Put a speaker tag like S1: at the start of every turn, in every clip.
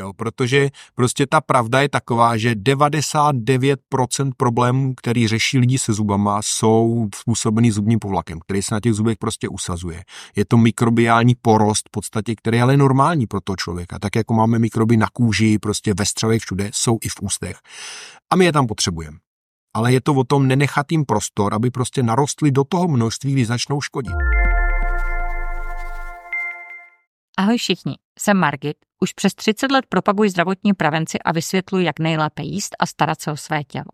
S1: Jo, protože prostě ta pravda je taková, že 99% problémů, který řeší lidi se zubama, jsou způsobený zubním povlakem, který se na těch zubech prostě usazuje. Je to mikrobiální porost v podstatě, který je ale normální pro toho člověka. Tak jako máme mikroby na kůži, prostě ve střevech všude, jsou i v ústech. A my je tam potřebujeme. Ale je to o tom nenechat jim prostor, aby prostě narostly do toho množství, kdy začnou škodit.
S2: Ahoj všichni, jsem Margit. Už přes 30 let propaguji zdravotní prevenci a vysvětluji, jak nejlépe jíst a starat se o své tělo.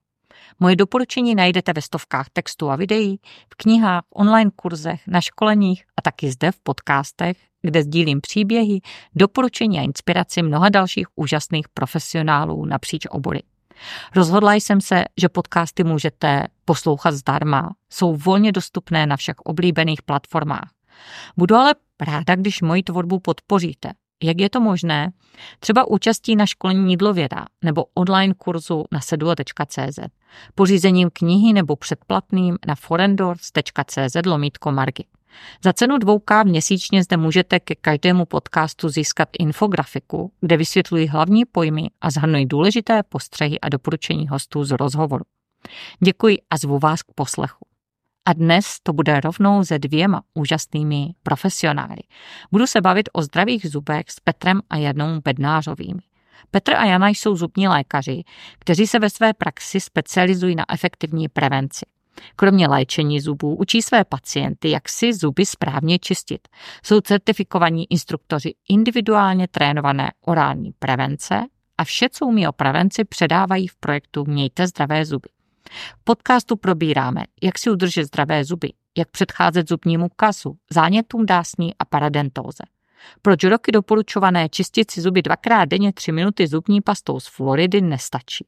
S2: Moje doporučení najdete ve stovkách textů a videí, v knihách, online kurzech, na školeních a taky zde v podcastech, kde sdílím příběhy, doporučení a inspiraci mnoha dalších úžasných profesionálů napříč obory. Rozhodla jsem se, že podcasty můžete poslouchat zdarma. Jsou volně dostupné na všech oblíbených platformách. Budu ale ráda, když moji tvorbu podpoříte. Jak je to možné? Třeba účastí na školení jídlověda nebo online kurzu na seduo.cz, pořízením knihy nebo předplatným na forendors.cz lomítko margy. Za cenu 2K měsíčně zde můžete ke každému podcastu získat infografiku, kde vysvětluji hlavní pojmy a zhrnuji důležité postřehy a doporučení hostů z rozhovoru. Děkuji a zvu vás k poslechu. A dnes to bude rovnou se dvěma úžasnými profesionály. Budu se bavit o zdravých zubech s Petrem a Janou Bednářovými. Petr a Jana jsou zubní lékaři, kteří se ve své praxi specializují na efektivní prevenci. Kromě léčení zubů učí své pacienty, jak si zuby správně čistit. Jsou certifikovaní instruktoři individuálně trénované orální prevence a vše, co umí o prevenci, předávají v projektu Mějte zdravé zuby. V podcastu probíráme, jak si udržet zdravé zuby, jak předcházet zubnímu kasu, zánětům dásní a paradentóze. Proč roky doporučované čistit si zuby dvakrát denně tři minuty zubní pastou z Floridy nestačí.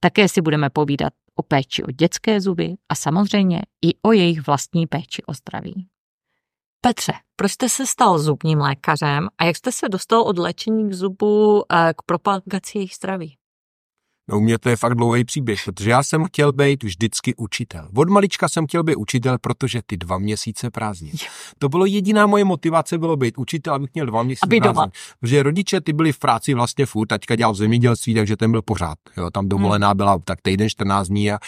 S2: Také si budeme povídat o péči o dětské zuby a samozřejmě i o jejich vlastní péči o zdraví. Petře, proč jste se stal zubním lékařem a jak jste se dostal od léčení zubů eh, k propagaci jejich zdraví?
S1: No u mě to je fakt dlouhý příběh, protože já jsem chtěl být vždycky učitel. Od malička jsem chtěl být učitel, protože ty dva měsíce prázdnin. To bylo jediná moje motivace, bylo být učitel, abych měl dva měsíce
S2: Aby doma.
S1: Protože rodiče ty byli v práci vlastně furt, taťka dělal v zemědělství, takže ten byl pořád. Jo, tam dovolená byla tak týden 14 dní a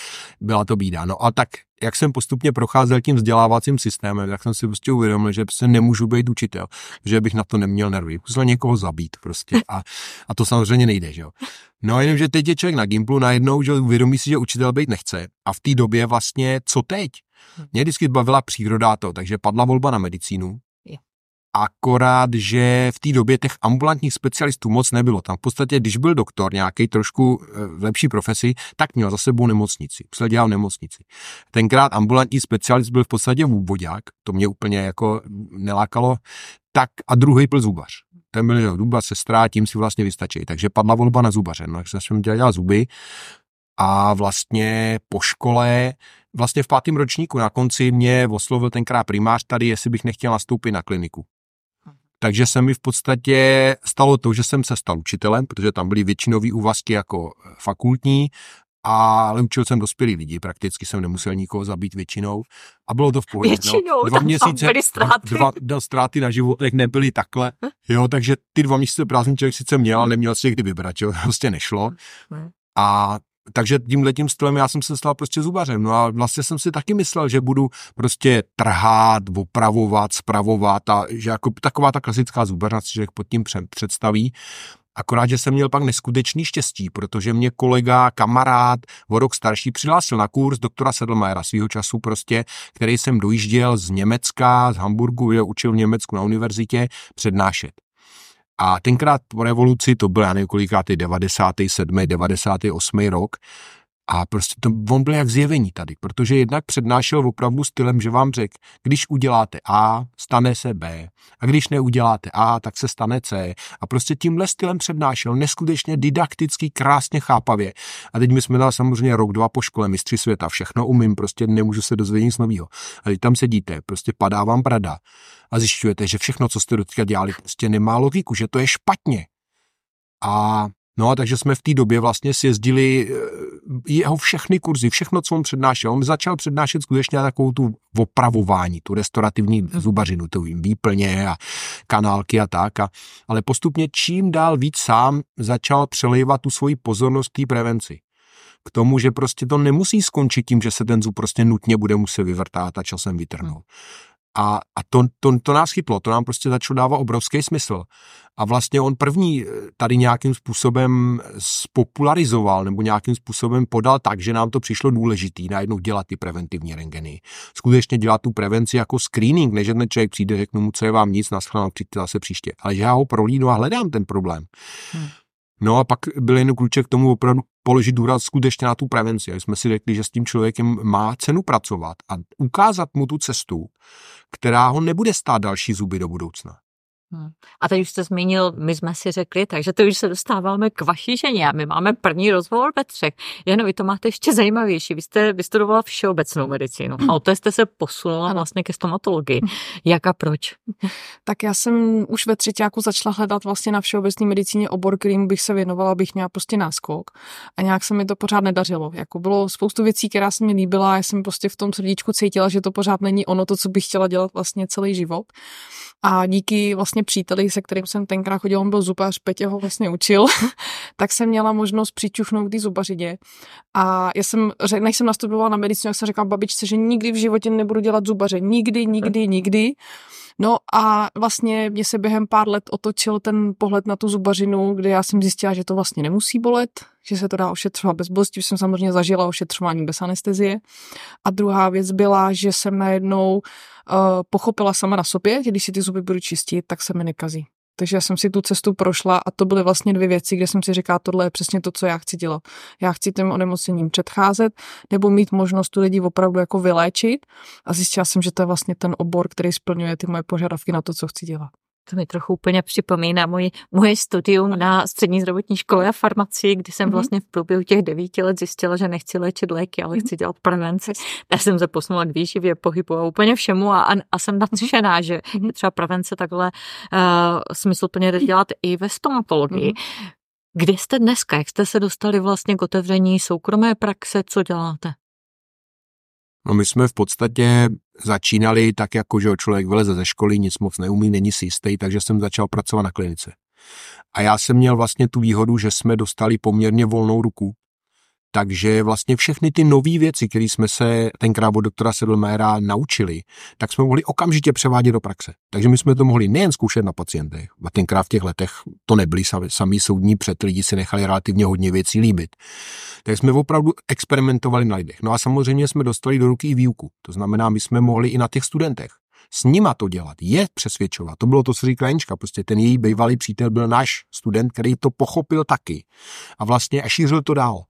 S1: byla to bída. No a tak jak jsem postupně procházel tím vzdělávacím systémem, tak jsem si prostě uvědomil, že se nemůžu být učitel, že bych na to neměl nervy. Musel někoho zabít prostě a, a to samozřejmě nejde, že jo. No jenom, že teď je člověk na Gimplu najednou, že uvědomí si, že učitel být nechce a v té době vlastně, co teď? Mě vždycky bavila příroda to, takže padla volba na medicínu, akorát, že v té době těch ambulantních specialistů moc nebylo. Tam v podstatě, když byl doktor nějaký trošku eh, v lepší profesi, tak měl za sebou nemocnici. Dělat nemocnici. Tenkrát ambulantní specialist byl v podstatě vůvodák, to mě úplně jako nelákalo, tak a druhý byl zubař. Ten byl zubař, sestra, tím si vlastně vystačí. Takže padla volba na zubaře. No, takže jsem dělal zuby a vlastně po škole vlastně v pátém ročníku na konci mě oslovil tenkrát primář tady, jestli bych nechtěl nastoupit na kliniku. Takže se mi v podstatě stalo to, že jsem se stal učitelem, protože tam byly většinový úvazky jako fakultní, ale učil jsem dospělí lidi, prakticky jsem nemusel nikoho zabít většinou a bylo to v pohodě.
S2: Většinou, no, dva tam měsíce, byly ztráty.
S1: Dva, dva ztráty na životech nebyly takhle, jo, takže ty dva měsíce prázdný člověk sice měl, ale neměl si kdy vybrat, jo, prostě nešlo. A takže tím stylem já jsem se stal prostě zubařem. No a vlastně jsem si taky myslel, že budu prostě trhát, opravovat, spravovat a že jako taková ta klasická zubařna si člověk pod tím představí. Akorát, že jsem měl pak neskutečný štěstí, protože mě kolega, kamarád, o rok starší přihlásil na kurz doktora Sedlmajera svého času prostě, který jsem dojížděl z Německa, z Hamburgu, je učil v Německu na univerzitě přednášet. A tenkrát po revoluci, to byl já nevím kolikátý, 97. 98. rok, a prostě to, on byl jak zjevení tady, protože jednak přednášel opravdu stylem, že vám řekl, když uděláte A, stane se B. A když neuděláte A, tak se stane C. A prostě tímhle stylem přednášel neskutečně didakticky, krásně chápavě. A teď my jsme dali samozřejmě rok, dva po škole, mistři světa, všechno umím, prostě nemůžu se dozvědět nic nového. A teď tam sedíte, prostě padá vám brada a zjišťujete, že všechno, co jste doteďka dělali, prostě nemá logiku, že to je špatně. A No a takže jsme v té době vlastně sjezdili eh, jeho všechny kurzy, všechno, co on přednášel. On začal přednášet skutečně takovou tu opravování, tu restaurativní zubařinu, to vím, výplně a kanálky a tak. A, ale postupně čím dál víc sám začal přelejvat tu svoji pozornost té prevenci k tomu, že prostě to nemusí skončit tím, že se ten zub prostě nutně bude muset vyvrtát a časem vytrhnout. A, a to, to, to nás chytlo, to nám prostě začalo dávat obrovský smysl. A vlastně on první eh, tady nějakým způsobem spopularizoval nebo nějakým způsobem podal tak, že nám to přišlo důležitý najednou dělat ty preventivní rengeny. Skutečně dělat tu prevenci jako screening, než ten člověk přijde, řeknu mu, co je vám nic, naschledanou, přijďte zase příště. Ale že já ho prolínu a hledám ten problém. Hmm. No a pak byl jen kluček k tomu opravdu položit důraz skutečně na tu prevenci. A jsme si řekli, že s tím člověkem má cenu pracovat a ukázat mu tu cestu, která ho nebude stát další zuby do budoucna.
S2: Hmm. A teď už jste zmínil, my jsme si řekli, takže to už se dostáváme k vaší ženě a my máme první rozhovor ve třech. Jenom vy to máte ještě zajímavější. Vy jste vystudovala všeobecnou medicínu a to jste se posunula ano. vlastně ke stomatologii. Jak a proč?
S3: Tak já jsem už ve třetíku začala hledat vlastně na všeobecné medicíně obor, kterým bych se věnovala, abych měla prostě náskok. A nějak se mi to pořád nedařilo. Jako bylo spoustu věcí, která se mi líbila, já jsem prostě v tom srdíčku cítila, že to pořád není ono, to, co bych chtěla dělat vlastně celý život. A díky vlastně příteli, se kterým jsem tenkrát chodil, on byl zubař, Petě ho vlastně učil, tak jsem měla možnost přičuchnout ty zubařině. A já jsem, než jsem nastupovala na medicínu, jak jsem řekla babičce, že nikdy v životě nebudu dělat zubaře. Nikdy, nikdy, nikdy. No a vlastně mě se během pár let otočil ten pohled na tu zubařinu, kde já jsem zjistila, že to vlastně nemusí bolet, že se to dá ošetřovat bez bolesti, už jsem samozřejmě zažila ošetřování bez anestezie. A druhá věc byla, že jsem najednou uh, pochopila sama na sobě, že když si ty zuby budu čistit, tak se mi nekazí. Takže já jsem si tu cestu prošla a to byly vlastně dvě věci, kde jsem si říkala, tohle je přesně to, co já chci dělat. Já chci těm onemocněním předcházet nebo mít možnost tu lidi opravdu jako vyléčit a zjistila jsem, že to je vlastně ten obor, který splňuje ty moje požadavky na to, co chci dělat.
S2: To mi trochu úplně připomíná moje, moje studium na střední zdravotní škole a farmacii, kdy jsem mm-hmm. vlastně v průběhu těch devíti let zjistila, že nechci léčit léky, ale chci dělat prevenci. Já jsem se posunula k výživě, pohybu a úplně všemu a, a jsem nadšená, že třeba prevence takhle uh, smysluplně dělat i ve stomatologii. Kde jste dneska? Jak jste se dostali vlastně k otevření soukromé praxe? Co děláte?
S1: No my jsme v podstatě začínali tak, jako že člověk vyleze ze školy, nic moc neumí, není si jistý, takže jsem začal pracovat na klinice. A já jsem měl vlastně tu výhodu, že jsme dostali poměrně volnou ruku, takže vlastně všechny ty nové věci, které jsme se tenkrát od doktora Sedlméra naučili, tak jsme mohli okamžitě převádět do praxe. Takže my jsme to mohli nejen zkoušet na pacientech, a tenkrát v těch letech to nebyli sami, sami soudní před lidi si nechali relativně hodně věcí líbit. Tak jsme opravdu experimentovali na lidech. No a samozřejmě jsme dostali do ruky i výuku. To znamená, my jsme mohli i na těch studentech s nima to dělat, je přesvědčovat. To bylo to, co říkala Janička, prostě ten její bývalý přítel byl náš student, který to pochopil taky a vlastně a šířil to dál.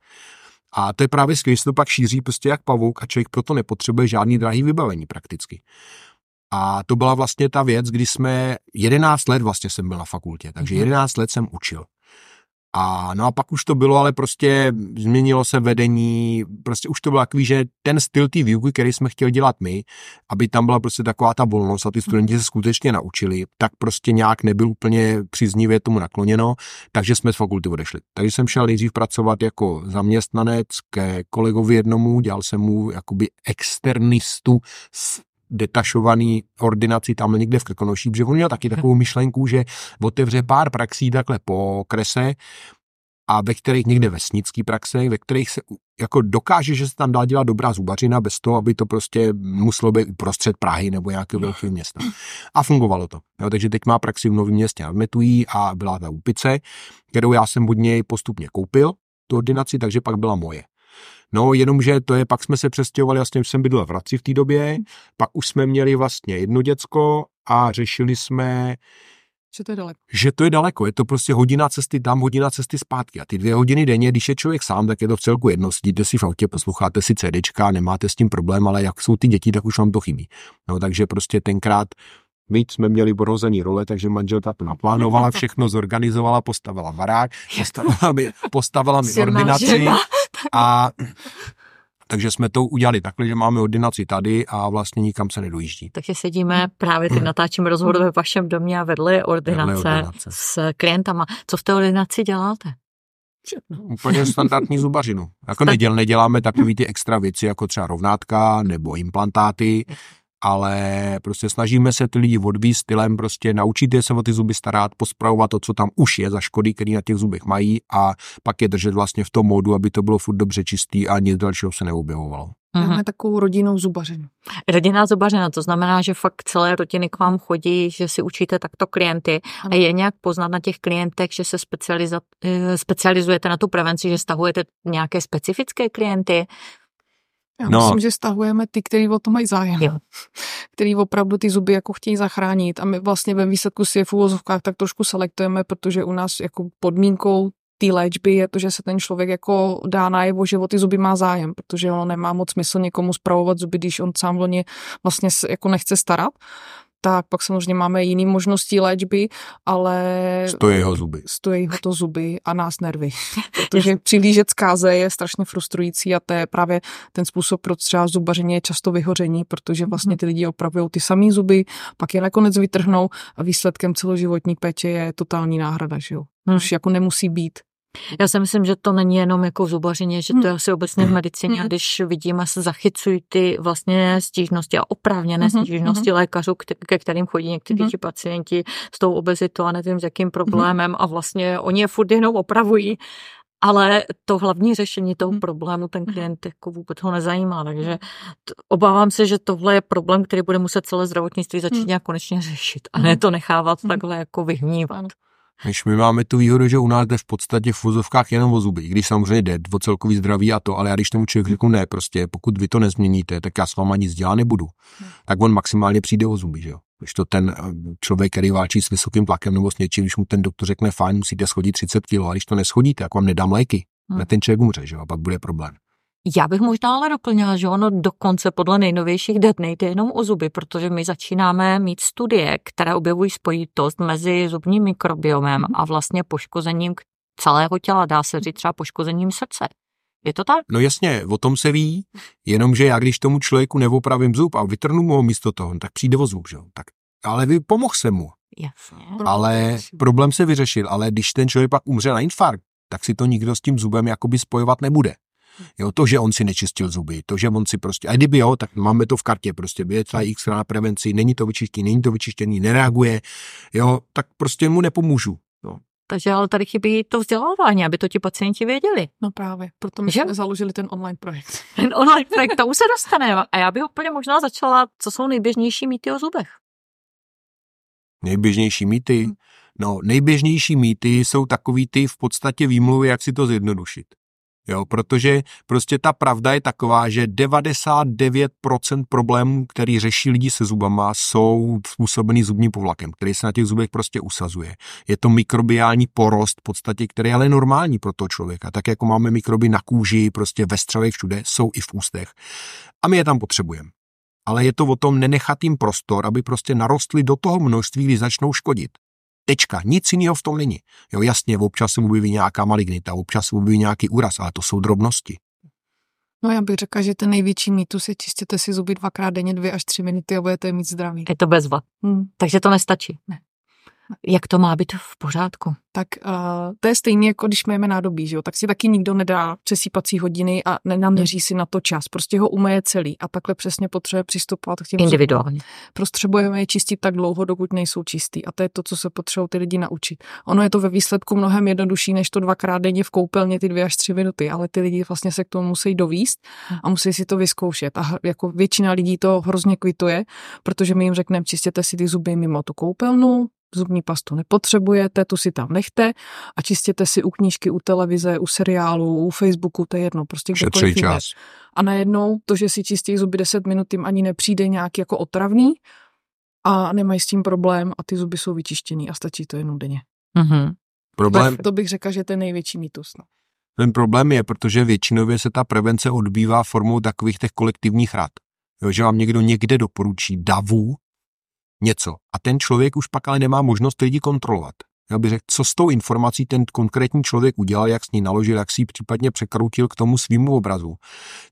S1: A to je právě skvělé, se to pak šíří prostě jak pavouk a člověk proto nepotřebuje žádný drahý vybavení prakticky. A to byla vlastně ta věc, kdy jsme 11 let vlastně jsem byl na fakultě, takže 11 mhm. let jsem učil. A no a pak už to bylo, ale prostě změnilo se vedení, prostě už to bylo takový, že ten styl té výuky, který jsme chtěli dělat my, aby tam byla prostě taková ta volnost a ty studenti se skutečně naučili, tak prostě nějak nebyl úplně příznivě tomu nakloněno, takže jsme z fakulty odešli. Takže jsem šel nejdřív pracovat jako zaměstnanec ke kolegovi jednomu, dělal jsem mu jakoby externistu detašovaný ordinaci tam někde v Krkonoší, protože on měl taky takovou myšlenku, že otevře pár praxí takhle po krese a ve kterých někde vesnický praxe, ve kterých se jako dokáže, že se tam dá dělat dobrá zubařina bez toho, aby to prostě muselo být prostřed Prahy nebo nějakého velkého města. A fungovalo to. Jo, takže teď má praxi v Novém městě nad Metují a byla ta úpice, kterou já jsem od něj postupně koupil, tu ordinaci, takže pak byla moje. No, jenomže to je, pak jsme se přestěhovali, vlastně jsem bydlel v Hradci v té době, pak už jsme měli vlastně jedno děcko a řešili jsme,
S3: že to je daleko.
S1: Že to je daleko, je to prostě hodina cesty tam, hodina cesty zpátky. A ty dvě hodiny denně, když je člověk sám, tak je to v celku jedno. Sedíte si v autě, posloucháte si CDčka, nemáte s tím problém, ale jak jsou ty děti, tak už vám to chybí. No, takže prostě tenkrát my jsme měli borození role, takže manželka to naplánovala, všechno zorganizovala, postavila barák, postavila mi, postavila mi ordinaci a takže jsme to udělali takhle, že máme ordinaci tady a vlastně nikam se nedojíždí.
S2: Takže sedíme, právě teď natáčíme rozhovor ve vašem domě a vedle ordinace, vedle ordinace s klientama. Co v té ordinaci děláte?
S3: Všechno.
S1: Úplně standardní zubařinu. Jako neděl, neděláme takový ty extra věci, jako třeba rovnátka nebo implantáty, ale prostě snažíme se ty lidi odvízt stylem, prostě naučit je se o ty zuby starat, pospravovat to, co tam už je za škody, které na těch zubech mají a pak je držet vlastně v tom módu, aby to bylo furt dobře čistý a nic dalšího se neobjevovalo.
S3: Máme mm-hmm. takovou rodinnou zubařinu.
S2: Rodinná zubařina, to znamená, že fakt celé rodiny k vám chodí, že si učíte takto klienty ano. a je nějak poznat na těch klientech, že se eh, specializujete na tu prevenci, že stahujete nějaké specifické klienty,
S3: já no. myslím, že stahujeme ty, kteří o to mají zájem. Jo. Který opravdu ty zuby jako chtějí zachránit a my vlastně ve výsledku si je v úvozovkách tak trošku selektujeme, protože u nás jako podmínkou té léčby je to, že se ten člověk jako dá najevo, že o ty zuby má zájem, protože ono nemá moc smysl někomu spravovat zuby, když on sám o ně vlastně jako nechce starat tak pak samozřejmě máme jiné možnosti léčby, ale...
S1: Stojí jeho zuby.
S3: Stojí ho to zuby a nás nervy. Protože přilížet zkáze je strašně frustrující a to je právě ten způsob, proč třeba zubaření je často vyhoření, protože vlastně ty lidi opravují ty samé zuby, pak je nakonec vytrhnou a výsledkem celoživotní péče je totální náhrada, že jo. Už jako nemusí být.
S2: Já si myslím, že to není jenom jako v zubařině, že to je hmm. asi obecně v hmm. medicíně, a hmm. když vidíme, se zachycují ty vlastně stížnosti a oprávněné stížnosti lékařů, ke kterým chodí někteří ti pacienti s tou obezitou a nevím s jakým problémem a vlastně oni je furt jenom opravují, ale to hlavní řešení toho problému ten klient jako vůbec ho nezajímá, takže obávám se, že tohle je problém, který bude muset celé zdravotnictví začít nějak konečně řešit a ne to nechávat takhle jako vyhnívat.
S1: Když my máme tu výhodu, že u nás jde v podstatě v vozovkách jenom o zuby, když samozřejmě jde o celkový zdraví a to, ale já když tomu člověk řeknu ne, prostě pokud vy to nezměníte, tak já s váma nic dělat nebudu, hmm. tak on maximálně přijde o zuby, že jo. Když to ten eh, člověk, který válčí s vysokým tlakem nebo s něčím, když mu ten doktor řekne fajn, musíte schodit 30 kg, a když to neschodíte, tak vám nedám léky, hmm. ten člověk umře, že jo, a pak bude problém.
S2: Já bych možná ale doplnila, že ono dokonce podle nejnovějších dat nejde jenom o zuby, protože my začínáme mít studie, které objevují spojitost mezi zubním mikrobiomem mhm. a vlastně poškozením celého těla, dá se říct třeba poškozením srdce. Je to tak?
S1: No jasně, o tom se ví, jenomže já když tomu člověku neopravím zub a vytrhnu mu ho místo toho, tak přijde o zub, že? tak ale vy pomohl se mu.
S2: Jasně.
S1: Ale problém se vyřešil, ale když ten člověk pak umře na infarkt, tak si to nikdo s tím zubem jakoby spojovat nebude. Jo, to, že on si nečistil zuby, to, že on si prostě, a kdyby jo, tak máme to v kartě, prostě je třeba x na prevenci, není to vyčištění, není to vyčištění, nereaguje, jo, tak prostě mu nepomůžu. Jo.
S2: Takže ale tady chybí to vzdělávání, aby to ti pacienti věděli.
S3: No právě, proto my že? jsme založili ten online projekt.
S2: Ten online projekt, tomu se dostaneme. A já bych úplně možná začala, co jsou nejběžnější mýty o zubech.
S1: Nejběžnější mýty? Hmm. No, nejběžnější mýty jsou takový ty v podstatě výmluvy, jak si to zjednodušit. Jo, protože prostě ta pravda je taková, že 99% problémů, který řeší lidi se zubama, jsou způsobený zubním povlakem, který se na těch zubech prostě usazuje. Je to mikrobiální porost v podstatě, který je ale normální pro toho člověka. Tak jako máme mikroby na kůži, prostě ve střevech všude, jsou i v ústech. A my je tam potřebujeme. Ale je to o tom nenechat jim prostor, aby prostě narostly do toho množství, kdy začnou škodit. Tečka. Nic jiného v tom není. Jo, jasně, občas se objeví nějaká malignita, občas se objeví nějaký úraz, ale to jsou drobnosti.
S3: No já bych řekla, že ten největší mýtus je čistěte si zuby dvakrát denně, dvě až tři minuty a budete mít zdraví.
S2: Je to bezva. Hmm. Takže to nestačí. Ne. Jak to má být v pořádku?
S3: Tak uh, to je stejné, jako když máme nádobí, že jo? tak si taky nikdo nedá přesýpací hodiny a nenaměří si na to čas. Prostě ho umeje celý a takhle přesně potřebuje přistupovat k těm
S2: Individuálně.
S3: Potřebujeme je čistit tak dlouho, dokud nejsou čistý a to je to, co se potřebují ty lidi naučit. Ono je to ve výsledku mnohem jednodušší, než to dvakrát denně v koupelně ty dvě až tři minuty, ale ty lidi vlastně se k tomu musí dovíst a musí si to vyzkoušet. A jako většina lidí to hrozně kvituje, protože my jim řekneme, čistěte si ty zuby mimo tu koupelnu, zubní pastu nepotřebujete, tu si tam nechte a čistěte si u knížky, u televize, u seriálu, u Facebooku, to je jedno, prostě
S1: kdekoliv čas.
S3: A najednou to, že si čistí zuby 10 minut, jim ani nepřijde nějaký jako otravný a nemají s tím problém a ty zuby jsou vyčištěný a stačí to jenom denně.
S2: Mm-hmm.
S1: Problém...
S3: To bych řekla, že to je největší mýtus. No.
S1: Ten problém je, protože většinově se ta prevence odbývá formou takových těch kolektivních rad. Jo, že vám někdo někde doporučí davu, něco. A ten člověk už pak ale nemá možnost lidi kontrolovat. Já bych řekl, co s tou informací ten konkrétní člověk udělal, jak s ní naložil, jak si ji případně překroutil k tomu svýmu obrazu.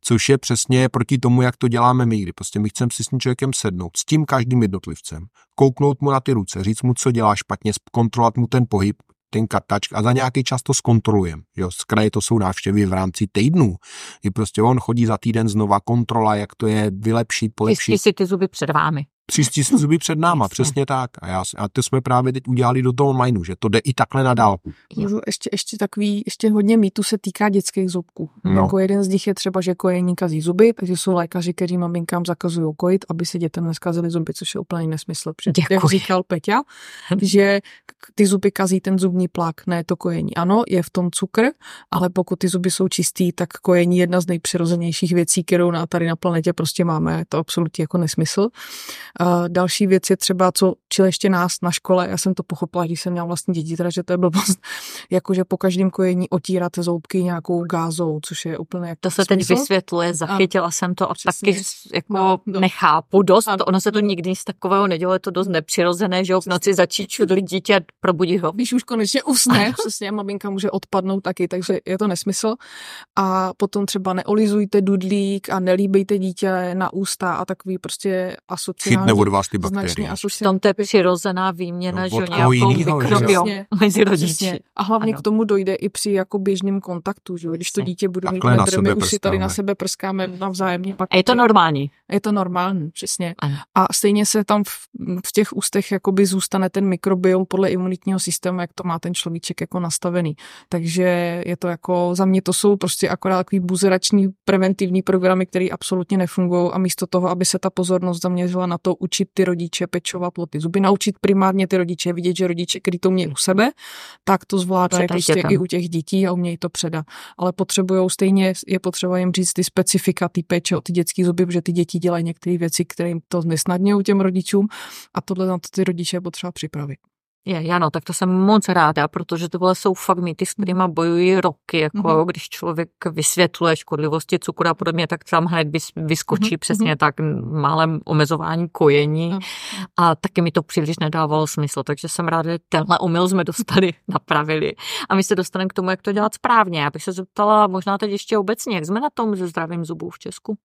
S1: Což je přesně proti tomu, jak to děláme my, kdy prostě my chceme si s tím člověkem sednout, s tím každým jednotlivcem, kouknout mu na ty ruce, říct mu, co dělá špatně, kontrolovat mu ten pohyb, ten kartač a za nějaký čas to zkontrolujeme. Jo, z kraje to jsou návštěvy v rámci týdnů, kdy prostě on chodí za týden znova kontrola, jak to je vylepšit, polepšit.
S2: Čistí si ty zuby před vámi.
S1: Čistí si zuby před náma,
S2: Jasně.
S1: přesně tak. A, já, a to jsme právě teď udělali do toho onlineu, že to jde i takhle na dálku.
S3: Můžu ještě, ještě takový, ještě hodně mýtů se týká dětských zubků.
S1: No.
S3: No. Jako jeden z nich je třeba, že kojení kazí zuby, takže jsou lékaři, kteří maminkám zakazují kojit, aby se dětem neskazily zuby, což je úplně nesmysl. Protože,
S2: Děkuji.
S3: jak říkal Peťa, že ty zuby kazí ten zubní plak, ne to kojení. Ano, je v tom cukr, ale pokud ty zuby jsou čistý, tak kojení je jedna z nejpřirozenějších věcí, kterou na, tady na planetě prostě máme. Je to absolutně jako nesmysl. Uh, další věc je třeba, co čili ještě nás na škole, já jsem to pochopila, když jsem měla vlastně děti, teda, že to je blbost, jakože po každém kojení otírat zoubky nějakou gázou, což je úplně jako
S2: To se teď
S3: smysl.
S2: vysvětluje, zachytila jsem to a
S3: Přesně.
S2: taky jako
S3: No, no.
S2: nechápu dost.
S3: Ano.
S2: Ono se to nikdy nic takového nedělo, je to dost nepřirozené, že jo, v noci začít čudlit dítě a probudit ho.
S3: Když už konečně usne, přesně, maminka může odpadnout taky, takže je to nesmysl. A potom třeba neolizujte dudlík a nelíbejte dítě na ústa a takový prostě asociální.
S1: Od vás ty bakterie.
S2: Tom to je přirozená výměna,
S1: No,
S2: že nějakou mikrobiom mezi rodiči.
S3: A hlavně
S2: Ano.
S3: k tomu dojde i při jako běžném kontaktu, že jo? Když to dítě bude mít
S1: sebe
S3: my už si tady na sebe prskáme navzájemně. Pak
S2: A je to normální.
S3: je to normální, přesně.
S2: Ano.
S3: A stejně se tam v, v těch ústech jakoby zůstane ten mikrobiom podle imunitního systému, jak to má ten človíček jako nastavený. Takže je to jako, za mě to jsou prostě akorát takový buzerační preventivní programy, které absolutně nefungují a místo toho, aby se ta pozornost zaměřila na to učit ty rodiče pečovat o ty zuby, naučit primárně ty rodiče vidět, že rodiče, který to mějí u sebe, tak to zvládají prostě
S2: dětem.
S3: i u těch dětí a umějí to předat. Ale potřebují stejně, je potřeba jim říct ty specifika, ty péče o ty dětské zuby, protože ty děti dělají některé věci, které jim to nesnadňují těm rodičům a tohle na to ty rodiče je potřeba připravit.
S2: Je, ano, tak to jsem moc ráda, protože tohle jsou fakt mýty, s kterými bojují roky, jako
S3: Mhm.
S2: když člověk vysvětluje škodlivosti cukru a podobně, tak tam hned vys- vyskočí
S3: Mhm,
S2: přesně tak málem omezování kojení
S3: Ano.
S2: a taky mi to příliš nedávalo smysl, takže jsem ráda, že tenhle omyl jsme dostali, napravili a my se dostaneme k tomu, jak to dělat správně. Já bych se zeptala možná teď ještě obecně, jak jsme na tom se zdravím zubů v Česku?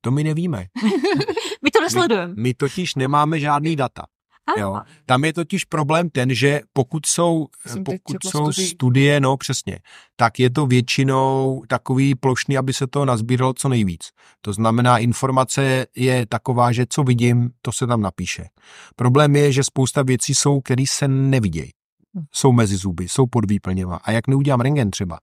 S1: To my nevíme.
S2: My to nesledujeme.
S1: My totiž nemáme žádný data.
S2: A-
S1: Jo. Tam je totiž problém ten, že pokud jsou,
S3: Jsem
S1: pokud jsou
S3: studii.
S1: studie, no přesně, tak je to většinou takový plošný, aby se to nazbíralo co nejvíc. To znamená, informace je taková, že co vidím, to se tam napíše. Problém je, že spousta věcí jsou, které se nevidějí. Jsou mezi zuby, jsou podvýplněva. A jak neudělám rengen třeba?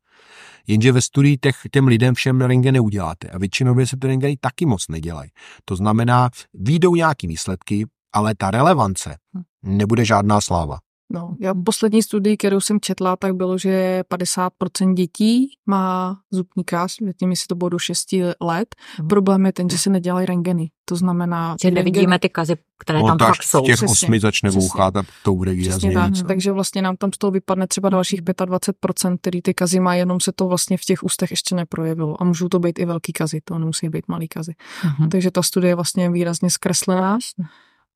S1: Jenže ve studii těch, těm lidem všem rengen neuděláte. A většinově se ty rengeny taky moc nedělají. To znamená, výjdou nějaký výsledky, ale ta relevance nebude žádná sláva.
S3: No, já poslední studii, kterou jsem četla, tak bylo, že 50% dětí má zubní kás, tím jestli to bylo do 6 let.
S2: Mhm.
S3: Problém je ten, že se nedělají rengeny. To znamená,
S2: Že nevidíme ty kazy, které
S1: On
S2: tam
S1: tak
S2: fakt jsou.
S1: v těch
S3: Přesně,
S1: osmi začne vouchat a to bude
S3: Přesně
S1: výrazně
S3: tak,
S1: víc.
S3: takže vlastně nám tam z toho vypadne třeba dalších 25%, který ty kazy má, jenom se to vlastně v těch ústech ještě neprojevilo. A můžou to být i velký kazy, to nemusí být malý kazy.
S2: Mhm.
S3: Takže ta studie je vlastně výrazně zkreslená.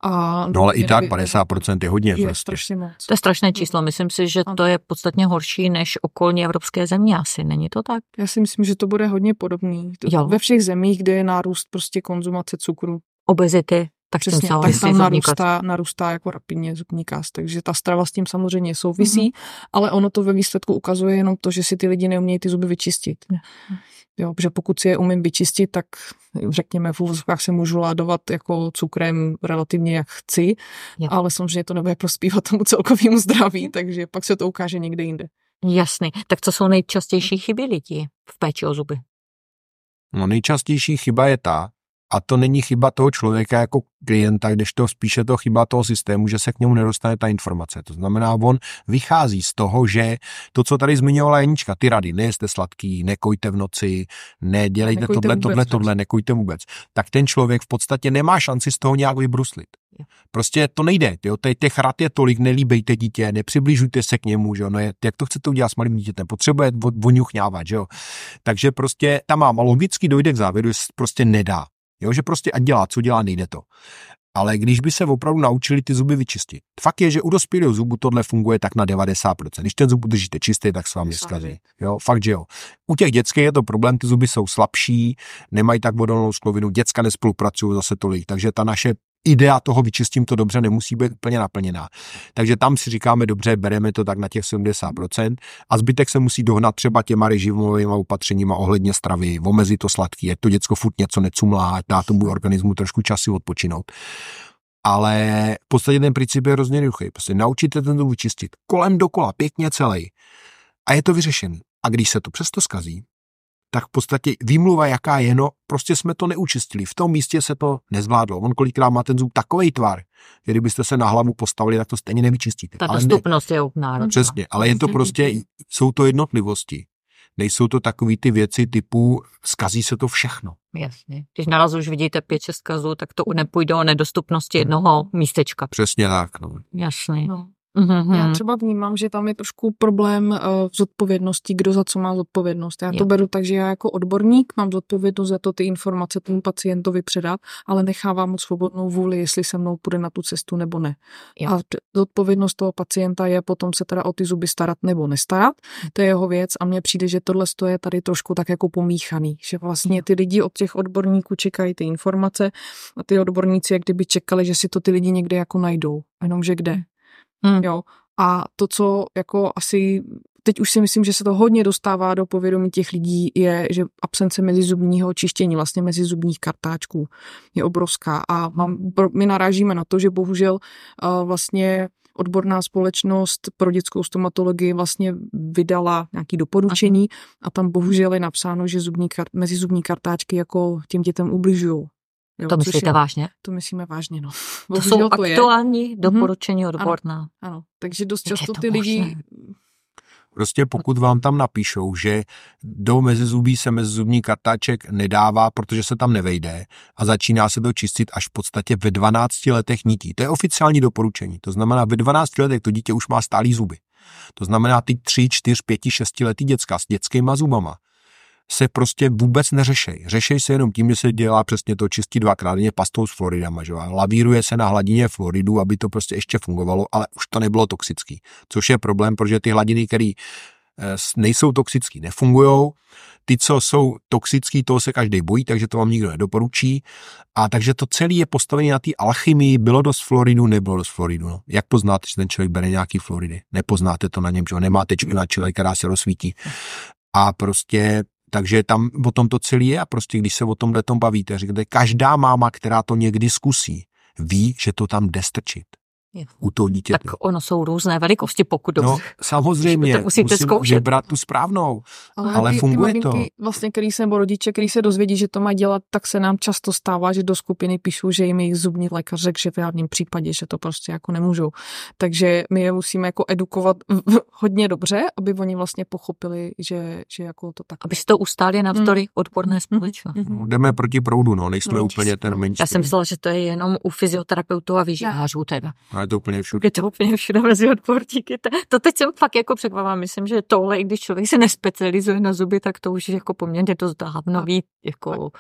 S3: A
S1: No ale i tak
S3: nevy-
S1: 50% je hodně
S3: je
S1: prostě.
S3: strašně moc.
S2: To je strašné číslo. Myslím si, že to je podstatně horší než okolní evropské země asi. Není to tak?
S3: Já si myslím, že to bude hodně podobný.
S2: Jo.
S3: Ve všech zemích, kde je nárůst prostě konzumace cukru,
S2: Obezity, tak
S3: Přesně,
S2: se
S3: tak tam narůstá, narůstá jako rapidně zubní kás, takže ta strava s tím samozřejmě souvisí,
S2: Mhm.
S3: ale ono to ve výsledku ukazuje jenom to, že si ty lidi neumějí ty zuby vyčistit. Jo, protože pokud si je umím vyčistit, tak řekněme v úvozovkách se můžu ládovat jako cukrem relativně jak chci,
S2: Jo.
S3: ale samozřejmě to nebude prospívat tomu celkovému zdraví, takže pak se to ukáže někde jinde.
S2: Jasný. Tak co jsou nejčastější chyby lidí v péči o zuby?
S1: No nejčastější chyba je ta, a to není chyba toho člověka jako klienta, když to spíše to chyba toho systému, že se k němu nedostane ta informace. To znamená, on vychází z toho, že to, co tady zmiňovala Janička, ty rady, nejeste sladký, nekojte v noci, nedělejte
S3: Nekojte
S1: tohle,
S3: vůbec,
S1: tohle, tohle, nekojte vůbec. Tak ten člověk v podstatě nemá šanci z toho nějak vybruslit. Prostě to nejde, jo, těch, rad je tolik, nelíbejte dítě, nepřibližujte se k němu, že jo, no je, jak to chcete udělat s malým dítětem, potřebuje vo- voňuchňávat, že jo. Takže prostě tam mám a logicky dojde k závěru, že se prostě nedá. Jo, že prostě ať dělá, co dělá, nejde to. Ale když by se opravdu naučili ty zuby vyčistit. Fakt je, že u dospělého zubu tohle funguje tak na 90%. Když ten zub držíte čistý, tak se vám neskazí. Jo, fakt, že jo. U těch dětských je to problém, ty zuby jsou slabší, nemají tak odolnou sklovinu, děcka nespolupracují zase tolik, takže ta naše idea toho vyčistím to dobře nemusí být úplně naplněná. Takže tam si říkáme, dobře, bereme to tak na těch 70% a zbytek se musí dohnat třeba těma režimovými opatřeníma ohledně stravy, omezit to sladký, ať to děcko furt něco necumlá, dá tomu organismu trošku času odpočinout. Ale v podstatě ten princip je hrozně jednoduchý. Prostě naučíte ten vyčistit kolem dokola, pěkně celý. A je to vyřešený. A když se to přesto skazí, tak v podstatě výmluva, jaká je, no prostě jsme to neučistili. V tom místě se to nezvládlo. On kolikrát má ten zub takový tvar, že kdybyste se na hlavu postavili, tak to stejně nevyčistíte.
S2: Ta ale dostupnost je náročná.
S1: Přesně, ale je to prostě, jsou to jednotlivosti. Nejsou to takový ty věci typu skazí se to všechno.
S2: Jasně. Když naraz už vidíte pět, šest kazů, tak to nepůjde o nedostupnosti jednoho místečka.
S1: Přesně tak. No.
S2: Jasně.
S3: No. Mm-hmm. Já třeba vnímám, že tam je trošku problém uh, v zodpovědnosti, kdo za co má zodpovědnost. Já to beru tak, že já jako odborník mám zodpovědnost za to ty informace tomu pacientovi předat, ale nechávám mu svobodnou vůli, jestli se mnou půjde na tu cestu nebo ne. Jo. A zodpovědnost toho pacienta je potom se teda o ty zuby starat nebo nestarat. To je jeho věc a mně přijde, že tohle je tady trošku tak jako pomíchaný, že vlastně ty lidi od těch odborníků čekají ty informace a ty odborníci jak kdyby čekali, že si to ty lidi někde jako najdou, jenomže kde. Hmm. Jo. A to, co jako asi teď už si myslím, že se to hodně dostává do povědomí těch lidí, je, že absence mezizubního čištění, vlastně mezizubních kartáčků je obrovská. A mám, my narážíme na to, že bohužel uh, vlastně odborná společnost pro dětskou stomatologii vlastně vydala nějaké doporučení Aha. a tam bohužel je napsáno, že zubní kart, mezizubní kartáčky jako těm dětem ubližují.
S2: Jo, to myslíte je, vážně?
S3: To myslíme vážně, no.
S2: To jsou to aktuální je. Mhm. doporučení hmm. odborná.
S3: Ano, ano, takže dost často ty lidi...
S1: Prostě pokud vám tam napíšou, že do mezizubí se mezizubní kartáček nedává, protože se tam nevejde a začíná se to čistit až v podstatě ve 12 letech nití. To je oficiální doporučení. To znamená, ve 12 letech to dítě už má stálý zuby. To znamená, ty 3, 4, 5, 6 letý děcka s dětskýma zubama se prostě vůbec neřešej. Řešej se jenom tím, že se dělá přesně to čistí dvakrát denně pastou s Floridama. Že? Lavíruje se na hladině Floridu, aby to prostě ještě fungovalo, ale už to nebylo toxický. Což je problém, protože ty hladiny, které eh, nejsou toxický, nefungují. Ty, co jsou toxický, toho se každý bojí, takže to vám nikdo nedoporučí. A takže to celé je postavené na té alchymii, bylo dost Floridu, nebylo dost Floridu. No. Jak poznáte, že ten člověk bere nějaký Floridy? Nepoznáte to na něm, že nemáte na čele, která se rozsvítí. A prostě takže tam o tom to celé je a prostě když se o tomhle tom bavíte, říkáte, každá máma, která to někdy zkusí, ví, že to tam jde strčit u toho dítěte.
S2: Tak ono jsou různé velikosti, pokud
S1: dobře. No, samozřejmě, to musíte musím zkoušet. vybrat tu správnou, ale, ale ty, funguje ty to.
S3: Vlastně, který se, nebo rodiče, který se dozvědí, že to má dělat, tak se nám často stává, že do skupiny píšou, že jim jejich zubní lékař řekl, že v žádném případě, že to prostě jako nemůžou. Takže my je musíme jako edukovat hodně dobře, aby oni vlastně pochopili, že, že jako to tak.
S2: Aby se to ustáli navzdory mm. odborné mhm. společnosti.
S1: Mm. Jdeme proti proudu, no, nejsme no, úplně ten menší.
S2: Já jsem myslela, že to je jenom u fyzioterapeutů a výživářů teda.
S1: A je to úplně všude.
S2: Je to úplně všude mezi odborníky. To teď jsem fakt jako překvapila. Myslím, že tohle, i když člověk se nespecializuje na zuby, tak to už je jako poměrně dost dávno ví jako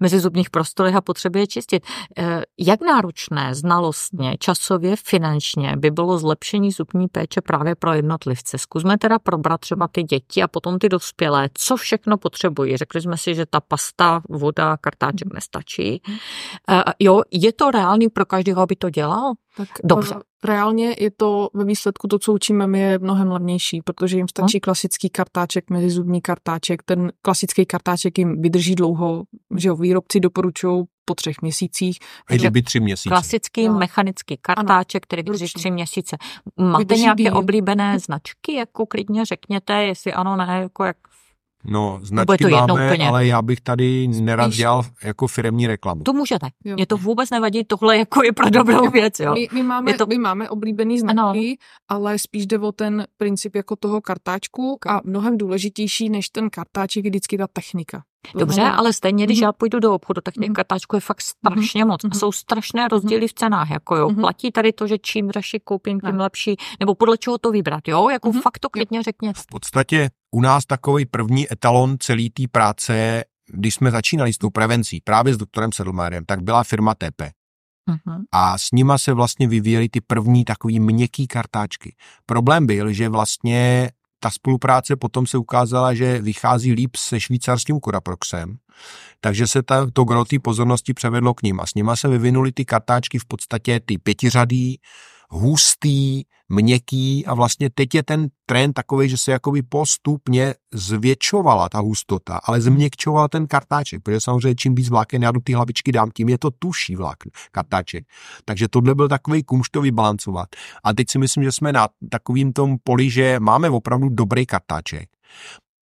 S2: mezi zubních prostorech a potřebuje čistit. Eh, jak náročné znalostně, časově, finančně by bylo zlepšení zubní péče právě pro jednotlivce? Zkusme teda probrat třeba ty děti a potom ty dospělé. Co všechno potřebují? Řekli jsme si, že ta pasta, voda, kartáček nestačí. Eh, jo, je to reálný pro každého, aby to dělal? Tak Dobře.
S3: Reálně je to ve výsledku to, co učíme my, je mnohem levnější, protože jim stačí hmm. klasický kartáček, mezizubní kartáček. Ten klasický kartáček jim vydrží dlouho, že jo, výrobci doporučují po třech měsících.
S1: Takže by tři měsíce.
S2: Klasický no. mechanický kartáček, ano, který vydrží tři měsíce. Máte vydrží nějaké oblíbené značky, jako klidně řekněte, jestli ano, ne, jako jak
S1: No, značky to máme, úplně. ale já bych tady nerad Spíš... dělal jako firemní reklamu.
S2: To můžete. Jo. Mě to vůbec nevadí, tohle jako je pro dobrou věc. Jo.
S3: My, my, máme, to... my máme oblíbený značky, ano. ale spíš jde o ten princip jako toho kartáčku a mnohem důležitější než ten kartáček je vždycky ta technika.
S2: Dobře, ale stejně, když mm-hmm. já půjdu do obchodu, tak těch mm-hmm. kartáčků je fakt strašně mm-hmm. moc. A mhm. jsou strašné rozdíly v cenách, jako jo. Mm-hmm. Platí tady to, že čím dražší koupím, tím lepší, nebo podle čeho to vybrat, jo? Jako mm-hmm. fakt to klidně řekněte.
S1: V podstatě u nás takový první etalon celé té práce, když jsme začínali s tou prevencí, právě s doktorem Sedlmérem, tak byla firma TP. Uh-huh. A s nima se vlastně vyvíjely ty první takový měkký kartáčky. Problém byl, že vlastně ta spolupráce potom se ukázala, že vychází líp se švýcarským Curaproxem, takže se ta, to gro pozornosti převedlo k ním a s nima se vyvinuly ty kartáčky v podstatě ty pětiřadý, hustý, měkký a vlastně teď je ten trend takový, že se jakoby postupně zvětšovala ta hustota, ale změkčoval ten kartáček, protože samozřejmě čím víc vláken já do té hlavičky dám, tím je to tuší vlák, kartáček. Takže tohle byl takový kumštový balancovat. A teď si myslím, že jsme na takovým tom poli, že máme opravdu dobrý kartáček.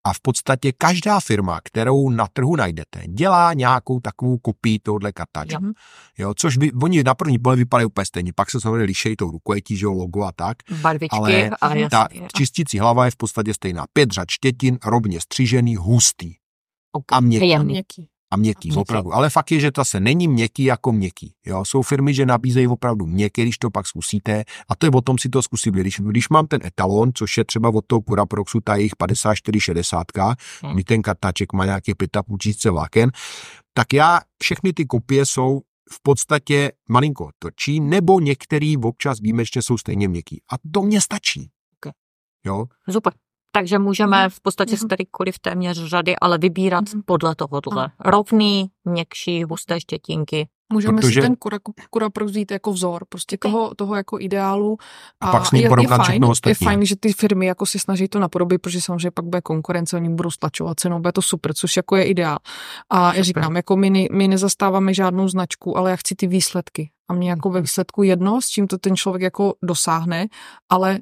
S1: A v podstatě každá firma, kterou na trhu najdete, dělá nějakou takovou kopii tohohle kartáčku. Jo. jo. což by, oni na první pohled vypadají úplně stejně, pak se samozřejmě lišejí tou rukojetí, že jo, logo a tak.
S2: Barvičky,
S1: ale, ale ta čistící hlava je v podstatě stejná. Pět řad štětin, rovně střížený, hustý.
S2: Okay. A měkký. měkký
S1: a měkký, měkký, opravdu. Ale fakt je, že to se není měkký jako měkký. Jo? Jsou firmy, že nabízejí opravdu měkký, když to pak zkusíte. A to je o tom si to zkusit. Když, když mám ten etalon, což je třeba od toho Curaproxu, ta jejich 5460, hmm. kdy ten kartáček má nějaký 5,5 tisíce vláken, tak já všechny ty kopie jsou v podstatě malinko točí, nebo některý občas výjimečně jsou stejně měkký. A to mě stačí.
S2: Okay.
S1: Jo?
S2: Super. Takže můžeme mhm. v podstatě z mhm. kterýkoliv téměř řady, ale vybírat mm. podle tohohle. Rovný, měkší, husté štětinky.
S3: Můžeme Protože... si ten kura, kura vzít jako vzor, prostě toho, toho jako ideálu.
S1: A, a pak s ním je, je, fajn,
S3: je fajn, že ty firmy jako si snaží to napodobit, protože samozřejmě pak bude konkurence, oni budou stlačovat cenou, bude to super, což jako je ideál. A já říkám, jako my, my nezastáváme žádnou značku, ale já chci ty výsledky. A mě jako ve mhm. výsledku jedno, s čím to ten člověk jako dosáhne, ale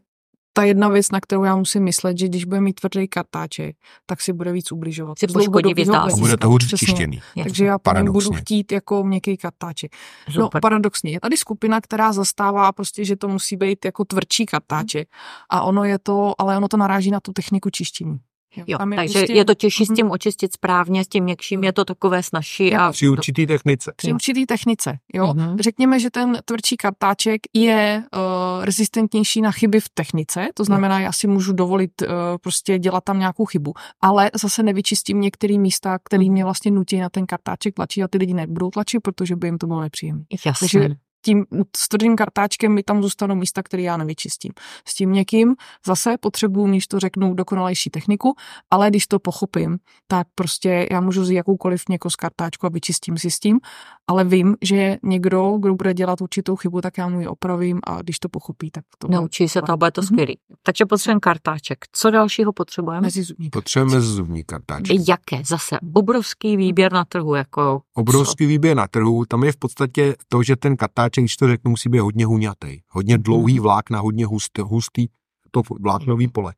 S3: ta jedna věc, na kterou já musím myslet, že když bude mít tvrdý kartáček, tak si bude víc ubližovat.
S2: Si poškodí
S1: A bude to hůř čištěný.
S3: Takže já budu chtít jako měkký kartáček. No, Super. No paradoxně, je tady skupina, která zastává prostě, že to musí být jako tvrdší kartáček. A ono je to, ale ono to naráží na tu techniku čištění.
S2: Jo, jo, je takže prostě... je to těžší s tím očistit správně, s tím měkčím je to takové snažší.
S1: A... Při určitý technice.
S3: Při určitý technice, jo. Uh-huh. Řekněme, že ten tvrdší kartáček je uh, rezistentnější na chyby v technice, to znamená, já si můžu dovolit uh, prostě dělat tam nějakou chybu, ale zase nevyčistím některé místa, které mě vlastně nutí na ten kartáček tlačit a ty lidi nebudou tlačit, protože by jim to bylo nepříjemné. Takže tím s tvrdým kartáčkem mi tam zůstanou místa, které já nevyčistím. S tím někým zase potřebuju, než to řeknu, dokonalejší techniku, ale když to pochopím, tak prostě já můžu vzít jakoukoliv někoho z kartáčku a vyčistím si s tím, ale vím, že někdo, kdo bude dělat určitou chybu, tak já mu ji opravím a když to pochopí, tak to
S2: Naučí se to a bude to mhm. skvělý. Mm-hmm. Takže potřebujeme kartáček. Co dalšího potřebujeme?
S3: Mezizubní
S1: potřebujeme mezizubní kartáček.
S2: Jaké? Zase obrovský výběr na trhu. Jako
S1: obrovský co? výběr na trhu. Tam je v podstatě to, že ten kartáček vlákeček, když to řeknu, musí být hodně huňatý. Hodně dlouhý vlákna, hodně hustý, hustý to vláknový pole.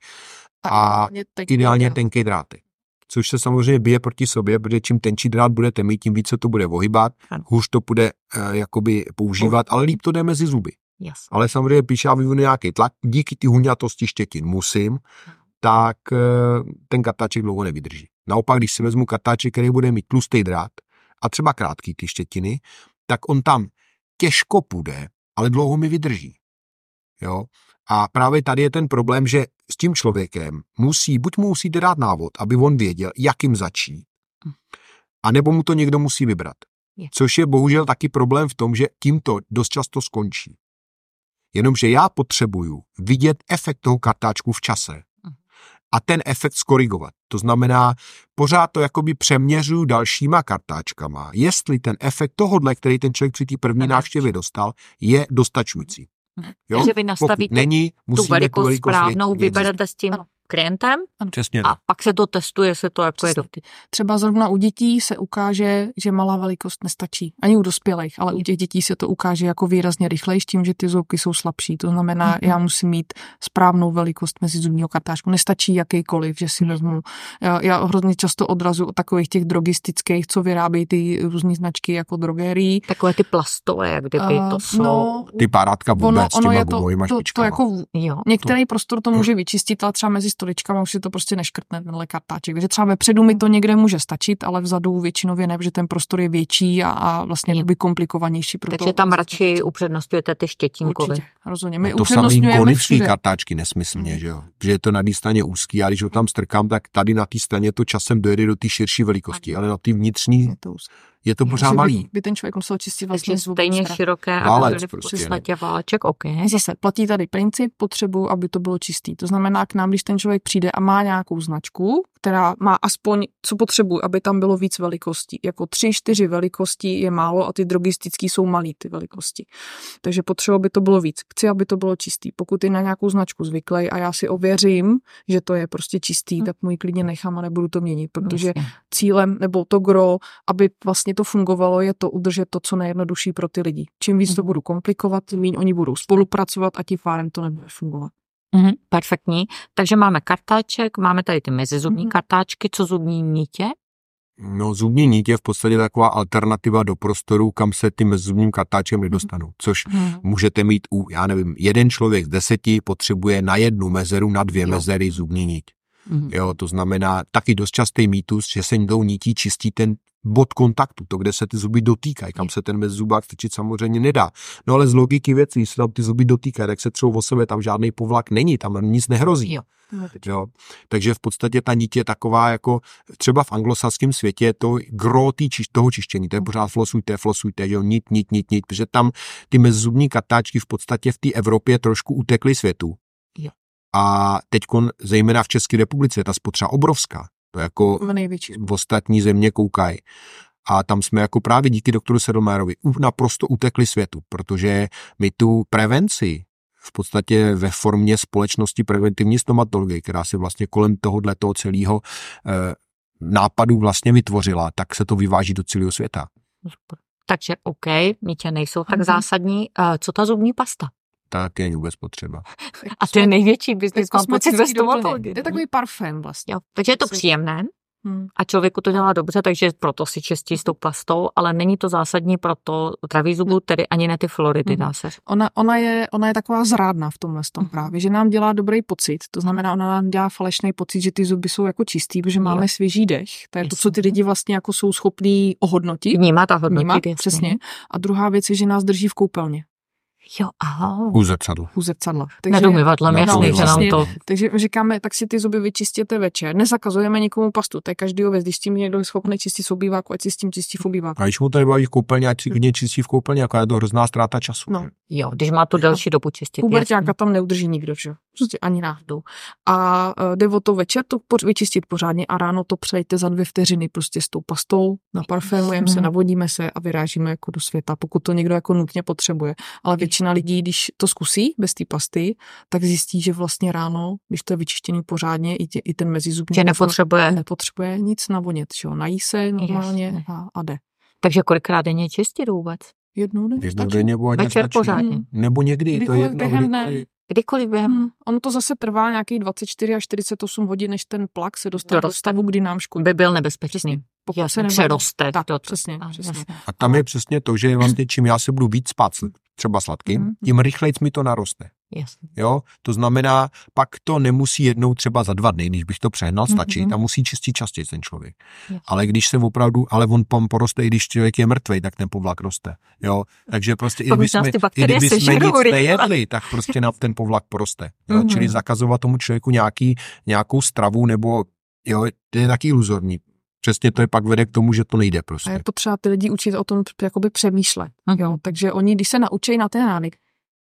S1: A, ideálně tenký dráty. Což se samozřejmě bije proti sobě, protože čím tenčí drát budete mít, tím více to bude ohybat, hůř to bude uh, jakoby používat, ale líp to jde mezi zuby.
S2: Yes.
S1: Ale samozřejmě, když já vyvinu nějaký tlak, díky ty huňatosti štětin musím, tak uh, ten kartáček dlouho nevydrží. Naopak, když si vezmu kartáček, který bude mít tlustý drát a třeba krátký ty štětiny, tak on tam těžko půjde, ale dlouho mi vydrží. Jo? A právě tady je ten problém, že s tím člověkem musí, buď mu musíte dát návod, aby on věděl, jakým začít, a nebo mu to někdo musí vybrat. Což je bohužel taky problém v tom, že tím to dost často skončí. Jenomže já potřebuju vidět efekt toho kartáčku v čase a ten efekt skorigovat. To znamená, pořád to jakoby přeměřuju dalšíma kartáčkama, jestli ten efekt tohodle, který ten člověk při té první návštěvě dostal, je dostačující.
S2: Jo? Takže vy nastavíte není, tu velikost správnou, vyberete s tím klientem
S1: Přesně
S2: a pak se to testuje, se to jako je do...
S3: Třeba zrovna u dětí se ukáže, že malá velikost nestačí. Ani u dospělých, ale u těch dětí se to ukáže jako výrazně rychlejší tím, že ty zubky jsou slabší. To znamená, mm-hmm. já musím mít správnou velikost mezi zubního kartáčku. Nestačí jakýkoliv, že si vezmu. Já, já hrozně často odrazu od takových těch drogistických, co vyrábějí ty různé značky jako drogerii.
S2: Takové ty plastové, jak kdyby to jsou. No,
S1: ty párátka vůbec ono, ono s těma je to, to, to, jako,
S2: jo,
S3: některý to. prostor to může vyčistit, ale třeba mezi stoličkama už si to prostě neškrtne tenhle kartáček. Takže třeba vepředu mi to někde může stačit, ale vzadu většinově ne, protože ten prostor je větší a, a vlastně je. komplikovanější. Pro
S2: Takže to, tam radši upřednostňujete ty štětinkové.
S3: Určitě, rozumím. My
S1: to samý konivský kartáčky nesmyslně, že jo? Že je to na té straně úzký a když ho tam strkám, tak tady na té straně to časem dojede do té širší velikosti, ale na té vnitřní je to, pořád malý.
S3: By, by ten člověk musel čistit vlastně zuby
S2: stejně
S3: včera.
S2: široké
S1: Válec
S2: a byly v
S1: prostě,
S2: podstatě váleček, OK.
S3: Zase platí tady princip, potřebu, aby to bylo čistý. To znamená, k nám, když ten člověk přijde a má nějakou značku, která má aspoň, co potřebuji, aby tam bylo víc velikostí. Jako tři, čtyři velikosti je málo a ty drogistický jsou malý ty velikosti. Takže potřeba, aby to bylo víc. Chci, aby to bylo čistý. Pokud je na nějakou značku zvyklý a já si ověřím, že to je prostě čistý,
S2: Hm.
S3: tak můj klidně nechám a nebudu to měnit, protože
S2: Jasně.
S3: cílem nebo to gro, aby vlastně to fungovalo, je to udržet to, co nejjednodušší pro ty lidi. Čím víc to
S2: Mhm.
S3: budu komplikovat, tím méně oni budou spolupracovat a tím pádem to nebude fungovat.
S2: Mhm, perfektní. Takže máme kartáček, máme tady ty mezizubní
S3: Mhm.
S2: kartáčky, co zubní nitě.
S1: No, zubní nit je v podstatě taková alternativa do prostoru, kam se tím zubním kartáčem nedostanou. Což můžete mít u, já nevím, jeden člověk z deseti potřebuje na jednu mezeru, na dvě
S2: Jo.
S1: mezery zubní nit.
S2: Mhm.
S1: Jo, to znamená taky dost častý mýtus, že se tou nití čistí ten bod kontaktu, to, kde se ty zuby dotýkají, kam se ten mezizubák strčit samozřejmě nedá. No ale z logiky věcí, když se tam ty zuby dotýkají, tak se třeba o sebe, tam žádný povlak není, tam nic nehrozí.
S2: Jo.
S1: Jo. Takže v podstatě ta nit je taková jako třeba v anglosaském světě je to gro čiš, toho čištění, to je pořád flosujte, flosujte, jo, nit, nit, nit, nit, protože tam ty mezizubní kartáčky v podstatě v té Evropě trošku utekly světu.
S2: Jo.
S1: A teď zejména v České republice je ta spotřeba obrovská. To jako
S3: Největší.
S1: v ostatní země koukají. A tam jsme jako právě díky doktoru Sedomérovi naprosto utekli světu, protože my tu prevenci v podstatě ve formě společnosti preventivní stomatologie, která se vlastně kolem tohohle toho celého eh, nápadu vlastně vytvořila, tak se to vyváží do celého světa.
S2: Takže OK, nitě nejsou tak
S3: Mhm.
S2: zásadní. A co ta zubní pasta?
S1: Tak je vůbec potřeba.
S2: A to je největší biznis, mám pocit stomatologii.
S3: To je takový parfém vlastně.
S2: Jo. Takže je to příjemné
S3: Hmm.
S2: a člověku to dělá dobře, takže proto si čistí s tou pastou, ale není to zásadní pro to zdraví zubů, tedy ani ne ty floridy,
S3: Mhm.
S2: dá se.
S3: Ona, ona, je, ona je taková zrádná v tomhle tom
S2: Mhm.
S3: právě, že nám dělá dobrý pocit. To znamená, ona nám dělá falešný pocit, že ty zuby jsou jako čistý, protože máme
S2: Jo.
S3: svěží dech. To je to, co ty lidi vlastně jako jsou schopní ohodnotit.
S2: Vnímat a hodnotit.
S3: Vnímat,
S2: jasně.
S3: přesně. A druhá věc je, že nás drží v koupelně
S2: Jo, aha.
S1: U zrcadla.
S3: u zrcadla.
S2: Nad umyvadlem,
S1: No,
S2: jasný, že nám to...
S3: Takže říkáme, tak si ty zuby vyčistěte večer. Nezakazujeme nikomu pastu, to je každýho věc. Když s tím někdo je schopný čistit v obýváku, ať si s tím čistí v obýváku.
S1: A když mu to nebaví v koupelně, ať si klidně čistí v koupelně, jako je to hrozná ztráta času.
S3: No.
S2: Jo, když má tu delší dobu čistit.
S3: Puberťáka tam neudrží nikdo, že? jo? Prostě ani náhodou. A uh, jde o to večer to vyčistit pořádně a ráno to přejte za dvě vteřiny prostě s tou pastou, naparfémujeme se,
S2: Mhm.
S3: navodíme se a vyrážíme jako do světa, pokud to někdo jako nutně potřebuje. Ale většina lidí, když to zkusí bez té pasty, tak zjistí, že vlastně ráno, když to je vyčištěný pořádně, i, tě, i ten mezizubní
S2: Že
S3: prostor
S2: nepotřebuje.
S3: nepotřebuje nic navonět, že jo? Nají se normálně a, a jde.
S2: Takže kolikrát denně čistit vůbec?
S3: Jednou denně
S1: Jednou denně nebo
S2: Večer pořádně.
S1: Nebo někdy, to
S3: Kdykoliv
S1: je jedno,
S3: během dne.
S1: Kdykoliv.
S2: Během.
S3: Hmm. Ono to zase trvá nějakých 24 až 48 hodin, než ten plak se dostane do stavu, kdy nám škodí.
S2: by byl nebezpečný.
S3: Pokud
S2: Jasně,
S3: se nebaví-
S2: přeroste.
S3: Tak,
S2: to,
S3: přesně,
S2: a,
S3: přesně.
S2: jasně.
S1: A tam je přesně to, že vlastně čím já se budu víc spát třeba sladkým,
S3: Mhm.
S1: tím rychleji mi to naroste.
S2: Jasně.
S1: Jo, to znamená, pak to nemusí jednou třeba za dva dny, když bych to přehnal, stačit
S3: Mhm.
S1: a musí čistit častěji ten člověk.
S2: Jo.
S1: Ale když se opravdu, ale on pom poroste, i když člověk je mrtvý, tak ten povlak roste. Jo, takže prostě i kdyby jsme, i kdyby jsme nic nejedli, tak prostě nám ten povlak poroste. Jo,
S3: Mhm.
S1: Čili zakazovat tomu člověku nějaký, nějakou stravu nebo, jo, to je taky iluzorní. Přesně to je pak vede k tomu, že to nejde
S3: A
S1: prostě.
S3: je potřeba ty lidi učit o tom jakoby přemýšlet.
S2: Mhm.
S3: Jo? Takže oni, když se naučí na ten návyk,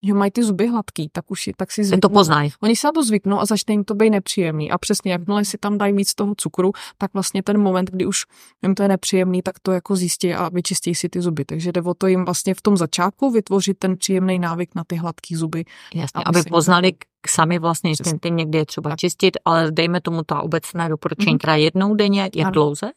S3: že mají ty zuby hladký, tak už je, tak si
S2: Ten
S3: zvyknou.
S2: to poznají.
S3: Oni se na to zvyknou a začne jim to být nepříjemný. A přesně, jakmile si tam dají víc toho cukru, tak vlastně ten moment, kdy už jim to je nepříjemný, tak to jako zjistí a vyčistí si ty zuby. Takže jde o to jim vlastně v tom začátku vytvořit ten příjemný návyk na ty hladký zuby.
S2: Jasně,
S3: Aby
S2: poznali k- sami vlastně, tím někdy je třeba čistit, ale dejme tomu ta obecné doporučení,
S3: Mhm.
S2: teda jednou denně, jak
S3: Ano.
S2: dlouze?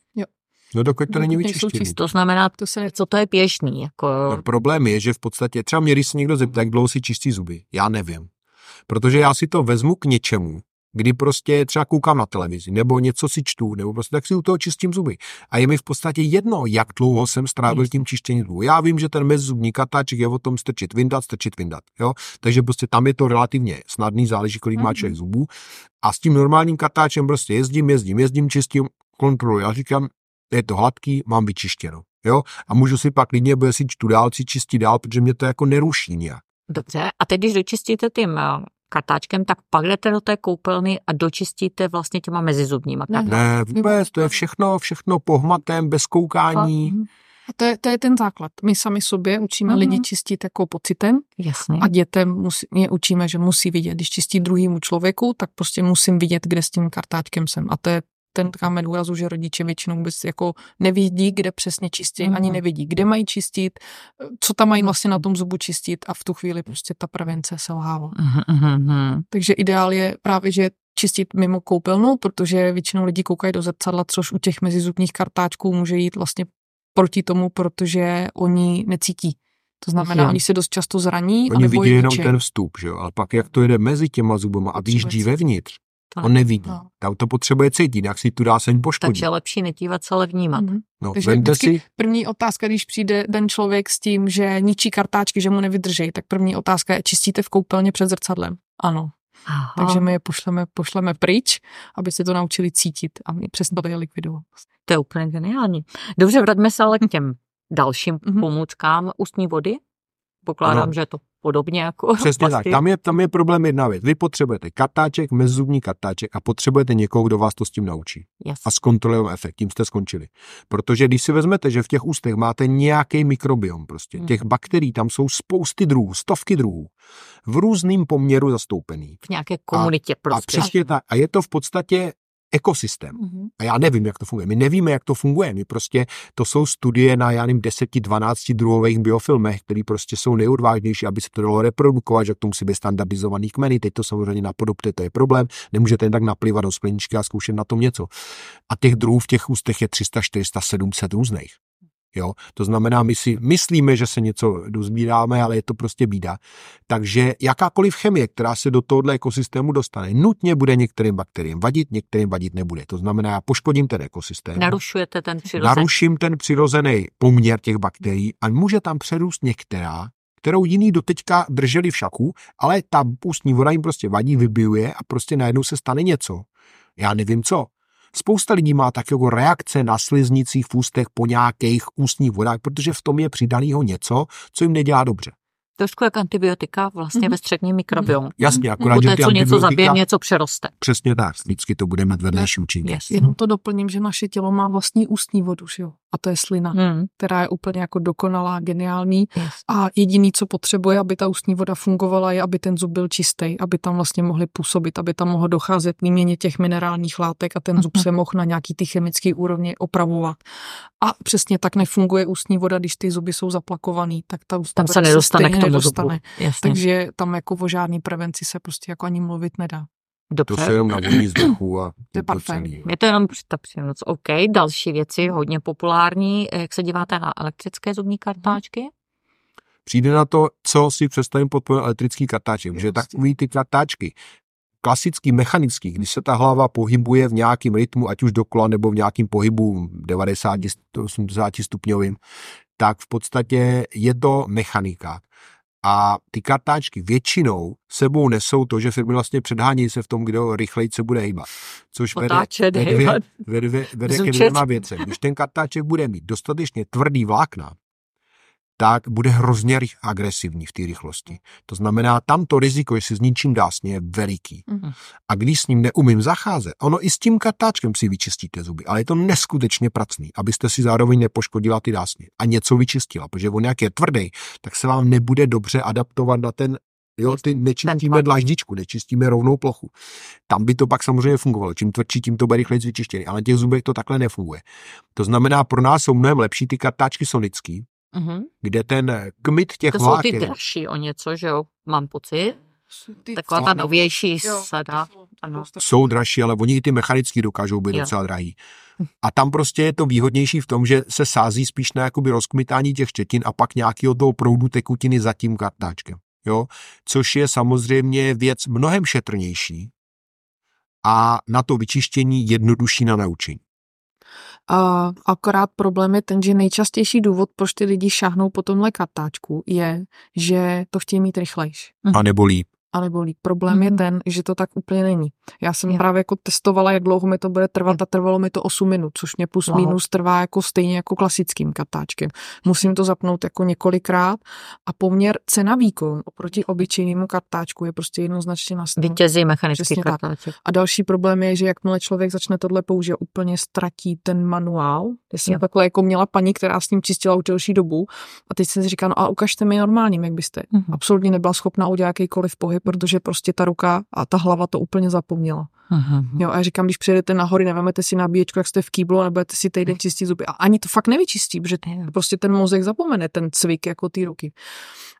S1: No dokud to není
S3: Dokud
S1: vyčištěný.
S2: To znamená,
S3: To se
S2: co to je běžný, jako
S1: No, problém je, že v podstatě, třeba mě, když se někdo zeptá, jak dlouho si čistí zuby, já nevím. Protože já si to vezmu k něčemu, kdy prostě třeba koukám na televizi, nebo něco si čtu, nebo prostě tak si u toho čistím zuby. A je mi v podstatě jedno, jak dlouho jsem strávil tím čištěním zubů. Já vím, že ten mezizubní katáček je o tom strčit, vyndat, strčit, vyndat. Jo? Takže prostě tam je to relativně snadný, záleží, kolik má
S3: Mhm.
S1: člověk zubů. A s tím normálním katáčem prostě jezdím, jezdím, jezdím, čistím, kontroluji. Já říkám, je to hladký, mám vyčištěno. Jo? A můžu si pak klidně, bude si čtu dál, si čistit dál, protože mě to jako neruší nějak.
S2: dobře. A teď, když dočistíte tím eh, kartáčkem, tak pak jdete do té koupelny a dočistíte vlastně těma mezizubníma
S3: Ne.
S1: Ne, vůbec, to je všechno, všechno pohmatem, bez koukání.
S3: Mhm. A to je, to je ten základ. My sami sobě učíme
S2: Mhm.
S3: lidi čistit jako pocitem
S2: Jasně.
S3: a dětem musí, je učíme, že musí vidět. Když čistí druhýmu člověku, tak prostě musím vidět, kde s tím kartáčkem jsem. A to je ten kámen úrazu, že rodiče většinou vůbec jako nevidí, kde přesně čistí,
S2: Mhm.
S3: ani nevidí, kde mají čistit, co tam mají vlastně na tom zubu čistit a v tu chvíli prostě ta prevence selhává.
S2: Mhm, mhm, mhm.
S3: Takže ideál je právě, že čistit mimo koupelnu, protože většinou lidi koukají do zrcadla, což u těch mezizubních kartáčků může jít vlastně proti tomu, protože oni necítí. To znamená, oni se dost často zraní.
S1: Oni vidí
S3: je
S1: jenom ten vstup, že jo, ale pak jak to jede mezi těma zubama a
S3: Potřebuje
S1: vevnitř,
S2: Tak.
S1: on nevidí.
S3: No.
S1: Tam to potřebuje cítit, jak si tu dá se poškodit.
S2: Takže je lepší nedívat se, ale vnímat.
S3: Mhm.
S1: No,
S3: Takže
S1: vemte si,
S3: první otázka, když přijde ten člověk s tím, že ničí kartáčky, že mu nevydrží, tak první otázka je, čistíte v koupelně před zrcadlem? Ano.
S2: Aha.
S3: Takže my je pošleme, pošleme pryč, aby se to naučili cítit a my přestali je likvidovat.
S2: To je úplně geniální. Dobře, vraťme se ale k těm dalším
S3: Mhm.
S2: pomůckám. Ústní vody? Pokládám,
S1: Ano.
S2: že je to podobně jako
S1: přesně tak,
S2: pasty.
S1: tam je, tam je problém jedna věc. Vy potřebujete kartáček, mezizubní kartáček a potřebujete někoho, kdo vás to s tím naučí.
S2: Yes.
S1: a zkontrolujeme efekt, tím jste skončili. Protože když si vezmete, že v těch ústech máte nějaký mikrobiom, prostě
S2: Hmm.
S1: těch bakterií, tam jsou spousty druhů, stovky druhů, v různým poměru zastoupený.
S2: V nějaké komunitě
S1: A
S2: prostě.
S1: přesně tak. A je to v podstatě ekosystém.
S2: Mhm.
S1: A já nevím, jak to funguje. My nevíme, jak to funguje. My prostě, to jsou studie na, já nevím, 10-12 druhových biofilmech, které prostě jsou nejodvážnější, aby se to dalo reprodukovat, že k tomu musí být standardizovaný kmeny. Teď to samozřejmě napodobte, to je problém. Nemůžete jen tak naplivat do skleničky a zkoušet na tom něco. A těch druhů v těch ústech je 300, 400, 700 různých. Jo, to znamená, my si myslíme, že se něco dozbíráme, ale je to prostě bída. Takže jakákoliv chemie, která se do tohohle ekosystému dostane, nutně bude některým bakteriím vadit, některým vadit nebude. To znamená, já poškodím ten ekosystém,
S2: Narušujete ten přirozený.
S1: naruším ten přirozený poměr těch bakterií a může tam přerůst některá, kterou jiný doteďka drželi v šaku, ale ta ústní voda jim prostě vadí, vybijuje a prostě najednou se stane něco. Já nevím co. Spousta lidí má tak jako reakce na sliznicích v ústech po nějakých ústních vodách, protože v tom je přidanýho něco, co jim nedělá dobře.
S2: Trošku jak antibiotika vlastně
S3: Mhm.
S2: ve středním mikrobiomu.
S1: Jasně, akorát,
S2: Poté,
S1: že ty
S2: co něco zabije, něco přeroste.
S1: Přesně tak, vždycky to bude mít vedlejší účinky.
S2: Yes.
S3: Jenom to doplním, že naše tělo má vlastní ústní vodu, že jo? A to je slina,
S2: Hmm.
S3: která je úplně jako dokonalá, geniální.
S2: Yes.
S3: A jediný, co potřebuje, aby ta ústní voda fungovala, je, aby ten zub byl čistý, aby tam vlastně mohli působit, aby tam mohlo docházet k výměně těch minerálních látek a ten zub se mohl na nějaký ty chemické úrovni opravovat. A přesně tak nefunguje ústní voda, když ty zuby jsou zaplakovaný, tak ta ústní
S2: Tam
S3: voda
S2: se nedostane k
S3: stejně
S2: tomu
S3: nedostane.
S2: zubu. Jasně.
S3: Takže tam jako o žádný prevenci se prostě jako ani mluvit nedá.
S1: To
S2: Dobře.
S1: se jenom navoní z vrchu a
S3: To je parfém.
S1: celý.
S2: Je to jenom ta příjemnost. OK, další věci, hodně populární. Jak se díváte na elektrické zubní kartáčky?
S1: Přijde na to, co si představím pod pojmem elektrický kartáček, že takový ty kartáčky, klasický, mechanický, když se ta hlava pohybuje v nějakém rytmu, ať už dokola nebo v nějakém pohybu 90-80 stupňovým, tak v podstatě je to mechanika. A ty kartáčky většinou sebou nesou to, že firmy vlastně předhání se v tom, kdo rychleji se bude hýbat. Což vede,
S2: Otáčet,
S1: vede,
S2: hejbat.
S1: vede, vede, vede ke dvěma věcem. Když ten kartáček bude mít dostatečně tvrdý vlákna, tak bude hrozně rych- agresivní v té rychlosti. To znamená, tam to riziko, jestli s ničím dásně, je veliký.
S3: Mhm.
S1: A když s ním neumím zacházet, ono i s tím kartáčkem si vyčistíte zuby, ale je to neskutečně pracný, abyste si zároveň nepoškodila ty dásně a něco vyčistila, protože on jak je tvrdý, tak se vám nebude dobře adaptovat na ten Jo, ty nečistíme dlaždičku, nečistíme rovnou plochu. Tam by to pak samozřejmě fungovalo. Čím tvrdší, tím to bude rychleji vyčištěný. Ale na těch zubech to takhle nefunguje. To znamená, pro nás jsou mnohem lepší ty kartáčky sonický,
S2: Mhm.
S1: kde ten kmit těch
S2: To jsou ty
S1: vláken
S2: dražší o něco, že jo? Mám pocit.
S3: Ty
S2: Taková ta novější
S3: Jo,
S2: sada.
S3: to jsou-
S2: Ano.
S1: jsou dražší, ale oni i ty mechanický dokážou být
S2: Jo.
S1: docela drahý. A tam prostě je to výhodnější v tom, že se sází spíš na jakoby rozkmitání těch štětin a pak nějakého toho proudu tekutiny za tím kartáčkem. Jo? Což je samozřejmě věc mnohem šetrnější a na to vyčištění jednodušší na naučení.
S3: A akorát problém je ten, že nejčastější důvod, proč ty lidi šáhnou po tomhle kartáčku, je, že to chtějí mít rychlejš.
S1: A nebo líp.
S3: A nebo líp. Problém je
S2: Mhm.
S3: ten, že to tak úplně není. Já jsem
S2: Jo.
S3: právě jako testovala, jak dlouho mi to bude trvat a trvalo mi to 8 minut, což mě plus
S2: Wow.
S3: minus trvá jako stejně jako klasickým kartáčkem. Musím to zapnout jako několikrát a poměr cena výkon oproti obyčejnému kartáčku je prostě jednoznačně na.
S2: Vítězí mechanický
S3: Přesně tak.
S2: kartáček.
S3: A další problém je, že jakmile člověk začne tohle používat, úplně ztratí ten manuál. Já jsem
S2: Jo.
S3: takhle jako měla paní, která s tím čistila už delší dobu a teď jsem si říkala, no a ukažte mi normálním, jak byste.
S2: Mhm.
S3: Absolutně nebyla schopna udělat jakýkoliv pohyb, protože prostě ta ruka a ta hlava to úplně zapomněla.
S2: Mhm.
S3: Jo, a já říkám, když přijedete na hory, nevezmete si nabíječku, jak jste v kýblu a nebudete si týden čistit zuby. A ani to fakt nevyčistí, protože prostě ten mozek zapomene ten cvik jako ty ruky.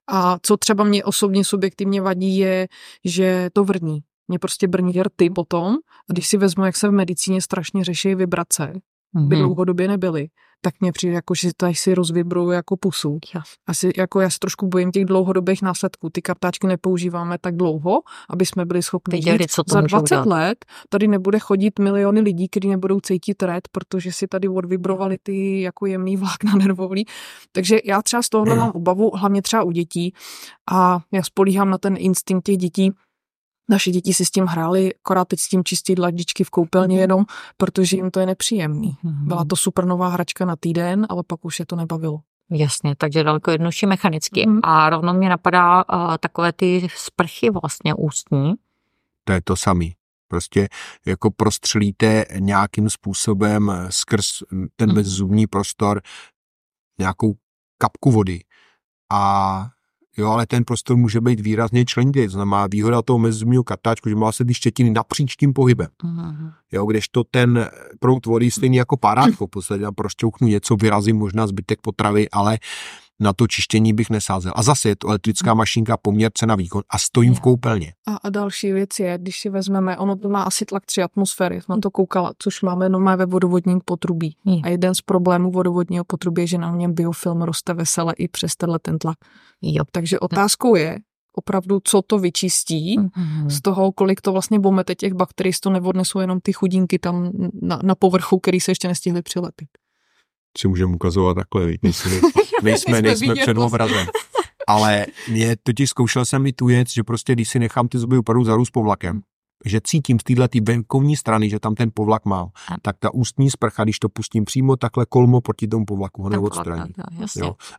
S3: A co třeba mě osobně subjektivně vadí, je, že to vrní. Mě prostě brní rty potom. A když si vezmu, jak se v medicíně strašně řeší vibrace, by
S2: Mhm.
S3: dlouhodobě nebyly, tak mě přijde jako, že tady si rozvibruju jako pusu. Asi jako já se trošku bojím těch dlouhodobých následků. Ty kartáčky nepoužíváme tak dlouho, aby jsme byli schopni
S2: Viděli, co to
S3: Za
S2: můžou
S3: 20
S2: dělat.
S3: let tady nebude chodit miliony lidí, kteří nebudou cítit red, protože si tady odvibrovali ty jako jemný vlákna nervový. Takže já třeba z tohohle mám obavu, hlavně třeba u dětí a já spolíhám na ten instinkt těch dětí, naše děti si s tím hrály, akorát teď s tím čistí dlaždičky v koupelně jenom, protože jim to je nepříjemný.
S2: Mhm.
S3: Byla to super nová hračka na týden, ale pak už je to nebavilo.
S2: Jasně, takže daleko jednodušší mechanicky.
S3: Mhm.
S2: A rovno mě napadá uh, takové ty sprchy vlastně ústní.
S1: To je to samý. Prostě jako prostřelíte nějakým způsobem skrz ten
S2: Mhm.
S1: bezzubní prostor nějakou kapku vody a jo, ale ten prostor může být výrazně členitý. To znamená výhoda toho mezzubního kartáčku, že má se ty štětiny napříč tím pohybem.
S2: Mhm.
S1: Jo, kdežto ten prout vody stejný jako párátko, v podstatě tam prošťouknu něco, vyrazím možná zbytek potravy, ale na to čištění bych nesázel. A zase je to elektrická mašinka, poměr cena výkon a stojím v koupelně.
S3: A, a další věc je, když si vezmeme, ono to má asi tlak 3 atmosféry, jsem na to koukala, což máme normálně ve vodovodním potrubí.
S2: Jo.
S3: A jeden z problémů vodovodního potrubí je, že na něm biofilm roste vesele i přes tenhle ten tlak.
S2: Jo.
S3: Takže otázkou je opravdu, co to vyčistí,
S2: Mhm.
S3: z toho, kolik to vlastně bomete těch bakterií, z to neodnesou jenom ty chudinky tam na, na povrchu, který se ještě nestihly přilepit.
S1: Si můžeme ukazovat takhle, víš, nejsme, nejsme, nejsme před obrazem. Ale mě totiž zkoušel jsem i tu věc, že prostě když si nechám ty zuby opravdu zarůst povlakem, že cítím z téhle venkovní strany, že tam ten povlak mám,
S2: A-
S1: tak ta ústní sprcha, když to pustím přímo takhle kolmo proti tomu povlaku, ho neodstraní.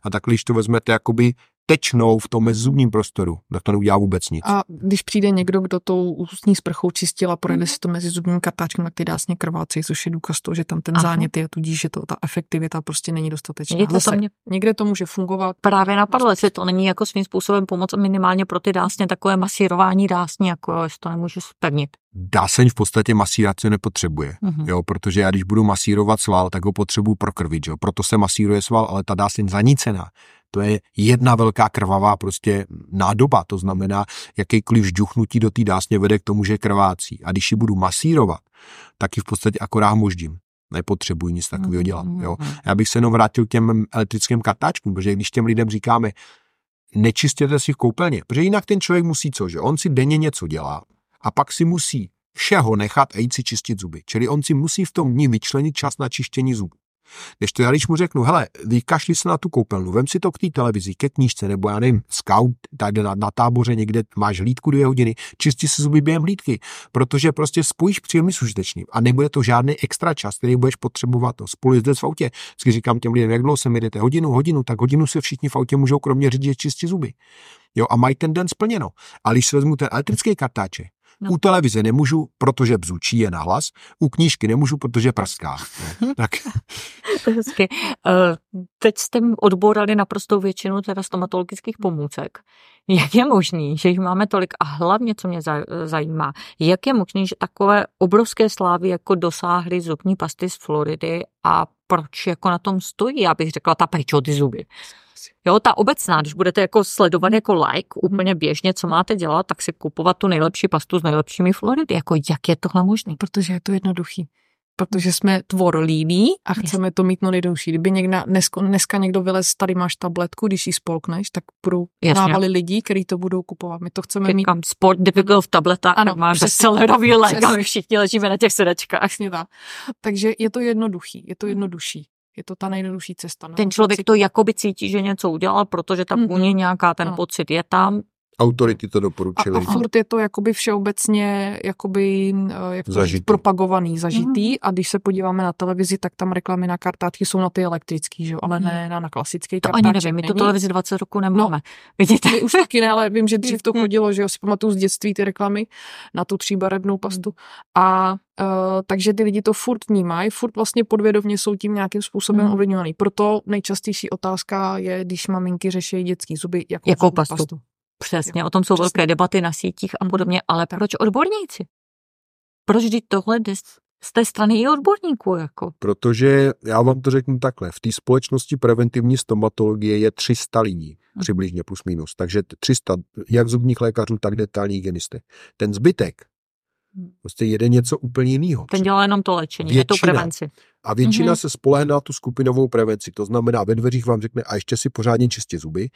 S1: A takhle, když to vezmete jakoby tečnou v tom mezzubním prostoru, tak to neudělá vůbec nic.
S3: A když přijde někdo, kdo tou ústní sprchou čistil a projede si to mezi zubním kartáčkem, tak ty dásně krvácejí, což je důkaz toho, že tam ten
S2: Aha.
S3: zánět je, tudíž, že to, ta efektivita prostě není dostatečná.
S2: To
S3: Zase,
S2: mě
S3: někde to může fungovat.
S2: právě napadlo, jestli to není jako svým způsobem pomoc minimálně pro ty dásně, takové masírování dásní, jako jestli to nemůže spevnit.
S1: Dáseň v podstatě masírace nepotřebuje.
S2: Mhm.
S1: Jo, protože já když budu masírovat sval, tak ho potřebuji prokrvit, jo. Proto se masíruje sval, ale ta dáseň zanícená. To je jedna velká krvavá prostě nádoba, to znamená, jakýkoliv žduchnutí do té dásně vede k tomu, že krvácí. A když ji budu masírovat, tak ji v podstatě akorát moždím. Nepotřebuji nic takového dělat. Jo.
S2: Mhm.
S1: Já bych se jenom vrátil k těm elektrickým kartáčkům, protože když těm lidem říkáme, nečistěte si v koupelně, protože jinak ten člověk musí co, že on si denně něco dělá a pak si musí všeho nechat a jít si čistit zuby. Čili on si musí v tom dní vyčlenit čas na čištění zubů. Když to já když mu řeknu, hele, vykašli se na tu koupelnu, vem si to k té televizi, ke knížce, nebo já nevím, scout, tady na, na táboře někde máš hlídku dvě hodiny, čistí si zuby během hlídky, protože prostě spojíš příjemný s užitečným a nebude to žádný extra čas, který budeš potřebovat to. Spolu jezdit v autě. Vždycky říkám těm lidem, jak dlouho se jdete, hodinu, hodinu, tak hodinu se všichni v autě můžou kromě řidiče čistit zuby. Jo, a mají ten den splněno. A když si vezmu ten elektrický kartáček,
S2: No.
S1: u televize nemůžu, protože bzučí je nahlas, u knížky nemůžu, protože prská. No, tak
S2: To je hezky. Eh, Teď jste odbourali naprostou většinu teda stomatologických pomůcek. Jak je možný, že jich máme tolik a hlavně, co mě za- zajímá, jak je možný, že takové obrovské slávy jako dosáhly zubní pasty z Floridy a proč jako na tom stojí, já bych řekla, ta péče o ty zuby. Jo, ta obecná, když budete jako sledovat jako like úplně běžně, co máte dělat, tak si kupovat tu nejlepší pastu s nejlepšími Floridy. Jako jak je tohle možné?
S3: Protože je to jednoduchý. Protože jsme tvor líný a chceme to mít no nejdouší. Kdyby někdo, dneska, dneska někdo vylez, tady máš tabletku, když ji spolkneš, tak budou návali lidí, kteří to budou kupovat. My to chceme mít
S2: Říkám, sport difficult tableta, ano,
S3: Ano,
S2: máš
S3: přesně.
S2: bestsellerový lék a my všichni ležíme na těch sedečkách.
S3: Přesně tak. Takže je to jednoduchý, je to jednodušší. Je to ta nejjednodušší cesta. No.
S2: Ten člověk to jakoby cítí, že něco udělal, protože ta
S3: Mhm.
S2: vůně nějaká, ten
S3: Ano.
S2: pocit je tam,
S1: Autority to doporučili.
S3: A, a furt je to jakoby všeobecně jakoby, eh, jak to
S1: Zažitý.
S3: říct, propagovaný, zažitý mm. a když se podíváme na televizi, tak tam reklamy na kartáčky jsou na ty elektrický, že? ale ne na, na klasický
S2: To
S3: kartáček.
S2: ani nevím, my tu
S3: není.
S2: televizi 20 roku nemáme. Vidíte?
S3: My už taky ne, ale vím, že dřív to chodilo, že jo, si pamatuju z dětství ty reklamy na tu tříbarevnou pastu. A uh, takže ty lidi to furt vnímají, furt vlastně podvědomě jsou tím nějakým způsobem
S2: Mhm.
S3: ovlivňovaný. Proto nejčastější otázka je, když maminky řeší dětský zuby, jakou,
S2: Jakou
S3: zubní
S2: pastu? Přesně, o tom jsou
S3: Přesně.
S2: velké debaty na sítích a podobně, ale proč odborníci? Proč vždyť tohle jde z- té strany i odborníků? Jako?
S1: Protože já vám to řeknu takhle, v té společnosti preventivní stomatologie je 300 lidí,
S2: Hm.
S1: přibližně plus minus, takže t- 300 jak zubních lékařů, tak detailních hygienistek. Ten zbytek
S2: Hm.
S1: prostě jede něco úplně jiného.
S2: Ten dělá jenom to léčení, je to
S1: Většina.
S2: prevenci.
S1: A většina
S2: Mhm.
S1: se spolehne na tu skupinovou prevenci. To znamená, ve dveřích vám řekne, a ještě si pořádně čistě zuby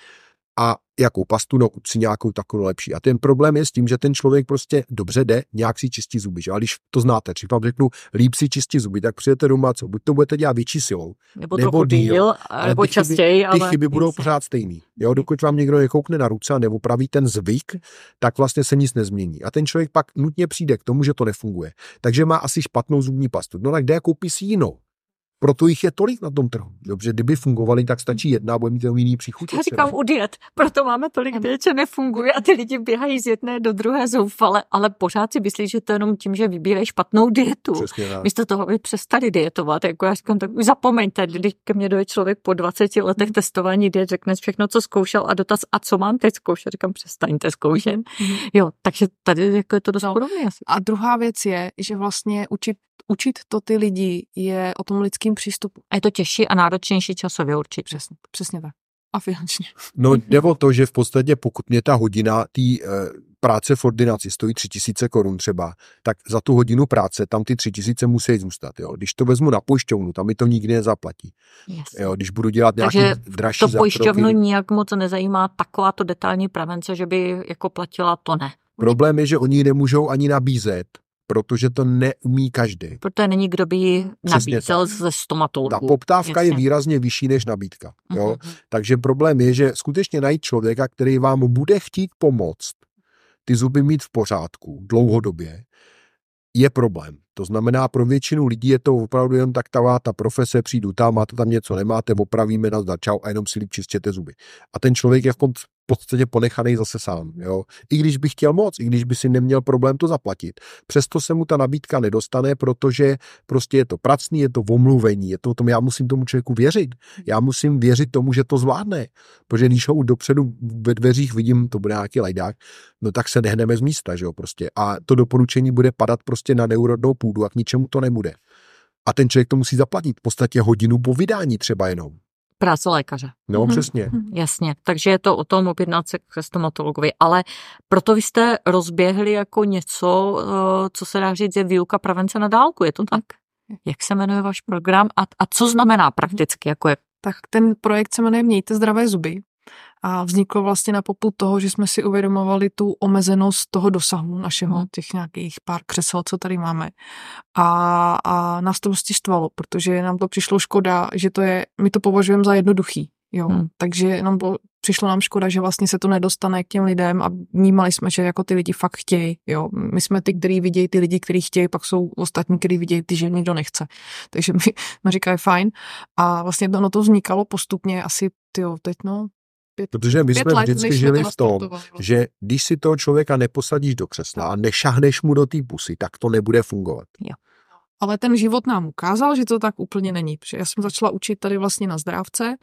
S1: a jakou pastu, no si nějakou takovou lepší. A ten problém je s tím, že ten člověk prostě dobře jde, nějak si čistí zuby. Že? A když to znáte, když vám řeknu, líp si čistí zuby, tak přijete doma, co? Buď to budete dělat větší silou,
S2: Nebo,
S1: Nebo díl,
S2: díl,
S1: ale
S2: nebo
S1: ty chyby-
S2: častěji,
S1: ty
S2: ale...
S1: chyby budou pořád stejný. Jo, dokud vám někdo nekoukne na ruce a neopraví ten zvyk, tak vlastně se nic nezmění. A ten člověk pak nutně přijde k tomu, že to nefunguje. Takže má asi špatnou zubní pastu. No tak kde koupí si jinou? Proto jich je tolik na tom trhu. Dobře, kdyby fungovaly, tak stačí jedna a bude mít jenom jiný příchuť.
S2: Já říkám u diet, proto máme tolik diet, že nefunguje a ty lidi běhají z jedné do druhé zoufale, ale pořád si myslí, že to je jenom tím, že vybírají špatnou dietu.
S1: Přesně tak.
S2: Místo toho, aby přestali dietovat, jako já říkám, tak už zapomeňte, když ke mně dojde člověk po 20 letech testování diet, řekne všechno, co zkoušel a dotaz, a co mám teď zkoušet, říkám, přestaňte zkoušet. Jo, takže tady jako je to dost
S3: No.
S2: podobné asi.
S3: A druhá věc je, že vlastně učit, učit to ty lidi je o tom lidském přístupu.
S2: A je to těžší a náročnější časově určitě.
S3: Přesně, přesně tak. A finančně.
S1: No jde o to, že v podstatě pokud mě ta hodina té e, práce v ordinaci stojí 3000 korun třeba, tak za tu hodinu práce tam ty 3000 musí zůstat. Jo. Když to vezmu na pojišťovnu, tam mi to nikdy nezaplatí.
S2: Yes.
S1: Jo. Když budu dělat nějaký
S2: Takže
S1: dražší
S2: To pojišťovnu nijak moc nezajímá takováto detailní prevence, že by jako platila, to ne.
S1: Problém je, že oni ji nemůžou ani nabízet, protože to neumí každý.
S2: Protože není kdo by ji nabízel ze stomatologů.
S1: Ta poptávka je
S2: Jasně.
S1: výrazně vyšší než nabídka. Jo?
S2: Mhm.
S1: Takže problém je, že skutečně najít člověka, který vám bude chtít pomoct ty zuby mít v pořádku dlouhodobě, je problém. To znamená, pro většinu lidí je to opravdu jen tak ta, ta profese, přijdu tam, máte tam něco, nemáte, opravíme na čau a jenom si líp čistěte zuby. A ten člověk je v pod- v podstatě ponechaný zase sám. Jo? I když by chtěl moc, i když by si neměl problém to zaplatit. Přesto se mu ta nabídka nedostane, protože prostě je to pracný, je to omluvení, je to o tom, já musím tomu člověku věřit. Já musím věřit tomu, že to zvládne. Protože když ho dopředu ve dveřích vidím, to bude nějaký lajdák, no tak se nehneme z místa, že jo, prostě. A to doporučení bude padat prostě na neurodnou půdu a k ničemu to nebude. A ten člověk to musí zaplatit v podstatě hodinu po vydání třeba jenom.
S2: Práce lékaře.
S1: No,
S2: Mhm.
S1: přesně.
S2: Hm, Jasně, takže je to o tom objednat se ke stomatologovi, ale proto vy jste rozběhli jako něco, eh, co se dá říct, je výuka prevence na dálku, je to tak? Jak se jmenuje váš program a, a co znamená prakticky, jako je
S3: Tak ten projekt se jmenuje Mějte zdravé zuby a vzniklo vlastně na popud toho, že jsme si uvědomovali tu omezenost toho dosahu našeho,
S2: Mhm.
S3: těch nějakých pár křesel, co tady máme. A, a nás to prostě štvalo, protože nám to přišlo škoda, že to je, my to považujeme za jednoduchý. Jo,
S2: Hmm.
S3: takže nám bylo, přišlo nám škoda, že vlastně se to nedostane k těm lidem a vnímali jsme, že jako ty lidi fakt chtějí. Jo. My jsme ty, kteří vidějí ty lidi, kteří chtějí, pak jsou ostatní, kteří vidějí ty, že nikdo nechce. Takže mi, mi říkají fajn. A vlastně to, no to vznikalo postupně asi, tyjo, teď no, pět,
S1: Protože my
S3: pět
S1: jsme
S3: let,
S1: vždycky žili
S3: to
S1: v tom,
S3: vlastně.
S1: že když si toho člověka neposadíš do křesla a nešahneš mu do té pusy, tak to nebude fungovat.
S3: Ale ten život nám ukázal, že to tak úplně není. Protože já jsem začala učit tady vlastně na zdrávce.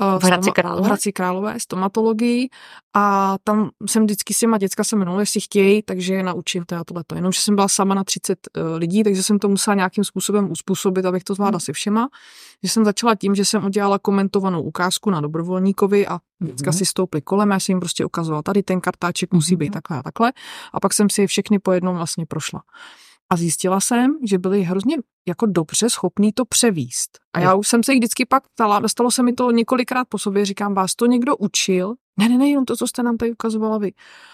S3: eh,
S2: V Hradci Králové?
S3: V Hradci Králové, stomatologii. A tam jsem vždycky s těma děcka se minula, jestli chtějí, takže je naučím to tohleto. Jenomže jsem byla sama na 30 eh, lidí, takže jsem to musela nějakým způsobem uspůsobit, abych to zvládla se všema. Že jsem začala tím, že jsem udělala komentovanou ukázku na dobrovolníkovi a děcka
S2: Mhm.
S3: si stouply kolem, já jsem jim prostě ukazovala, tady ten kartáček musí být
S2: Mhm.
S3: takhle a takhle. A pak jsem si je všechny po jednom vlastně prošla. A zjistila jsem, že byli hrozně jako dobře schopný to převíst. A já už jsem se jich vždycky pak ptala, stalo se mi to několikrát po sobě, říkám, vás to někdo učil? Ne, ne, ne, jenom to, co jste nám tady ukazovala vy.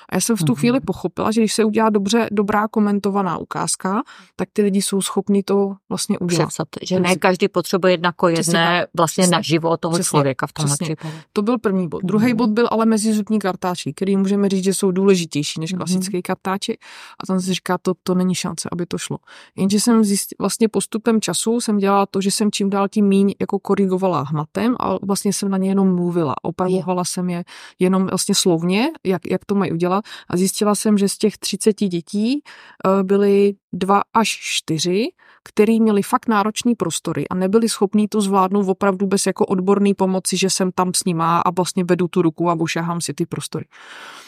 S3: A já jsem v tu mm-hmm. chvíli pochopila, že když se udělá dobře, dobrá komentovaná ukázka, tak ty lidi jsou schopni to vlastně udělat.
S2: Že ne každý potřebuje jednako jedné vlastně přesně, na život toho přesně, člověka v tom případě.
S3: To byl první bod. Druhý mm-hmm. bod byl ale mezizubní kartáči, který můžeme říct, že jsou důležitější než klasické mm-hmm. kartáči. A tam se říká, to, to není šance, aby to šlo. Jenže jsem vlastně postupem času jsem dělala to, že jsem čím dál tím míň jako korigovala hmatem a vlastně jsem na ně jenom mluvila. Opravovala jsem je jenom vlastně slovně, jak, jak to mají udělat a zjistila jsem, že z těch 30 dětí uh, byly dva až čtyři, který měli fakt náročný prostory a nebyli schopní to zvládnout opravdu bez jako odborný pomoci, že jsem tam s nima a vlastně vedu tu ruku a bošahám si ty prostory.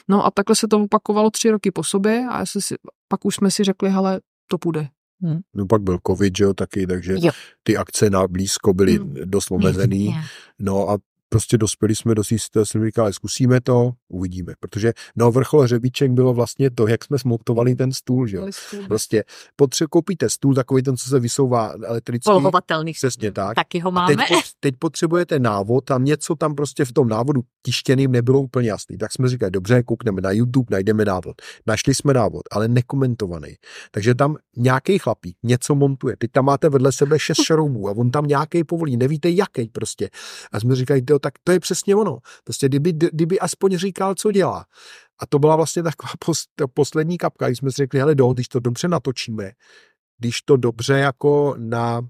S3: No a takhle se to opakovalo tři roky po sobě a si, pak už jsme si řekli, hele, to půjde.
S1: Hmm. No pak byl covid, že jo, taky, takže jo. ty akce na blízko byly hmm. dost omezený. No a prostě dospěli jsme do systému, jsem říkal, zkusíme to, uvidíme. Protože na vrchol hřebíček bylo vlastně to, jak jsme smontovali ten stůl, že jo. Prostě potře- koupíte stůl, takový ten, co se vysouvá elektrický.
S2: Polhovatelný.
S1: Přesně tak.
S2: Taky ho máme.
S1: A teď, teď potřebujete návod, tam něco tam prostě v tom návodu tištěným nebylo úplně jasný. Tak jsme říkali, dobře, koukneme na YouTube, najdeme návod. Našli jsme návod, ale nekomentovaný. Takže tam nějaký chlapík něco montuje. Teď tam máte vedle sebe šest šroubů a on tam nějaký povolí, nevíte jaký prostě. A jsme říkali, tak to je přesně ono. Prostě kdyby, kdyby aspoň říkal, co dělá. A to byla vlastně taková post, poslední kapka, když jsme si řekli, hele, do, když to dobře natočíme, když to dobře jako na,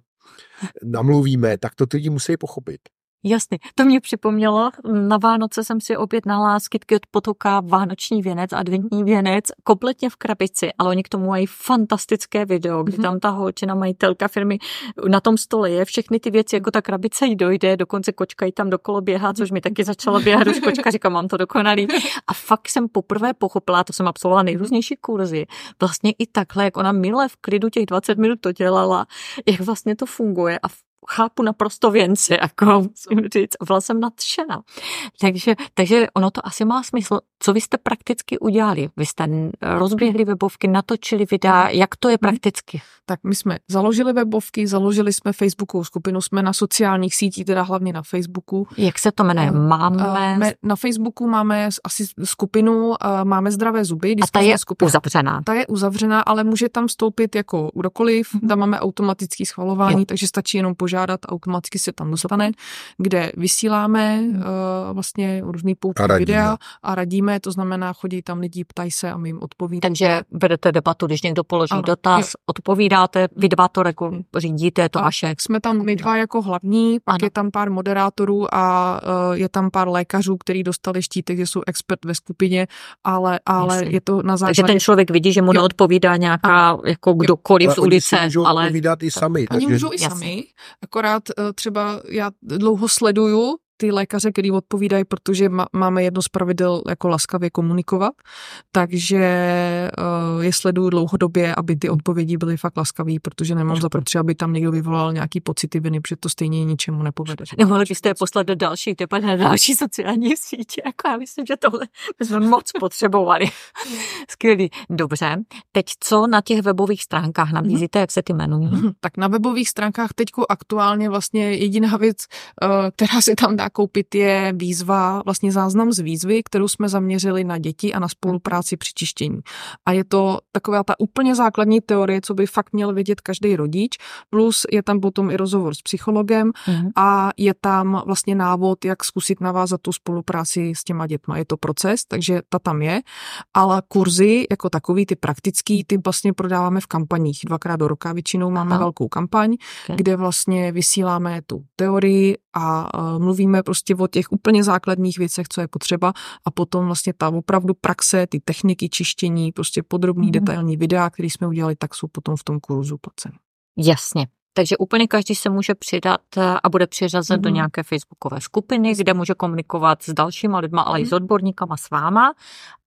S1: namluvíme, tak to lidi musí pochopit.
S2: Jasně, to mě připomnělo, na Vánoce jsem si objednala z Kitky od Potoka vánoční věnec, adventní věnec, kompletně v krabici, ale oni k tomu mají fantastické video, kdy mm-hmm. tam ta holčina, majitelka firmy na tom stole je, všechny ty věci, jako ta krabice jí dojde, dokonce kočka jí tam dokolo běhá, což mi taky začala běhat, už kočka říká, mám to dokonalý. A fakt jsem poprvé pochopila, to jsem absolvovala nejrůznější kurzy, vlastně i takhle, jak ona milé v klidu těch 20 minut to dělala, jak vlastně to funguje a chápu naprosto věnci, jako musím říct, byla jsem nadšená. Takže, takže ono to asi má smysl. Co vy jste prakticky udělali? Vy jste rozběhli webovky, natočili videa, jak to je mhm. prakticky?
S3: Tak my jsme založili webovky, založili jsme Facebookovou skupinu, jsme na sociálních sítích, teda hlavně na Facebooku.
S2: Jak se to jmenuje? Máme...
S3: Na Facebooku máme asi skupinu, máme zdravé zuby.
S2: A ta je skupina. uzavřená?
S3: Ta je uzavřená, ale může tam vstoupit jako kdokoliv, mhm. tam máme automatické schvalování, jo. takže stačí jenom požádat požádat, automaticky se tam dostane, kde vysíláme uh, vlastně různý poučky videa a radíme, to znamená, chodí tam lidi, ptají se a my jim odpovídáme.
S2: Takže vedete debatu, když někdo položí ano, dotaz, je. odpovídáte, vy dva to jako řídíte, to a vaše.
S3: Jsme tam my dva jako hlavní, pak ano. je tam pár moderátorů a uh, je tam pár lékařů, kteří dostali štítek, že jsou expert ve skupině, ale, ale je to na základě...
S2: Takže ten člověk vidí, že mu neodpovídá nějaká, a, jako kdokoliv z ulice,
S1: ale... i sami.
S3: Oni můžou i sami, Akorát eh, třeba já dlouho sleduju ty lékaře, který odpovídají, protože máme jedno z pravidel jako laskavě komunikovat, takže uh, je sleduju dlouhodobě, aby ty odpovědi byly fakt laskavé, protože nemám za potřeba, aby tam někdo vyvolal nějaký pocity viny, protože to stejně ničemu nepovede.
S2: Nemohli byste je poslat do další, typa na další sociální sítě, jako já myslím, že tohle bychom moc potřebovali. Skvělý. Dobře, teď co na těch webových stránkách nabízíte, jak se ty jmenují?
S3: Tak na webových stránkách teď aktuálně vlastně jediná věc, uh, která se tam dá koupit, je výzva, vlastně záznam z výzvy, kterou jsme zaměřili na děti a na spolupráci při čištění. A je to taková ta úplně základní teorie, co by fakt měl vědět každý rodič, plus je tam potom i rozhovor s psychologem mm-hmm. a je tam vlastně návod, jak zkusit navázat tu spolupráci s těma dětma. Je to proces, takže ta tam je, ale kurzy jako takový, ty praktický, ty vlastně prodáváme v kampaních. Dvakrát do roka většinou máme Aha. velkou kampaň, okay. kde vlastně vysíláme tu teorii a uh, mluvíme prostě o těch úplně základních věcech, co je potřeba a potom vlastně ta opravdu praxe, ty techniky čištění, prostě podrobný, mm. detailní videa, které jsme udělali, tak jsou potom v tom kurzu placeny.
S2: Jasně. Takže úplně každý se může přidat eh, a bude přiřazen mm. do mhm. nějaké facebookové skupiny, kde může komunikovat s dalšíma lidma, ale mm. i s mhm. odborníkama, s váma.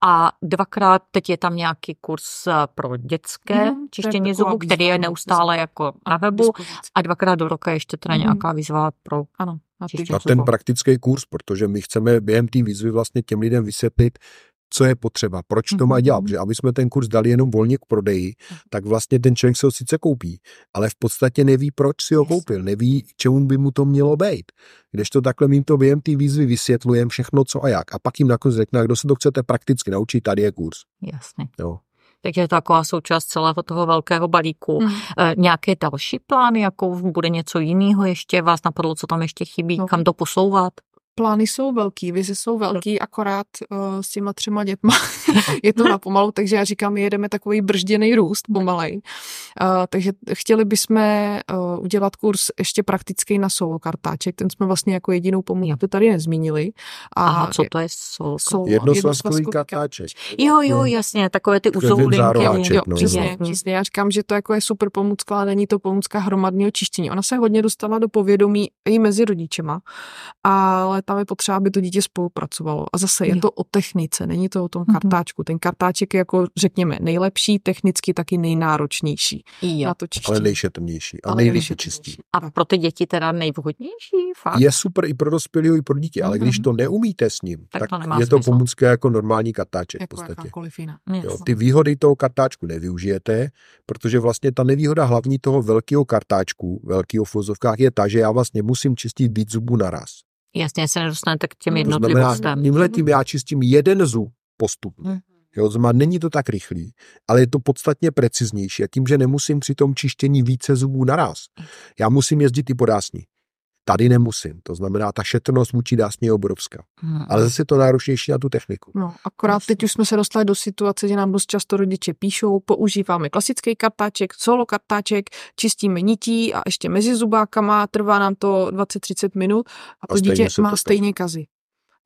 S2: A dvakrát teď je tam nějaký kurz eh, pro dětské mm. čištění zubů, který je neustále jako na webu. A dvakrát do roka ještě teda mm. nějaká výzva pro
S3: ano,
S1: na, na ten praktický kurz, protože my chceme během té výzvy vlastně těm lidem vysvětlit, co je potřeba, proč to má dělat,
S3: Mhm.
S1: že aby jsme ten kurz dali jenom volně k prodeji, tak vlastně ten člověk se ho sice koupí, ale v podstatě neví, proč si ho koupil, neví, čemu by mu to mělo být. Když to takhle mým to během té výzvy vysvětlujeme všechno, co a jak, a pak jim nakonec řekne, kdo se to chcete prakticky naučit, tady je kurz.
S2: Jasně.
S1: Jo.
S2: Takže je to taková součást celého toho velkého balíku.
S3: Mm.
S2: E, nějaké další plány, jako bude něco jiného ještě? Vás napadlo, co tam ještě chybí?
S3: No.
S2: Kam to posouvat?
S3: Plány jsou velký, vize jsou velký, akorát uh, s těma třema dětma je to na pomalu, takže já říkám, my jedeme takový bržděný růst pomalej. Uh, takže chtěli bychom uh, udělat kurz ještě praktický na solo kartáček, ten jsme vlastně jako jedinou pomůcku tady nezmínili. A
S2: Aha, co to je sol?
S3: Solo,
S1: Jednosvazkový katáček.
S2: Jo, jo,
S1: No.
S2: jasně, takové ty uzoulinky.
S3: Jo,
S1: no,
S3: přesně,
S2: no.
S3: přesně. Já říkám, že to jako je super pomůcka, ale není to pomůcka hromadného čištění. Ona se hodně dostala do povědomí i mezi rodičema, ale tam je potřeba, aby to dítě spolupracovalo. A zase je
S2: Jo.
S3: to o technice, není to o tom
S2: Mhm.
S3: kartáčku. Ten kartáček je jako, řekněme, nejlepší, technicky taky nejnáročnější
S2: Jo.
S3: na to čištění.
S1: Ale nejšetrnější a
S3: nejšetrnější.
S1: čistí.
S2: A pro ty děti teda nejvhodnější? Fakt?
S1: Je super i pro dospělého, i pro dítě, ale když
S2: Mhm.
S1: to neumíte s ním,
S2: Tak
S1: tak,
S2: to
S1: je to
S2: smysl.
S1: pomůcka jako normální kartáček v
S3: Jako
S1: podstatě.
S3: jakákoliv jiná.
S1: Jo, ty výhody toho kartáčku nevyužijete, protože vlastně ta nevýhoda hlavní toho velkého kartáčku, velkého v vozovkách, je ta, že já vlastně musím čistit víc zubů naraz.
S2: Jasně, se nedostanete k těm jednotlivostem.
S1: tímhle tím já čistím jeden zub postupně.
S2: Mhm.
S1: Jo, znamená, není to tak rychlý, ale je to podstatně preciznější. A tím, že nemusím při tom čištění více zubů naraz, já musím jezdit i po dásni. Tady nemusím. To znamená, ta šetrnost vůči dásni je obrovská.
S2: Hmm.
S1: Ale zase je to náročnější na tu techniku.
S3: No, akorát teď už jsme se dostali do situace, že nám dost často rodiče píšou, používáme klasický kartáček, solo kartáček, čistíme nití a ještě mezi zubákama, trvá nám to 20-30 minut a to
S1: A
S3: dítě má
S1: to
S3: stejně kazy.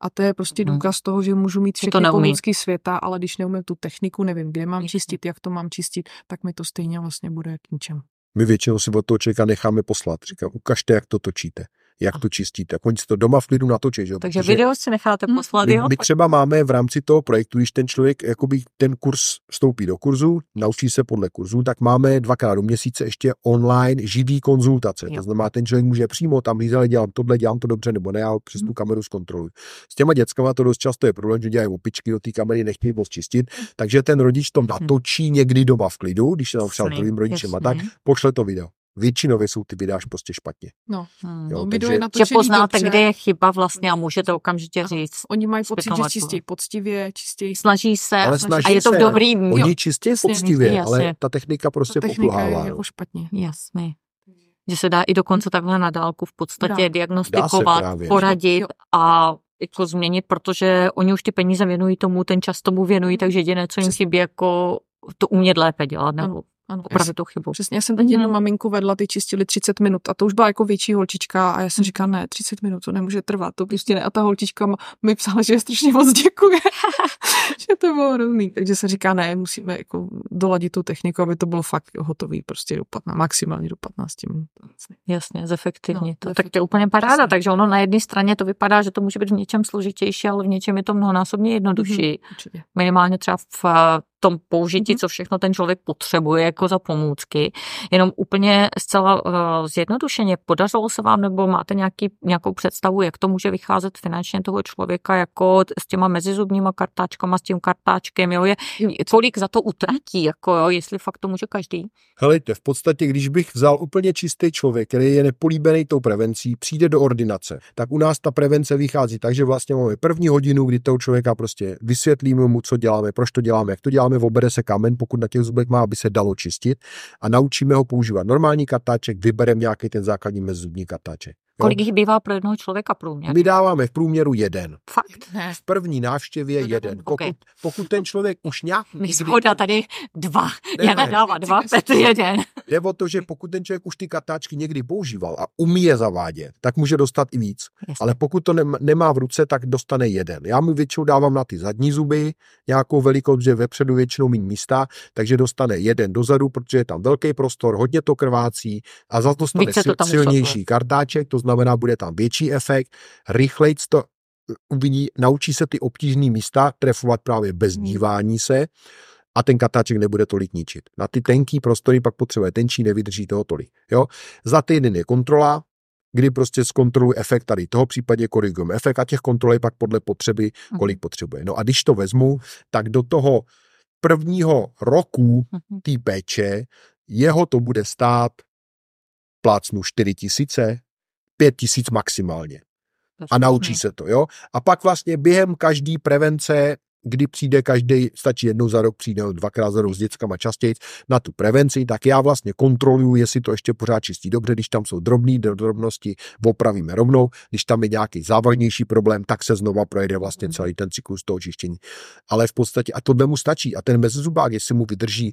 S3: A to je prostě
S2: Mhm.
S3: důkaz toho, že můžu mít všechny pomůcky světa, ale když neumím tu techniku, nevím, kde mám čistit, jak to mám čistit, tak mi to stejně vlastně bude k ničemu.
S1: My většinou si od toho člověka necháme poslat. Říkám, ukažte, jak to točíte, jak to čistíte. Oni si to doma v klidu natočí. Že? jo?
S2: Takže
S1: Protože
S2: video si necháte
S3: Hm.
S2: poslat,
S1: my,
S2: jo?
S1: my třeba máme v rámci toho projektu, když ten člověk jakoby ten kurz vstoupí do kurzu, naučí se podle kurzu, tak máme dvakrát do měsíce ještě online živý konzultace.
S2: Jo.
S1: To znamená, ten člověk může přímo tam říct, ale dělám tohle, dělám to dobře, nebo ne, já ho přes tu kameru zkontroluji. S těma dětskama to dost často je problém, že dělají opičky do té kamery, nechtějí moc čistit, takže ten rodič to natočí někdy doma v klidu, když se tam třeba rodičem a tak, pošle to video. Většinově jsou ty videa prostě špatně.
S3: No,
S2: Hmm.
S1: Jo,
S3: no
S1: takže-
S3: video je
S2: Že poznáte,
S3: dobře.
S2: kde je chyba vlastně a můžete okamžitě říct.
S3: Oni mají pocit, že čistějí poctivě, čistějí
S2: Snaží se
S1: Ale
S2: a
S1: snaží
S2: je to v
S1: se.
S2: dobrým.
S1: Oni
S3: Jo,
S1: poctivě,
S2: jasně.
S1: ale ta technika prostě
S3: Ta technika je
S1: pokulhává.
S3: jako špatně.
S2: Jasně. Že se dá i dokonce takhle na dálku v podstatě
S3: Dá.
S2: diagnostikovat,
S1: právě.
S2: poradit
S3: Jo.
S2: a jako změnit, protože oni už ty peníze věnují tomu, ten čas tomu věnují, takže jediné, co jim chybí, jako to umět lépe dělat, nebo
S3: Ano,
S2: opravdu tu chybu.
S3: Přesně, já jsem teď jednu
S2: Mhm.
S3: maminku vedla, ty čistili 30 minut a to už byla jako větší holčička a já
S2: Mhm.
S3: jsem říkala, ne, 30 minut, to nemůže trvat, to prostě ne. A ta holčička mi psala, že strašně moc děkuje, že to bylo hrozný. Takže se říká, ne, musíme jako doladit tu techniku, aby to bylo fakt hotový, prostě do 15, maximálně do 15 minut.
S2: Jasně, zefektivnit.
S3: No,
S2: to, tak to je úplně paráda,
S3: Přesně.
S2: takže ono na jedné straně to vypadá, že to může být v něčem složitější, ale v něčem je to mnohonásobně jednodušší.
S3: Mhm, určitě.
S2: minimálně třeba v tom použití,
S3: Mhm.
S2: co všechno ten člověk potřebuje jako za pomůcky. Jenom úplně zcela uh, zjednodušeně, podařilo se vám nebo máte nějaký, nějakou představu, jak to může vycházet finančně toho člověka jako s těma mezizubníma kartáčkama, s tím kartáčkem, jo, je, kolik za to utratí, jako jo, jestli fakt to může každý.
S1: Helejte, v podstatě, když bych vzal úplně čistý člověk, který je nepolíbený tou prevencí, přijde do ordinace, tak u nás ta prevence vychází tak, že vlastně máme první hodinu, kdy toho člověka prostě vysvětlíme mu, co děláme, proč to děláme, jak to děláme, obere se kámen, pokud na těch zubech má, aby se dalo čistit a naučíme ho používat normální kartáček, vybereme nějaký ten základní mezizubní kartáček. Jo?
S2: Kolik jich bývá pro jednoho člověka průměr?
S1: My dáváme v průměru jeden.
S2: Fakt.
S3: Ne,
S1: V první návštěvě
S3: No,
S1: jeden.
S3: ok.
S1: Pokud, pokud ten člověk už nějak...
S2: Schoda tady dva.
S1: Ne,
S2: Jana
S1: ne.
S2: dává dva, Petr jeden.
S1: Jde o to, že pokud ten člověk už ty kartáčky někdy používal a umí je zavádět, tak může dostat i víc.
S2: Jasně.
S1: Ale pokud to nem- nemá v ruce, tak dostane jeden. Já mu většinou dávám na ty zadní zuby nějakou velikost, že vepředu většinou méně místa, takže dostane jeden dozadu, protože je tam velký prostor, hodně to krvácí a za to dostane
S2: to
S1: sil-
S2: tam
S1: silnější kartáček, to znamená, bude tam větší efekt, rychleji to uvidí, naučí se ty obtížné místa trefovat právě bez
S2: Hmm.
S1: dívání se a ten kartáček nebude tolik ničit. Na ty tenký prostory pak potřebuje tenčí, nevydrží toho tolik. Jo? Za týden je kontrola, kdy prostě zkontroluji efekt tady. Toho případě korigujeme efekt a těch kontrol je pak podle potřeby, kolik
S2: Mhm.
S1: potřebuje. No a když to vezmu, tak do toho prvního roku
S2: Mhm.
S1: té péče jeho to bude stát plácnu 4 tisíce, 5 tisíc maximálně a naučí se to, jo. A pak vlastně během každý prevence, kdy přijde každý, stačí jednou za rok, přijde dvakrát za rok s dětskama častěji na tu prevenci, tak já vlastně kontroluju, jestli to ještě pořád čistí dobře, když tam jsou drobné drobnosti, opravíme rovnou, když tam je nějaký závažnější problém, tak se znova projede vlastně celý ten cyklus toho čištění. Ale v podstatě, a tohle mu stačí. A ten mezizubák, jestli mu vydrží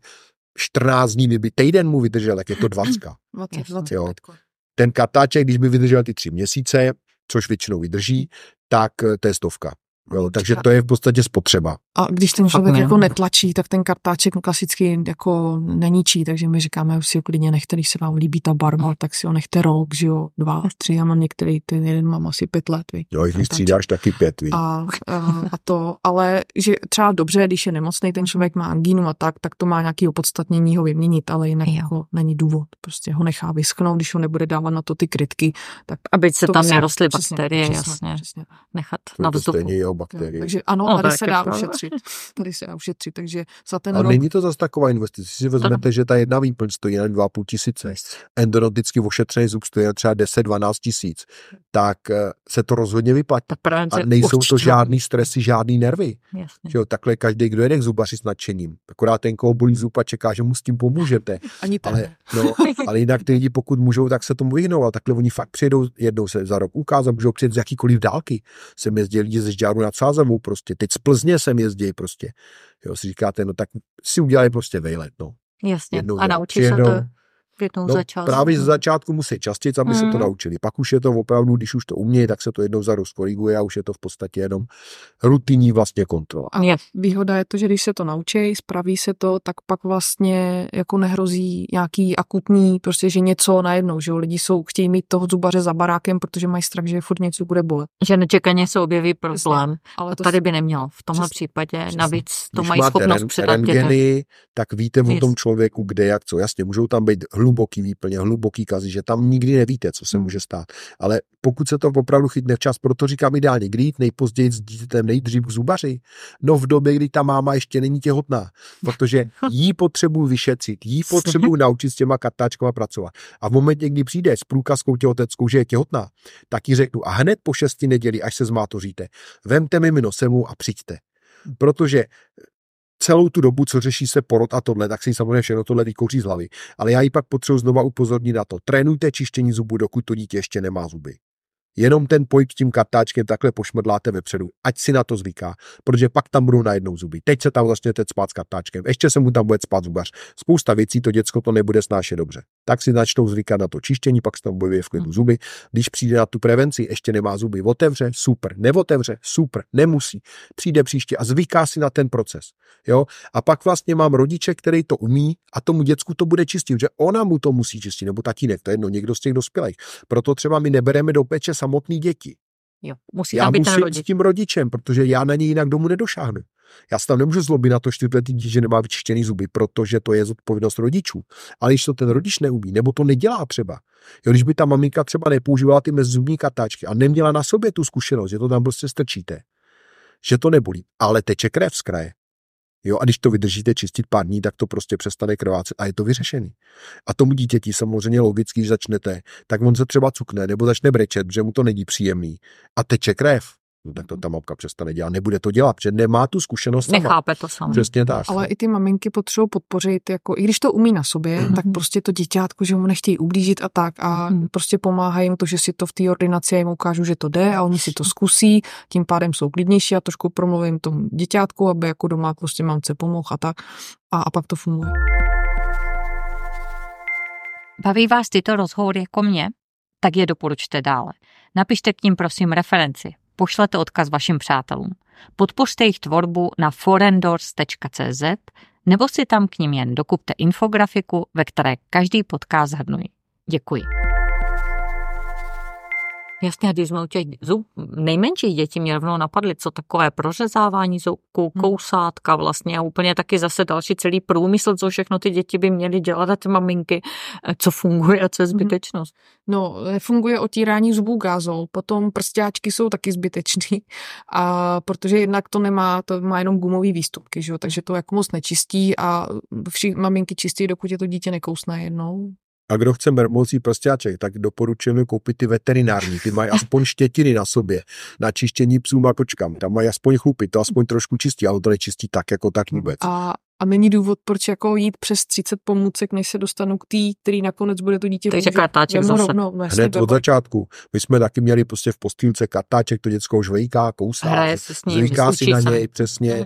S1: 14 dní, kdyby týden mu vydržel, jak je to 20.
S3: 20,
S2: Jasně.
S3: 25.
S1: Ten katáček, když by vydržel ty tři měsíce, což většinou vydrží, tak eh, to je stovka. Jo, takže to je v podstatě spotřeba.
S3: A když ten člověk
S2: ne.
S3: jako netlačí, tak ten kartáček klasicky jako neníčí, takže my říkáme si ho klidně nechte, když se vám líbí ta barva, tak si ho nechte rok, že jo, dva, tři, já mám některý, ten jeden mám asi pět let, viď.
S1: Jo, jich střídáš taky pět, víš.
S3: A, a, a to, ale že třeba dobře, když je nemocný, ten člověk má angínu a tak, tak to má nějaký opodstatnění ho vyměnit, ale jinak jako není důvod. Prostě ho nechá vyschnout, když ho nebude dávat na to ty krytky, tak
S2: Aby se tam nerostly bakterie,
S3: přesně,
S2: jasně,
S3: Přesně.
S2: nechat
S1: To
S2: na vzduchu.
S1: Bakterie.
S3: takže ano,
S2: No,
S3: tady
S2: tak
S3: se dá
S2: to-
S3: ušetřit. Tady se dá ušetřit, takže za ten
S1: A
S3: rok...
S1: není to zase taková investice. Si vezmete, že ta jedna výplň stojí jen 2,5 tisíce, endodonticky ošetřený zub stojí třeba 10-12 tisíc, tak eh, se to rozhodně vyplatí. A nejsou to
S2: určitě-
S1: žádný stresy, žádný nervy.
S2: Jasně.
S1: Že jo, takhle každý, kdo jede k zubaři s nadšením. Akorát ten, koho bolí zub a čeká, že mu s tím pomůžete.
S3: Ani ten.
S1: Ale, no, ale jinak ty lidi, pokud můžou, tak se tomu vyhnou. A takhle oni fakt přijedou jednou se za rok ukázat, můžou přijet z jakýkoliv dálky. Jsem jezdil lidi ze Žďáru nad Sázavou prostě. Teď z Plzně jsem jezdil prostě. Jo, si říkáte, no tak si udělali prostě vejlet, no.
S2: Jasně.
S1: Jednou
S2: A
S1: za-
S2: naučí se to jednou
S1: No,
S2: začátku.
S1: právě z začátku musí častit, aby se to
S2: Mhm.
S1: naučili. Pak už je to opravdu, když už to umějí, tak se to jednou za rok skoriguje a už je to v podstatě jenom rutinní vlastně kontrola.
S3: A
S2: Je.
S3: výhoda je to, že když se to naučí, spraví se to, tak pak vlastně jako nehrozí nějaký akutní, prostě, že něco najednou, že jo, lidi jsou, chtějí mít toho zubaře za barákem, protože mají strach, že furt něco bude bolet.
S2: Že nečekaně se objeví problém.
S3: Ale
S2: A
S3: to
S2: tady by nemělo. V tomhle
S3: Přesně.
S2: případě
S3: Přesně.
S2: navíc to
S1: Když
S2: mají schopnost předat dětem.
S1: rentgeny, tak víte o tom člověku, kde jak co. Jasně, můžou tam být hluboký výplně, hluboký kazy, že tam nikdy nevíte, co se
S2: Hmm.
S1: může stát. Ale pokud se to opravdu chytne včas, proto říkám ideálně, kdy jít nejpozději s dítětem nejdřív k zubaři, no v době, kdy ta máma ještě není těhotná, protože jí potřebuji vyšetřit, jí potřebuji naučit s těma kartáčkama pracovat. A v momentě, kdy přijde s průkazkou těhoteckou, že je těhotná, tak jí řeknu a hned po šesti neděli, až se zmátoříte, vemte mi semu a přijďte. Protože celou tu dobu, co řeší se porod a tohle, tak si samozřejmě všechno tohle kouří z hlavy. Ale já ji pak potřebuji znova upozornit na to. Trénujte čištění zubů, dokud to dítě ještě nemá zuby. Jenom ten s tím kartáčkem takhle pošmrdláte vepředu, ať si na to zvyká, protože pak tam budou najednou zuby. Teď se tam začnete spát s kartáčkem, ještě se mu tam bude spát zubař. Spousta věcí to děcko to nebude snášet dobře. Tak si začnou zvykat na to čištění, pak se tam objeví v klidu zuby. Když přijde na tu prevenci, ještě nemá zuby, otevře, super, neotevře, super, nemusí. Přijde příště a zvyká si na ten proces. Jo? A pak vlastně mám rodiče, který to umí a tomu děcku to bude čistit, že ona mu to musí čistit, nebo tatínek, to je jedno, někdo z těch dospělých. Proto třeba my nebereme do péče samotný děti.
S2: Jo. Musí
S1: Já
S2: tam být
S1: musím s
S2: rodič.
S1: tím rodičem, protože já na něj jinak domů nedošáhnu. Já se tam nemůžu zlobit na to čtyřletý dítě, že nemá vyčištěný zuby, protože to je zodpovědnost rodičů. Ale když to ten rodič neumí, nebo to nedělá třeba, jo, když by ta maminka třeba nepoužívala ty mezzubní kartáčky a neměla na sobě tu zkušenost, že to tam prostě strčíte, že to nebolí, ale teče krev z kraje. Jo, a když to vydržíte čistit pár dní, tak to prostě přestane krvácet a je to vyřešený. A tomu dítěti samozřejmě logicky, když začnete, tak on se třeba cukne nebo začne brečet, že mu to není příjemný a teče krev. No, tak to ta mamka přestane dělat. Nebude to dělat, protože nemá tu zkušenost sama.
S2: Nechápe to sám.
S1: Přesně tak.
S3: Ale i ty maminky potřebují podpořit, jako, i když to umí na sobě,
S2: Mhm.
S3: tak prostě to děťátko, že mu nechtějí ublížit a tak a
S2: Mhm.
S3: prostě pomáhají jim to, že si to v té ordinaci já jim ukážu, že to jde a oni si to zkusí, tím pádem jsou klidnější a trošku promluvím tomu děťátku, aby jako doma prostě mamce pomohl a tak a, a pak to funguje.
S2: Baví vás tyto rozhovory jako mě? Tak je doporučte dále. Napište k ním prosím referenci. Pošlete odkaz vašim přátelům. Podpořte jejich tvorbu na forendors.cz nebo si tam k ním jen dokupte infografiku, ve které každý podcast zhrnuji. Děkuji. Jasně, když jsme u těch zub, nejmenších dětí mě rovnou napadly, co takové prořezávání zubků,
S3: Hmm.
S2: kousátka vlastně a úplně taky zase další celý průmysl, co všechno ty děti by měly dělat a ty maminky, eh, co funguje a co je
S3: Mhm.
S2: zbytečnost.
S3: No, nefunguje otírání zubů gázou, potom prstáčky jsou taky zbytečný, a protože jednak to nemá, to má jenom gumový výstupky, že jo? takže to jako moc nečistí a vši, maminky čistí, dokud je to dítě nekousne jednou.
S1: A kdo chce mermoucí prstáček, tak doporučujeme koupit ty veterinární. Ty mají aspoň štětiny na sobě, na čištění psům a kočkám. Tam mají aspoň chlupy, to aspoň trošku čistí, ale to nečistí tak jako tak vůbec.
S3: A, a není důvod, proč jako jít přes 30 pomůcek, než se dostanu k té, který nakonec bude to dítě
S2: Takže kartáček zase.
S3: Rovnou, no, jasně,
S1: Hned od začátku. My jsme taky měli prostě v postýlce kartáček, to děcko už vejká, kousá,
S2: Hraje se s ním,
S1: zvyká si na něj přesně.
S3: Mhm.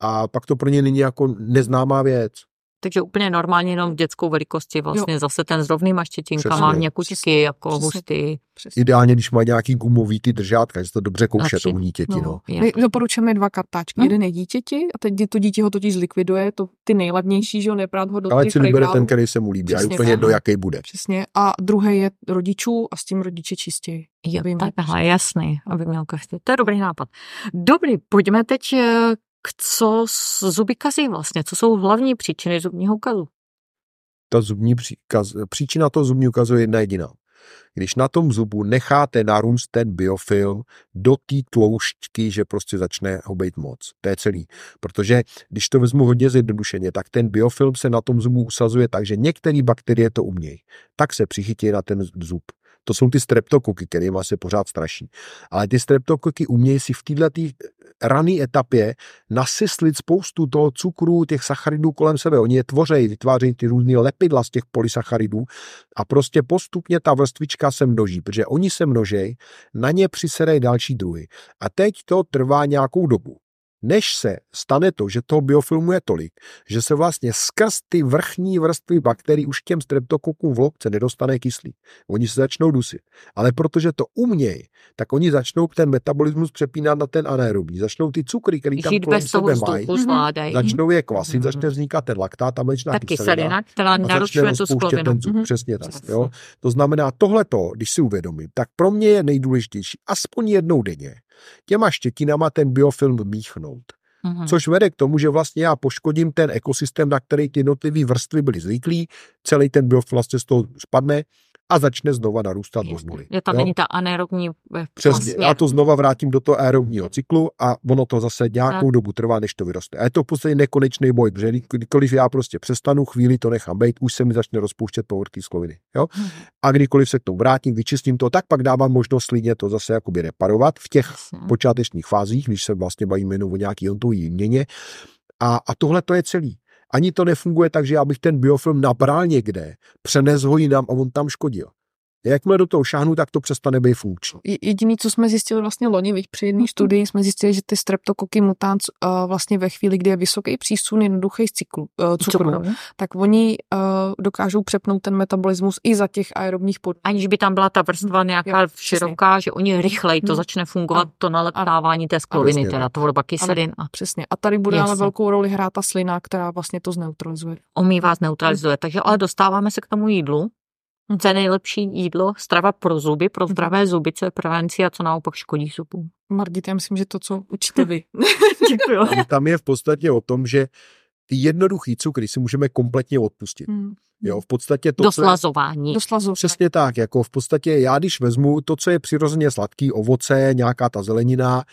S1: A pak to pro ně není jako neznámá věc.
S2: Takže úplně normálně jenom v dětskou velikosti vlastně jo. zase ten s rovnýma štětinkama, měkučky, jako
S3: Přesně.
S2: hustý.
S3: Přesně.
S1: Ideálně, když mají nějaký gumový ty držátka, že se to dobře kouše
S2: Lepší.
S1: tomu dítěti. No. No.
S3: My
S2: to-
S3: doporučujeme dva kartáčky.
S2: Hm.
S3: Jeden je dítěti a teď to dítě ho totiž zlikviduje, to ty nejlevnější, že jo, neprát ho do
S1: Ale si vybere ten, který se mu líbí. A
S3: Přesně
S1: úplně
S3: tak.
S1: jedno, jaký bude.
S3: Přesně. A druhý je rodičů a s tím rodiče čistěji.
S2: Jo, takhle, jasný, aby měl každý. To je dobrý nápad. Dobrý, pojďme teď eh, co s zuby kazí vlastně, co jsou hlavní příčiny zubního kazu.
S1: Ta zubní příkaz, příčina toho zubního kazu je jedna jediná. Když na tom zubu necháte narůst ten biofilm do té tloušťky, že prostě začne ho být moc. To je celý. Protože když to vezmu hodně zjednodušeně, tak ten biofilm se na tom zubu usazuje tak, že některé bakterie to umějí. Tak se přichytí na ten zub. To jsou ty streptokoky, kterými se pořád straší. Ale ty streptokoky umějí si v této rané etapě nasyslit spoustu toho cukru, těch sacharidů kolem sebe. Oni je tvořejí, vytvářejí ty různé lepidla z těch polysacharidů a prostě postupně ta vrstvička se množí, protože oni se množejí, na ně přisedají další druhy. A teď to trvá nějakou dobu. Než se stane to, že toho biofilmu je tolik, že se vlastně skrz ty vrchní vrstvy bakterií už těm streptokokům v lobce nedostane kyslík. Oni se začnou dusit. Ale protože to umějí, tak oni začnou ten metabolismus přepínat na ten anaerobní. Začnou ty cukry, které tam kolem sebe mají,
S2: zvládají.
S1: začnou je kvasit,
S2: Mhm.
S1: začne vznikat ten laktát a mléčná
S2: Ta kyselina, která
S1: a začne
S2: narušuje tu
S1: rozpouštět
S2: sklovinu.
S1: ten zub.
S3: Mhm.
S1: Přesně tak. Jo? To znamená, tohleto, když si uvědomím, tak pro mě je nejdůležitější aspoň jednou denně těma štětinama ten biofilm míchnout.
S2: Mhm.
S1: Což vede k tomu, že vlastně já poškodím ten ekosystém, na který ty jednotlivé vrstvy byly zvyklí, celý ten biofilm vlastně z toho spadne a začne znova narůstat
S2: Jasně.
S1: nuly.
S2: Je tam není ta anaerobní eh,
S1: Přesně, já to znova vrátím do toho aerobního cyklu a ono to zase nějakou dobu trvá, než to vyroste. A je to v podstatě nekonečný boj, protože kdy- kdykoliv já prostě přestanu, chvíli to nechám být, už se mi začne rozpouštět povrchy skloviny. Jo?
S2: Mhm.
S1: A kdykoliv se k tomu vrátím, vyčistím to, tak pak dávám možnost klidně to zase jakoby reparovat v těch
S2: Jasně.
S1: počátečních fázích, když se vlastně bavíme jenom o nějaký ontový měně. A, a tohle to je celý. Ani to nefunguje tak, že já bych ten biofilm nabral někde, přenes ho jinam a on tam škodil. Jakmile do toho šáhnu, tak to přestane být funkční.
S3: Je- Jediný, co jsme zjistili vlastně loni, viď, při jedné studii, jsme zjistili, že ty streptokoky mutans uh, vlastně ve chvíli, kdy je vysoký přísun jednoduchý z cyklu, uh, cukru,
S2: Cukru.
S3: tak oni uh, dokážou přepnout ten metabolismus i za těch aerobních pod.
S2: Aniž by tam byla ta vrstva nějaká
S3: Jo, přesně.
S2: široká, že oni rychleji to
S3: Hmm.
S2: začne fungovat,
S3: Ano.
S2: to naleptávání té skloviny,
S1: Přesně
S2: teda tvorba kyselin a
S3: Přesně. A tady bude ale
S2: Jasně.
S3: velkou roli hrát ta slina, která vlastně to zneutralizuje.
S2: omývá, zneutralizuje. Takže ale dostáváme se k tomu jídlu. Co je nejlepší jídlo? Strava pro zuby, pro
S3: Mhm.
S2: zdravé zuby, co je prevenci a co naopak škodí zubům.
S3: Margit, já myslím, že to, co učíte vy.
S1: Tam, tam je v podstatě o tom, že ty jednoduchý cukry si můžeme kompletně odpustit.
S3: Hmm.
S1: Jo, v podstatě to,
S2: Do
S1: co je, přesně tak, jako v podstatě já, když vezmu to, co je přirozeně sladký, ovoce, nějaká ta zelenina,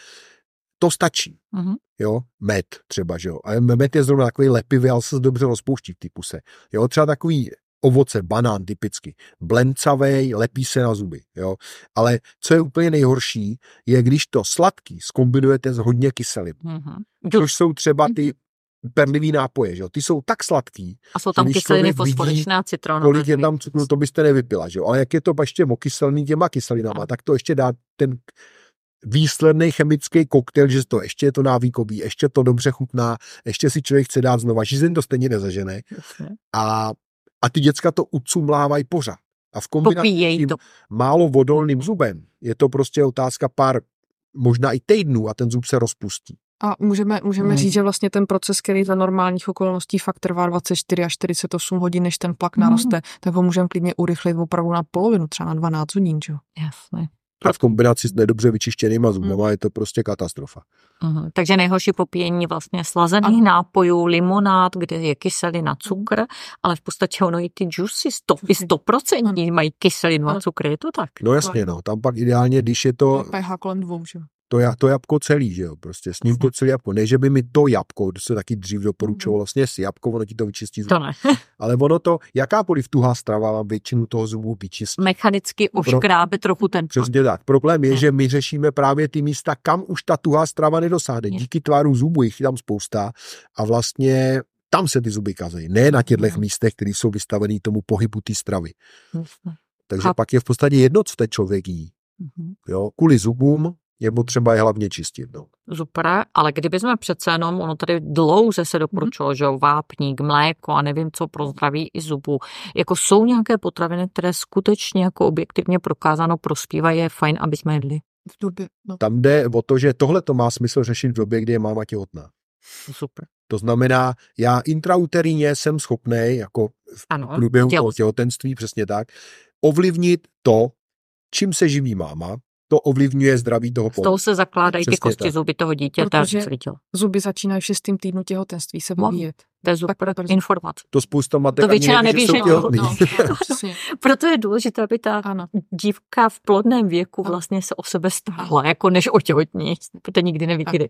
S1: to stačí.
S2: Mhm.
S1: Jo, med třeba, že jo. A med je zrovna takový lepivý, ale se dobře rozpouští v té puse. Jo, třeba takový ovoce, banán typicky, blencavej, lepí se na zuby, jo. Ale co je úplně nejhorší, je když to sladký skombinujete s hodně kyselým,
S2: Mhm.
S1: což jsou třeba ty perlivý nápoje, že jo. Ty jsou tak sladký,
S2: A jsou tam kyseliny a citronové.
S1: kolik je tam cukru, to byste nevypila, že jo. Ale jak je to ještě okyselný těma kyselinama, tak to ještě dá ten výsledný chemický koktejl, že to ještě je to návykový, ještě to dobře chutná, ještě si člověk chce dát znova, žízeň to stejně nezažene a, a ty děcka to ucumlávají pořád. A v kombinaci s tím
S2: to.
S1: málo vodolným zubem je to prostě otázka pár, možná i týdnů a ten zub se rozpustí.
S3: A můžeme, můžeme
S2: Hmm.
S3: říct, že vlastně ten proces, který za normálních okolností fakt trvá 24 až 48 hodin, než ten plak
S2: Hmm.
S3: naroste, tak ho můžeme klidně urychlit opravdu na polovinu, třeba na 12 hodin. Že? jo?
S2: Jasně.
S4: A v kombinaci s nedobře vyčištěnýma zubama je to prostě katastrofa.
S2: Uh, takže nejhorší popíjení vlastně slazených nápojů, limonád, kde je kyselina, cukr, ale v podstatě ono i ty juicy, sto, i stoprocentní mají kyselinu a cukr, je to tak?
S4: No jasně, no. Tam pak ideálně, když je to
S3: pH kolem dvou, že?
S4: To, ja- to jabko celý, že jo, prostě s ním to celé jabko. Ne, že by mi to jabko, to se taky dřív doporučovalo, vlastně s jabko, ono ti to vyčistí zub.
S2: To ne.
S4: Ale ono to, jakákoliv tuhá strava vám většinu toho zubu vyčistí.
S2: Mechanicky oškrábe trochu ten
S4: Přesně tak. Problém je,
S2: Ne.
S4: že my řešíme právě ty místa, kam už ta tuhá strava nedosáhne.
S2: Je.
S4: Díky tváru zubů jich je tam spousta a vlastně tam se ty zuby kazejí. Ne na těchto
S2: Mhm.
S4: místech, které jsou vystavený tomu pohybu té stravy.
S2: Jasně.
S4: Takže
S2: Chápu.
S4: pak je v podstatě jedno, co ten člověk jí.
S2: Mhm.
S4: Jo? Kvůli zubům je potřeba je hlavně čistit. No.
S2: Super, ale kdyby jsme přece jenom, ono tady dlouze se doporučilo, že jo, vápník, mléko a nevím co pro zdraví i zubu. Jako jsou nějaké potraviny, které skutečně jako objektivně prokázáno prospívají, je fajn, aby jsme jedli.
S3: V době, no.
S4: Tam jde o to, že tohle to má smysl řešit v době, kdy je máma těhotná.
S2: Super.
S4: To znamená, já intrauterině jsem schopný, jako v
S2: Ano,
S4: průběhu těhotenství, přesně tak, ovlivnit to, čím se živí máma, to ovlivňuje zdraví toho
S2: Z toho se zakládají ty
S4: Přesně
S2: kosti
S4: tak.
S2: zuby toho dítěte
S3: Protože-. Zuby začínají v šestém týdnu těhotenství se vyvíjet.
S2: To je super
S3: brzo.
S2: informace.
S4: To spousta matek
S2: To většina
S4: ani
S2: neví,
S4: že.
S3: No, přesně.
S2: Proto je důležité, aby ta
S3: Ano.
S2: dívka v plodném věku
S3: Ano.
S2: vlastně se o sebe starala, jako než o těhotní. Protože nikdy neví,
S3: Tak.
S2: kdy.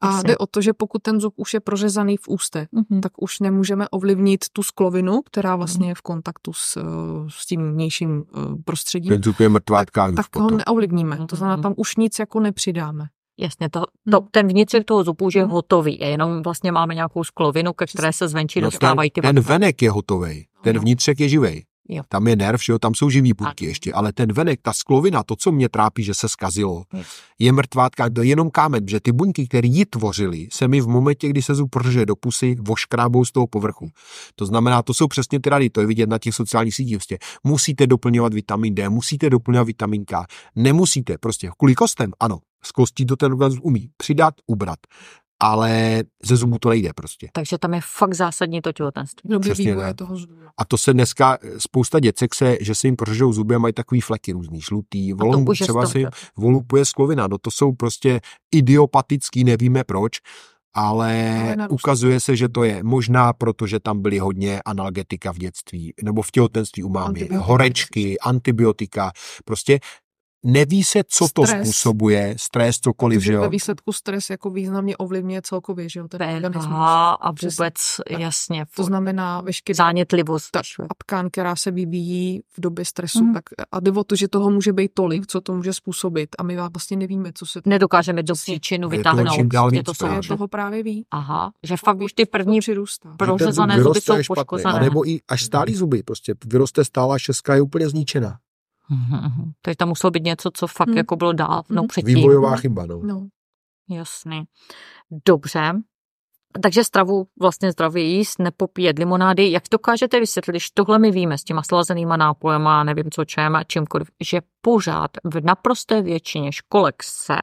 S3: A
S2: Jasně.
S3: jde o to, že pokud ten zub už je prořezaný v ústech,
S2: Mhm.
S3: tak už nemůžeme ovlivnit tu sklovinu, která vlastně je v kontaktu s, eh, s tím vnějším eh, prostředím.
S1: Ten zub je mrtvátka už
S3: Tak ho
S1: potom.
S3: neovlivníme. To znamená,
S2: Mhm.
S3: tam už nic jako nepřidáme.
S2: Jasně, to,
S3: Hmm.
S2: to, ten vnitřek toho zubu je
S3: Hmm.
S2: hotový. A jenom vlastně máme nějakou sklovinu, ke které se zvenčí
S1: No,
S2: dostávají ty
S1: ten, venek je hotový, ten vnitřek je živej.
S2: Jo.
S1: Tam je nerv, že jo, tam jsou živý půdky ještě, ale ten venek, ta sklovina, to, co mě trápí, že se skazilo,
S2: Jo.
S1: je mrtvátka, to je jenom kámen, že ty buňky, které ji tvořily, se mi v momentě, kdy se zub prže do pusy, voškrábou z toho povrchu. To znamená, to jsou přesně ty rady, to je vidět na těch sociálních sítích. Prostě musíte doplňovat vitamin D, musíte doplňovat vitamin K, nemusíte, prostě kvůli kostem, ano, z kostí to ten organismus umí přidat, ubrat, ale ze zubu to nejde prostě.
S2: Takže tam je fakt zásadní to těhotenství.
S1: Přesně tak.
S3: toho zubu.
S1: A to se dneska, spousta děcek se, že se jim prořežou zuby a mají takový fleky různý, žlutý, volum, třeba se jim volupuje sklovina, no to jsou prostě idiopatický, nevíme proč, ale, ukazuje se, že to je možná proto, že tam byly hodně analgetika v dětství, nebo v těhotenství u mámy,
S3: Antibiotika.
S1: horečky, antibiotika, prostě neví se, co to
S3: Stres.
S1: způsobuje, stres, cokoliv, že
S3: Protože ve
S1: jo.
S3: výsledku stres jako významně ovlivňuje celkově, že jo, ten organismus.
S2: A vůbec,
S3: Tak.
S2: jasně,
S3: To znamená veškerá
S2: zánětlivost.
S3: ta a tkán, která se vyvíjí v době stresu,
S2: Mhm.
S3: mm. tak a jde o to, že toho může být tolik, co to může způsobit a my vlastně nevíme, co se
S2: Nedokážeme do příčinu
S1: Je to
S2: vytáhnout. Je
S1: víc
S2: to
S1: to je
S3: je
S2: že-
S3: toho právě ví.
S2: Aha, že fakt už ty první
S3: To
S2: prořezané zuby jsou poškozené.
S4: A nebo i až stálý zuby, prostě vyroste stálá šestka je úplně zničená.
S2: Mhm, mhm. Takže tam muselo být něco, co fakt
S3: Hmm.
S2: jako bylo dávno
S3: Mhm.
S2: předtím.
S4: Vývojová chyba, no.
S3: No.
S2: Jasný. Dobře. Takže stravu vlastně zdravě jíst, nepopíjet limonády. Jak dokážete vysvětlit, když tohle my víme s těma slazenýma nápojema, nevím co čem a čímkoliv, že pořád v naprosté většině školek se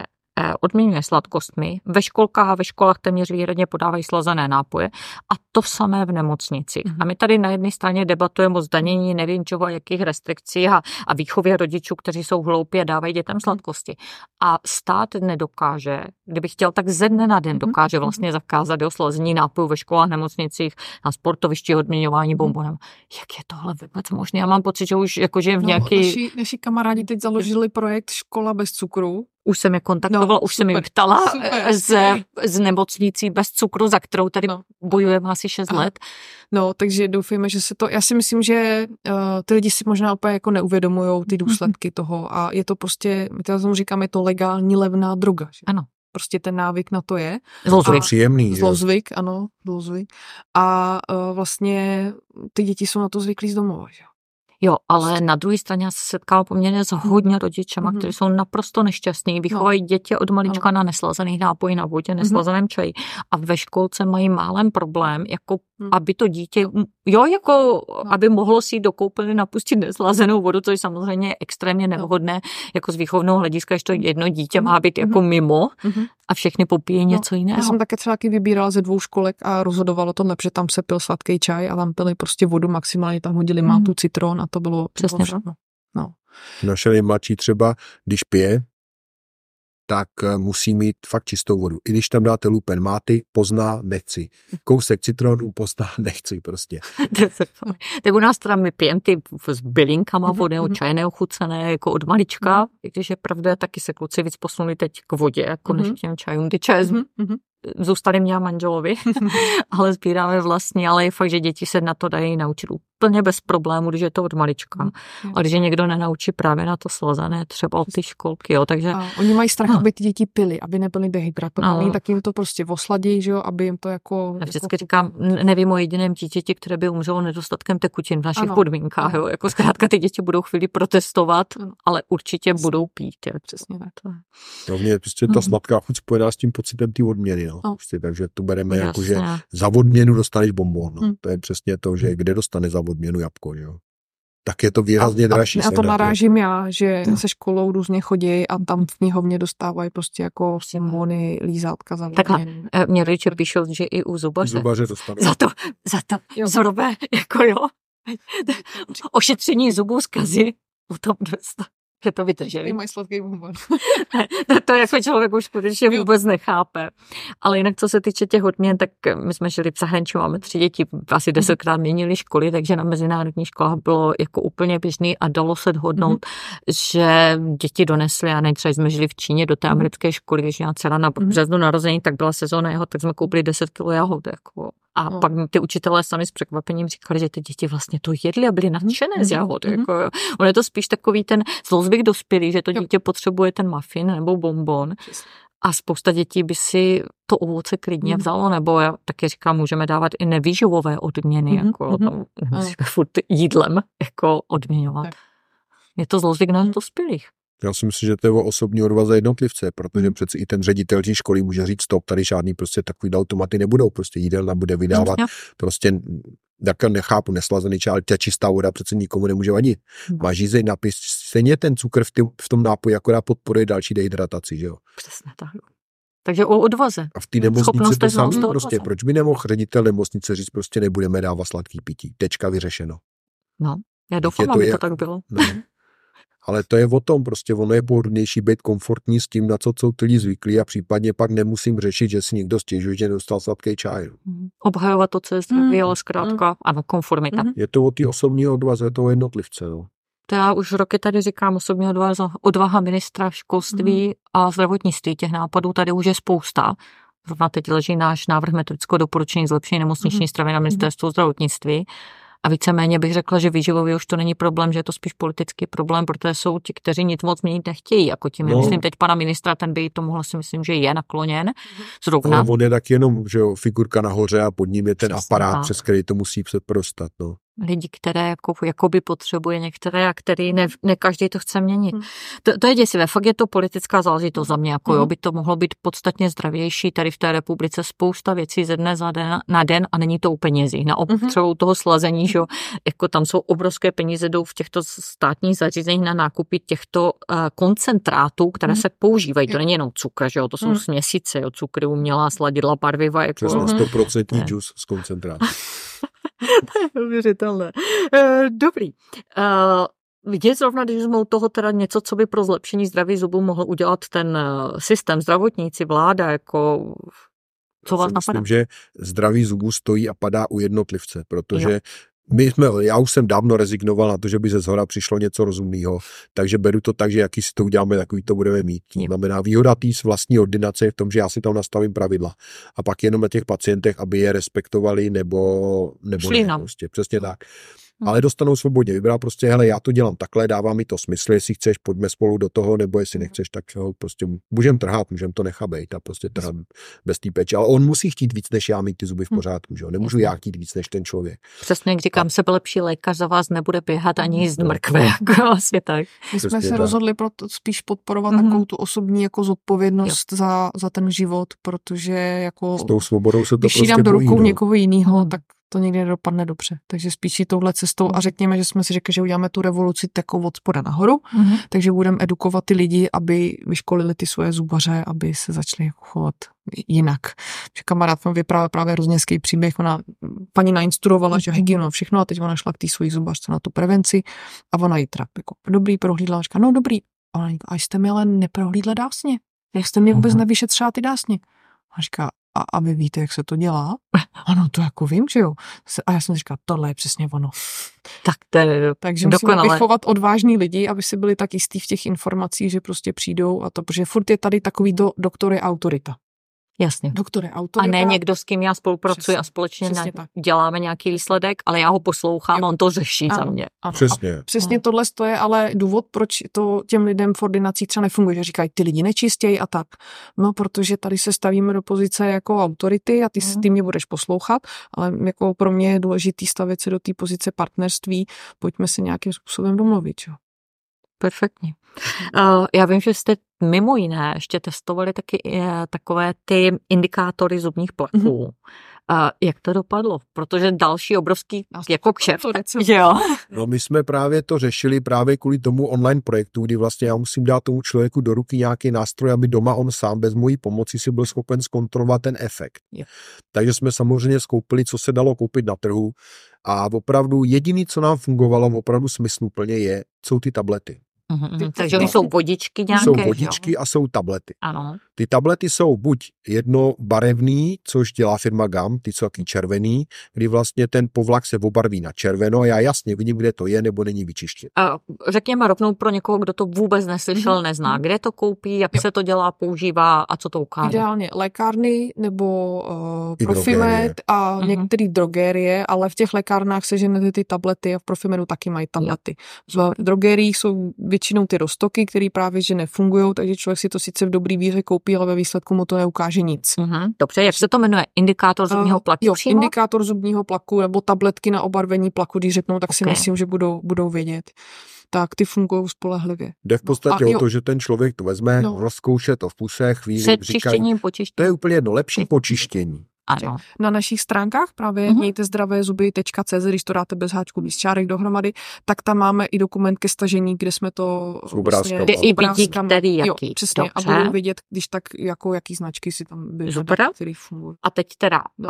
S2: odměňuje sladkostmi. Ve školkách a ve školách téměř výhradně podávají slazené nápoje a to samé v nemocnici.
S3: Mhm.
S2: A my tady na jedné straně debatujeme o zdanění nevím čeho, a jakých restrikcí a, a výchově rodičů, kteří jsou hloupí a dávají dětem sladkosti. A stát nedokáže, kdyby chtěl, tak ze dne na den
S3: Mhm,
S2: dokáže
S3: mhm.
S2: vlastně zakázat jo, slazení nápojů ve školách, nemocnicích, na sportovišti odměňování
S3: Mhm.
S2: bombonem. Jak je tohle vůbec možné? Já mám pocit, že už jakože v
S3: No,
S2: nějaký,
S3: naši, naši kamarádi teď založili projekt Škola bez cukru.
S2: Už jsem je kontaktovala,
S3: No,
S2: už jsem jim
S3: super,
S2: ptala
S3: super,
S2: z,
S3: skvělý.
S2: z nemocnicí bez cukru, za kterou tady
S3: No.
S2: bojujeme asi 6
S3: Aha.
S2: let.
S3: No, takže doufejme, že se to... Já si myslím, že uh, ty lidi si možná úplně jako neuvědomují ty důsledky toho a je to prostě, my teda tomu říkáme, je to legální levná droga. Že?
S2: Ano.
S3: Prostě ten návyk na to je.
S1: Je
S3: A-
S1: příjemný, že jo.
S3: Zlozvyk, ano, zlozvyk. A uh, vlastně ty děti jsou na to zvyklí z domova. Že?
S2: Jo, ale na druhé straně já se setkala poměrně s hodně rodičema,
S3: Mhm.
S2: kteří jsou naprosto nešťastní, vychovají děti od malička na neslazených nápojích na vodě, neslazeném čaji a ve školce mají málem problém, jako
S3: Mhm.
S2: aby to dítě, jo, jako aby mohlo si do koupelny napustit neslazenou vodu, což samozřejmě je extrémně nevhodné, jako z výchovného hlediska, že to jedno dítě má být jako mimo
S3: Mhm.
S2: a všechny popíjí něco
S3: Já
S2: jiného.
S3: jsem také třeba taky vybírala ze dvou školek a rozhodovalo to protože tam se pil sladký čaj a tam pili prostě vodu, maximálně tam hodili
S2: Mhm.
S3: mátu, citron a to bylo
S2: Přesně
S3: bylo. No.
S1: Naše nejmladší třeba, když pije, tak eh, musí mít fakt čistou vodu. I když tam dáte lupen máty, pozná, nechci. Kousek citronu, pozná, nechci prostě.
S2: tak u nás teda my pijeme ty s bylinkama
S3: Mhm,
S2: vody,
S3: mhm.
S2: čajné ochucené jako od malička, i když je pravda, taky se kluci víc posunuli teď k vodě, jako než
S3: Mhm.
S2: k těm čajům. Ty čaje
S3: Mhm, mhm.
S2: zůstaly mě a manželovi, ale sbíráme vlastně, ale je fakt, že děti se na to dají naučit úplně bez problému, když je to od malička.
S3: Mhm.
S2: A když je někdo nenaučí právě na to slazené, třeba od ty školky, jo, takže
S3: A oni mají strach,
S2: No.
S3: aby ty děti pily, aby nebyly dehydratovaný,
S2: No.
S3: tak jim to prostě osladí, že jo, aby jim to jako...
S2: Já vždycky
S3: jako
S2: říkám, nevím o jediném dítěti, které by umřelo nedostatkem tekutin v našich
S3: Ano.
S2: podmínkách.
S3: Ano.
S2: Jo. Jako zkrátka ty děti budou chvíli protestovat,
S3: Ano.
S2: ale určitě
S3: Přesně.
S2: budou pít. Jo.
S3: Přesně tak.
S2: To je-
S1: je prostě ta
S2: Mhm.
S1: sladká chuť spojená s tím pocitem té odměny. No.
S3: No.
S1: Prostě, takže to bereme jako, že
S2: Jasně.
S1: za odměnu dostaneš bonbon. No.
S3: Hmm.
S1: To je přesně to, že kde dostane za odměnu jabko. Jo? Tak je to výrazně dražší.
S3: A, a to
S1: jo.
S3: narážím já, že se školou různě chodí a tam v knihovně dostávají prostě jako simony, lízátka za
S2: Takhle. Eh, Mě rodiče píšou, že i u zubaře.
S1: Zubaře dostane.
S2: Za to, za to
S3: Jo.
S2: zrobé, jako jo. Ošetření zubů zkazy, u tom dost, že to vydrželi.
S3: Ty mají sladký bonbon.
S2: to, to jako člověk už skutečně vůbec nechápe. Ale jinak, co se týče těch odměn, tak my jsme žili v zahraničí, máme tři děti, asi desetkrát měnili školy, takže na mezinárodních školách bylo jako úplně běžný a dalo se dohodnout, že děti donesly, a ne, třeba jsme žili v Číně do té
S3: Mhm.
S2: americké školy, když měla dcera na
S3: Mhm.
S2: březnu narození, tak byla sezóna jeho, tak jsme koupili 10 kg jahod. Jako. A
S3: No.
S2: pak ty učitelé sami s překvapením říkali, že ty děti vlastně to jedly a byly nadšené z
S3: Mhm.
S2: jahod.
S3: Mhm.
S2: Jako, jo. on je to spíš takový ten zlozvyk dospělý, že to
S3: Jo.
S2: dítě potřebuje ten muffin nebo bonbon. A spousta dětí by si to ovoce klidně
S3: Mhm.
S2: vzalo, nebo já taky říkám, můžeme dávat i nevýživové odměny,
S3: Mhm,
S2: jako
S3: mhm.
S2: tam nemusíme furt jídlem jako odměňovat.
S3: Tak.
S2: Je to zlozvyk na
S3: Mhm.
S2: dospělých.
S1: Já si myslím, že to je o osobní odvaze jednotlivce, protože
S3: Hmm.
S1: přeci i ten ředitel té školy může říct stop, tady žádný prostě takový automaty nebudou, prostě jídelna bude vydávat,
S2: Jasně.
S1: prostě tak nechápu, neslazený čaj, ale ta čistá voda přece nikomu nemůže vadit.
S2: Hmm.
S1: Má žízeň napis, stejně ten cukr v, tý, v tom nápoji akorát podporuje další dehydrataci, že jo.
S2: Přesně tak. Takže o odvaze.
S1: A v té nemocnici to
S2: toho
S1: prostě, proč by nemohl ředitel nemocnice říct, prostě nebudeme dávat sladký pití, tečka vyřešeno.
S2: No, já doufám,
S1: to
S2: aby to
S1: je-
S2: tak bylo.
S1: No. Ale to je o tom, prostě ono je pohodlnější být komfortní s tím, na co jsou ty lidi zvyklí a případně pak nemusím řešit, že si někdo stěžuje, že nedostal sladký čaj. no.
S2: Mhm. Obhajovat to, co je zdraví,
S3: Mm.
S2: ale zkrátka, ano, konformita.
S3: Mhm.
S1: Je to o té osobní odvaze toho jednotlivce. No.
S2: To já už roky tady říkám osobně odvaha, odvaha ministra školství
S3: Mhm.
S2: a zdravotnictví. Těch nápadů tady už je spousta. Zrovna teď leží náš návrh metodického doporučení zlepšení nemocniční
S3: Mhm.
S2: stravy na ministerstvu zdravotnictví. A víceméně bych řekla, že výživově už to není problém, že je to spíš politický problém, protože jsou ti, kteří nic moc měnit nechtějí. Jako tím,
S1: No.
S2: no. myslím teď pana ministra, ten by to mohl si myslím, že je nakloněn. Zrovna.
S1: Ale on je tak jenom že jo, figurka nahoře a pod ním je ten
S2: Přesně
S1: aparát,
S2: tak.
S1: přes který to musí se prostat. No.
S2: Lidi, které jako, jakoby potřebuje některé a který ne, ne každý to chce měnit.
S3: Hmm.
S2: To, to je děsivé, fakt je to politická záležitost za mě, jako jo,
S3: Hmm.
S2: by to mohlo být podstatně zdravější tady v té republice, spousta věcí ze dne za den, na den a není to u penězích. Na
S3: Mhm.
S2: třeba u toho slazení, že jo, jako tam jsou obrovské peníze, jdou v těchto státních zařízeních na nákupy těchto uh, koncentrátů, které
S3: Mhm.
S2: se používají. To
S3: Jo.
S2: není jenom cukr, že jo, to jsou
S3: Mhm.
S2: směsice, jo, cukry, umělá sladidla, barviva, jako
S1: Přesně
S3: Mhm.
S1: 100%
S2: Ne.
S1: džus z koncentrátu.
S2: To je neuvěřitelné. Eh, Dobrý. Eh, Je zrovna, když jsme u toho teda něco, co by pro zlepšení zdraví zubů mohl udělat ten eh, systém, zdravotníci, vláda, jako co vás napadá?
S1: Myslím, že zdraví zubů stojí a padá u jednotlivce, protože my jsme, já už jsem dávno rezignoval na to, že by ze zhora přišlo něco rozumného, takže beru to tak, že jaký si to uděláme, takový to budeme mít. To znamená, výhoda té vlastní ordinace je v tom, že já si tam nastavím pravidla a pak jenom na těch pacientech, aby je respektovali nebo, nebo
S2: Šli
S1: ne, prostě, přesně tak.
S2: Hm.
S1: Ale dostanou svobodně vybrat prostě, hele, já to dělám takhle, dává mi to smysl, jestli chceš, pojďme spolu do toho, nebo jestli nechceš, tak ho prostě můžem trhat, můžem to nechat být a prostě trhat bez té péče. Ale on musí chtít víc, než já mít ty zuby v
S2: Hm.
S1: pořádku, že jo? Nemůžu já chtít víc, než ten člověk.
S2: Přesně, jak říkám, sebelepší lékař za vás nebude běhat ani jíst mrkve, jako asi tak.
S3: My jsme
S1: Přesně
S3: se
S1: tak.
S3: rozhodli pro to spíš podporovat
S2: Mhm.
S3: takovou tu osobní jako zodpovědnost za, za ten život, protože jako
S1: S tou svobodou se to
S3: když ji
S1: prostě
S3: dám do
S1: bojí,
S3: rukou
S1: no.
S3: někoho jiného,
S2: Mhm.
S3: tak to nikdy nedopadne dobře. Takže spíš si touhle cestou a řekněme, že jsme si řekli, že uděláme tu revoluci takovou od spoda nahoru,
S2: Mhm.
S3: takže budeme edukovat ty lidi, aby vyškolili ty svoje zubaře, aby se začali jako chovat jinak. Že kamarád mi vyprávěl právě hrozně hezký příběh, ona paní nainstruovala, že hygienu a všechno a teď ona šla k té svojí zubařce na tu prevenci a ona jí teda jako dobrý prohlídla říká, no dobrý. A ona říká, a jste mi ale neprohlídla dásně. Jak jste mi vůbec
S2: Mhm.
S3: nevyšetřila ty dásně? A říká, a, a vy víte, jak se to dělá? Ano, to jako vím, že jo. A já jsem říkala, tohle je přesně ono.
S2: Tak to je
S3: Takže musíme
S2: dokonale.
S3: vychovat odvážní lidi, aby si byli tak jistí v těch informacích, že prostě přijdou a to, protože furt je tady takový do, doktor je autorita.
S2: Jasně.
S3: Doktor je
S2: A ne někdo, s kým já spolupracuji
S3: Přesně,
S2: a společně
S3: přesně
S2: na, děláme nějaký výsledek, ale já ho poslouchám,
S3: Jo.
S2: on to řeší za
S3: Ano.
S2: mě.
S3: Ano,
S1: Přesně.
S3: A přesně tohle to je ale důvod, proč to těm lidem v ordinacích třeba nefunguje, že říkají, ty lidi nečistějí a tak. No, protože tady se stavíme do pozice jako autority a ty,
S2: Mhm.
S3: ty mě budeš poslouchat, ale jako pro mě je důležitý stavět se do té pozice partnerství, pojďme se nějakým způsobem domluvit. Jo.
S2: Perfektně. Uh, já vím, že jste mimo jiné ještě testovali taky uh, takové ty indikátory zubních plaků.
S3: Mhm.
S2: Uh, jak to dopadlo? Protože další obrovský jako kšeft. jo?
S1: No my jsme právě to řešili právě kvůli tomu online projektu, kdy vlastně já musím dát tomu člověku do ruky nějaký nástroj, aby doma on sám bez mojí pomoci si byl schopen zkontrolovat ten efekt.
S3: Jo.
S1: Takže jsme samozřejmě skoupili, co se dalo koupit na trhu a opravdu jediný, co nám fungovalo opravdu smysluplně je, jsou ty tablety.
S2: Mhm,
S3: Ty-
S2: mhm. Takže oni jsou vodičky nějaké,
S1: jsou
S2: že jo?
S1: vodičky a jsou tablety.
S2: Ano.
S1: Ty tablety jsou buď jednobarevný, což dělá firma GAM, ty jsou taky červený, kdy vlastně ten povlak se obarví na červeno a já jasně vidím, kde to je nebo není vyčištěn.
S2: A řekněme rovnou pro někoho, kdo to vůbec neslyšel,
S3: Mhm,
S2: nezná,
S3: mhm.
S2: kde to koupí, jak
S3: Jo.
S2: se to dělá, používá a co to ukáže.
S3: Ideálně lékárny nebo uh, Profimed
S1: drogerie.
S3: a
S2: Mhm.
S3: některé drogerie, ale v těch lékárnách seženete ty tablety a v Profimedu taky mají tablety. V drogeriích jsou většinou ty roztoky, které právě že nefungují, takže člověk si to sice v dobrý víře koupí, ale ve výsledku mu to neukáže nic.
S2: Mhm. Dobře, jak se to jmenuje? Indikátor zubního
S3: Eh,
S2: plaku
S3: jo,
S2: přímo?
S3: indikátor zubního plaku nebo tabletky na obarvení plaku, když řeknou, tak si
S2: Ok.
S3: myslím, že budou, budou vědět. Tak ty fungují spolehlivě.
S1: Jde v podstatě
S3: a
S1: o
S3: jo.
S1: to, že ten člověk to vezme,
S3: No.
S1: rozkouše to v puse, chvíli,
S2: Před
S1: říkají,
S2: čištěním,
S1: to je úplně jedno, lepší počištění.
S2: Ano.
S3: na našich stránkách právě mm-hmm. mějte zdravé zuby.cz, když to dáte bez háčku, bez čárek dohromady, tak tam máme i dokument ke stažení, kde jsme to
S1: S.
S2: Kde i vidí, který
S3: jo,
S2: jaký.
S3: přesně,
S2: Dobře.
S3: a budou vidět, když tak, jako jaký značky si tam by
S2: Super.
S3: který fungují.
S2: A teď teda,
S3: No.